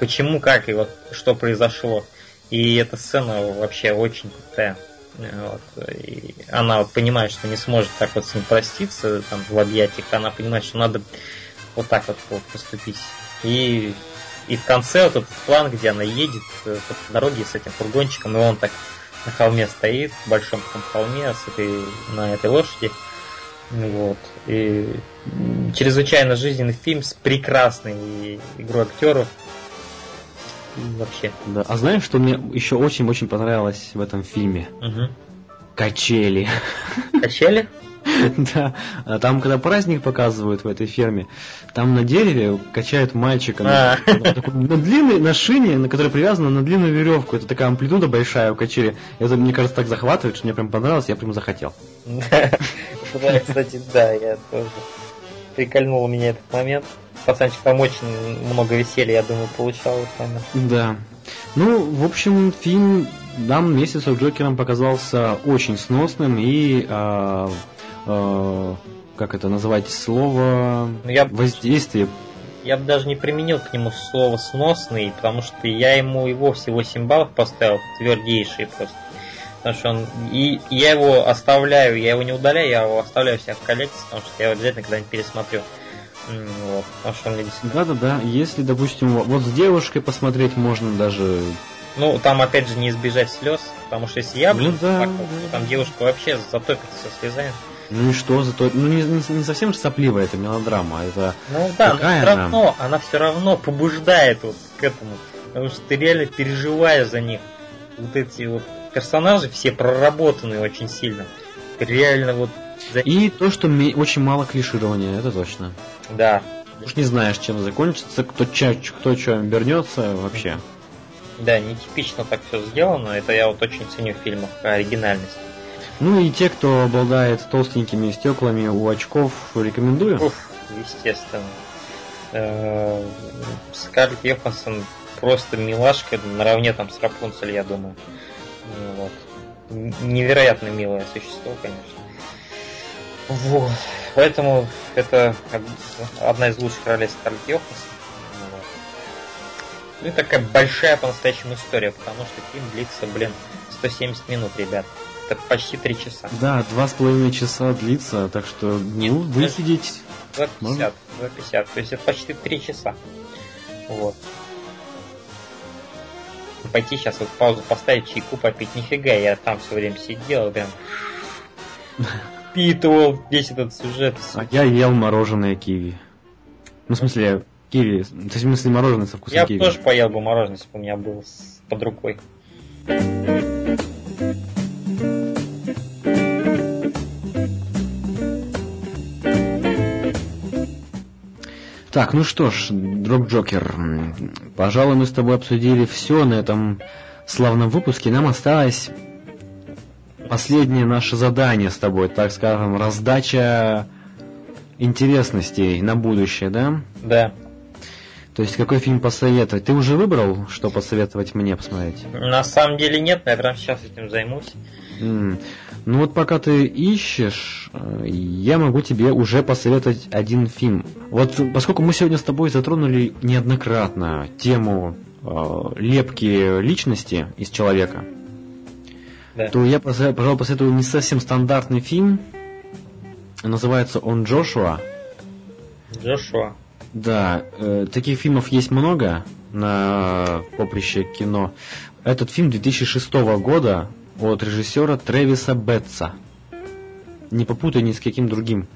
почему, как и вот что произошло. И эта сцена вообще очень крутая. Э, Вот. И она вот понимает, что не сможет так вот с ним проститься там, в объятиях. Она понимает, что надо вот так вот вот поступить. И, и в конце вот этот план, где она едет э, по дороге с этим фургончиком, и он так на холме стоит, в большом таком холме с этой, на этой лошади. Вот. И чрезвычайно жизненный фильм с прекрасной игрой актеров. И вообще. Да. А знаешь, что мне еще очень-очень понравилось в этом фильме? Мгм. Качели. Качели? <laughs> Да, а там, когда праздник показывают в этой ферме, там на дереве качают мальчика на, А. на длинной, на шине, на которой привязана на длинную веревку. Это такая амплитуда большая у качели. Это, мне кажется, так захватывает, что мне прям понравилось, я прям захотел. Да, кстати, да, я тоже. Прикольнул меня этот момент. Пацанчик там очень много веселья, я думаю, получал в этот момент. Да. Ну, в общем, фильм нам вместе с Джокером показался очень сносным и а, а, как это называть слово Ну, я, воздействие. я бы даже не применил к нему слово сносный, потому что я ему и вовсе 8 баллов поставил, твердейший просто. Потому что он... И я его оставляю, я его не удаляю, я его оставляю себя в коллекции, потому что я его обязательно когда-нибудь пересмотрю. Вот, потому что он мне действительно... Да-да-да. Если, допустим, вот с девушкой посмотреть можно даже. Ну, там опять же не избежать слез, потому что если я Ну буду да, плакать, да, то там девушка вообще затопится со слезами. Ну и что, зато. Ну не, не- не совсем же сопливая это мелодрама, это. Ну да, но Какая все она? равно, она все равно побуждает вот к этому. Потому что ты реально переживаешь за них. Вот эти вот персонажи все проработанные очень сильно. Ты реально вот за И то, что ме- очень мало клиширования, это точно. Да. Уж не знаешь, чем закончится, кто, ча- кто что вернется вообще. Да, нетипично так все сделано. Это я вот очень ценю в фильмах оригинальность. Ну и те, кто обладает толстенькими стеклами у очков, рекомендую. Уф, естественно. Э, Скарлетт Йоханссон просто милашка наравне там с Рапунцель, я думаю. Ну, Вот. Невероятно милое существо, конечно. Вот. Поэтому это одна из лучших ролей Скарлетт Йоханссон. Ну. Ну и такая большая по-настоящему история, потому что фильм длится, блин, 170 минут, ребят. Это почти 3 часа. Да, два с половиной часа длится, так что ну, высидеть. 250, 250, то есть это почти 3 часа. Вот. Пойти сейчас вот паузу поставить, чайку попить, нифига, я там все время сидел, прям впитывал весь этот сюжет. А я ел мороженое киви. Ну, в смысле, киви. То есть, в смысле, мороженое со вкусом Я киви. тоже поел бы мороженое, если бы у меня был с- под рукой. Так, ну что ж, Дроп Джокер, пожалуй, мы с тобой обсудили все на этом славном выпуске. Нам осталось последнее наше задание с тобой, так скажем, раздача интересностей на будущее, да? Да. То есть какой фильм посоветовать? Ты уже выбрал, что посоветовать мне посмотреть? На самом деле нет, но я прямо сейчас этим займусь. М, Ну вот пока ты ищешь, э, я могу тебе уже посоветовать один фильм. Вот поскольку мы сегодня с тобой затронули неоднократно тему э, лепки личности из человека, Да. то я, пожалуй, посоветую не совсем стандартный фильм. Называется он Джошуа. Джошуа. Да, э, таких фильмов есть много на поприще кино. Этот фильм 2006 года от режиссера Трэвиса Бетса. Не попутай ни с каким другим.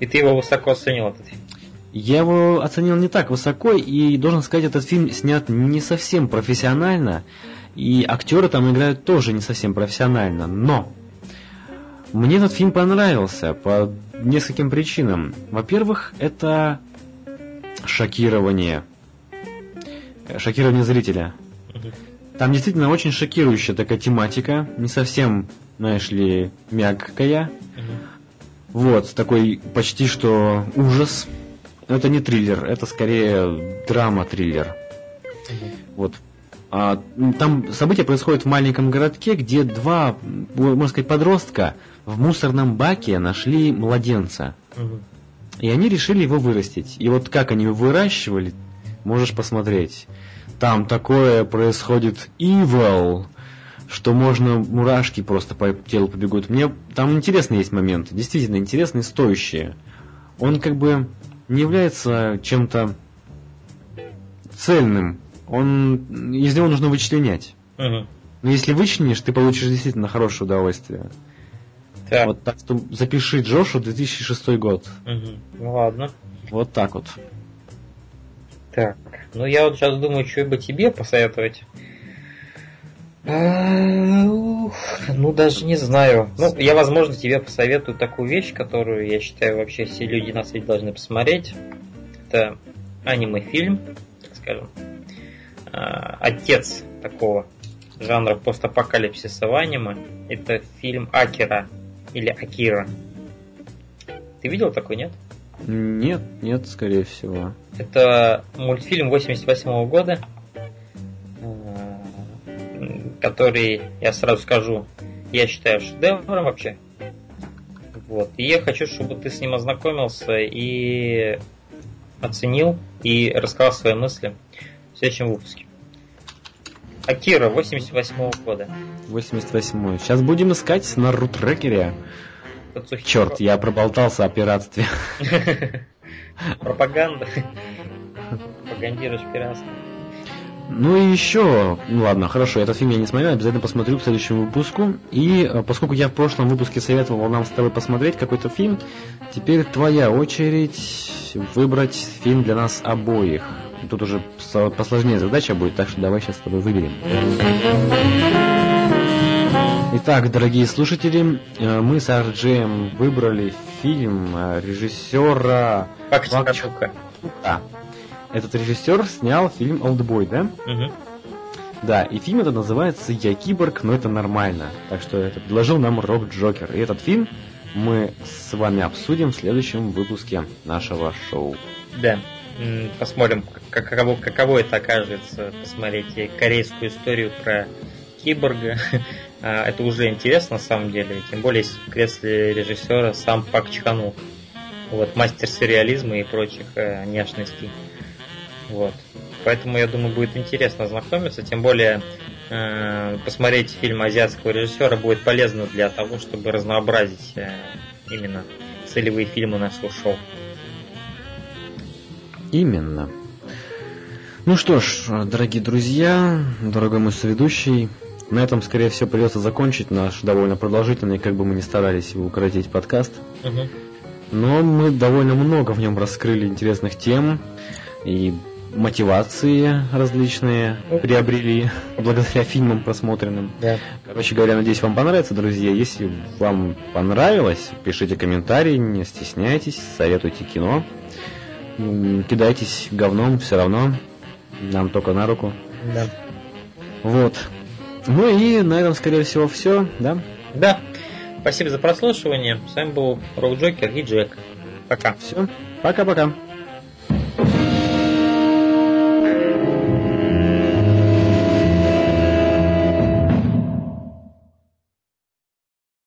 И ты его высоко оценил, этот фильм. Я его оценил не так высоко, и должен сказать, этот фильм снят не совсем профессионально, и актеры там играют тоже не совсем профессионально, но мне этот фильм понравился по нескольким причинам. Во-первых, это шокирование. Э, Шокирование зрителя. Там действительно очень шокирующая такая тематика, не совсем, знаешь ли, мягкая. Мгм. Вот, такой почти что ужас. Это не триллер, это скорее драма-триллер. Мгм. Вот. А, там события происходят в маленьком городке, где два, можно сказать, подростка в мусорном баке нашли младенца. Мгм. И они решили его вырастить. И вот как они его выращивали, можешь посмотреть. Там такое происходит evil, что можно мурашки просто по телу побегут. Мне там интересные есть моменты, действительно интересные, стоящие. Он как бы не является чем-то цельным. Он из него нужно вычленять. Мгм. Но если вычленишь, ты получишь действительно хорошее удовольствие. Так. Вот так что запиши Джошу 2006 год. Мгм. Ну ладно. Вот так вот. Так, ну я вот сейчас думаю, что бы тебе посоветовать. А, Ну, даже не знаю. Ну, я, возможно, тебе посоветую такую вещь, которую я считаю вообще все люди на свете должны посмотреть. Это аниме-фильм, так скажем. А, отец такого жанра постапокалипсиса в аниме. Это фильм Акира или Акира. Ты видел такой, нет? Нет, нет, скорее всего. Это мультфильм 88 года, э, который, я сразу скажу, я считаю шедевром вообще. Вот. И я хочу, чтобы ты с ним ознакомился и оценил и рассказал свои мысли в следующем выпуске. Акира 88 -го года. 88 Сейчас будем искать на рутрекере. Черт, я проболтался о пиратстве. <laughs> Пропаганда. Пропагандируешь пиратство. Ну и еще, ну ладно, хорошо, этот фильм я не смотрел, обязательно посмотрю к следующему выпуску. И э, поскольку я в прошлом выпуске советовал нам с тобой посмотреть какой-то фильм, теперь твоя очередь выбрать фильм для нас обоих. Тут уже посложнее задача будет, так что давай сейчас с тобой выберем. Итак, дорогие слушатели, э, мы с Арджеем выбрали фильм э, режиссера Пак Чакчука. Да. Этот режиссер снял фильм «Олдбой», да? Угу. Да, и фильм этот называется «Я киборг, но это нормально». Так что это предложил нам Рок Джокер. И этот фильм мы с вами обсудим в следующем выпуске нашего шоу. Да, посмотрим, каково, каково это окажется, посмотреть корейскую историю про киборга. <laughs> А, это уже интересно на самом деле, тем более в кресле режиссера сам Пак Чхану. Вот, мастер сюрреализма и прочих э, няшностей. Вот. Поэтому, я думаю, будет интересно ознакомиться, тем более э, посмотреть фильм азиатского режиссера будет полезно для того, чтобы разнообразить э, именно целевые фильмы нашего шоу. Именно. Ну что ж, дорогие друзья, дорогой мой соведущий, на этом, скорее всего, придется закончить наш довольно продолжительный, как бы мы ни старались его укоротить подкаст. Угу. Но мы довольно много в нем раскрыли интересных тем и мотивации различные приобрели <laughs> благодаря фильмам просмотренным. Да. Короче говоря, надеюсь, вам понравится, друзья. Если вам понравилось, пишите комментарии, не стесняйтесь, советуйте кино. Кидайтесь говном, все равно. Нам только на руку. Да. Вот. Ну и на этом, скорее всего, все, да? Да. Спасибо за прослушивание. С вами был Рок Джокер и Джек. Пока. Все. Пока-пока.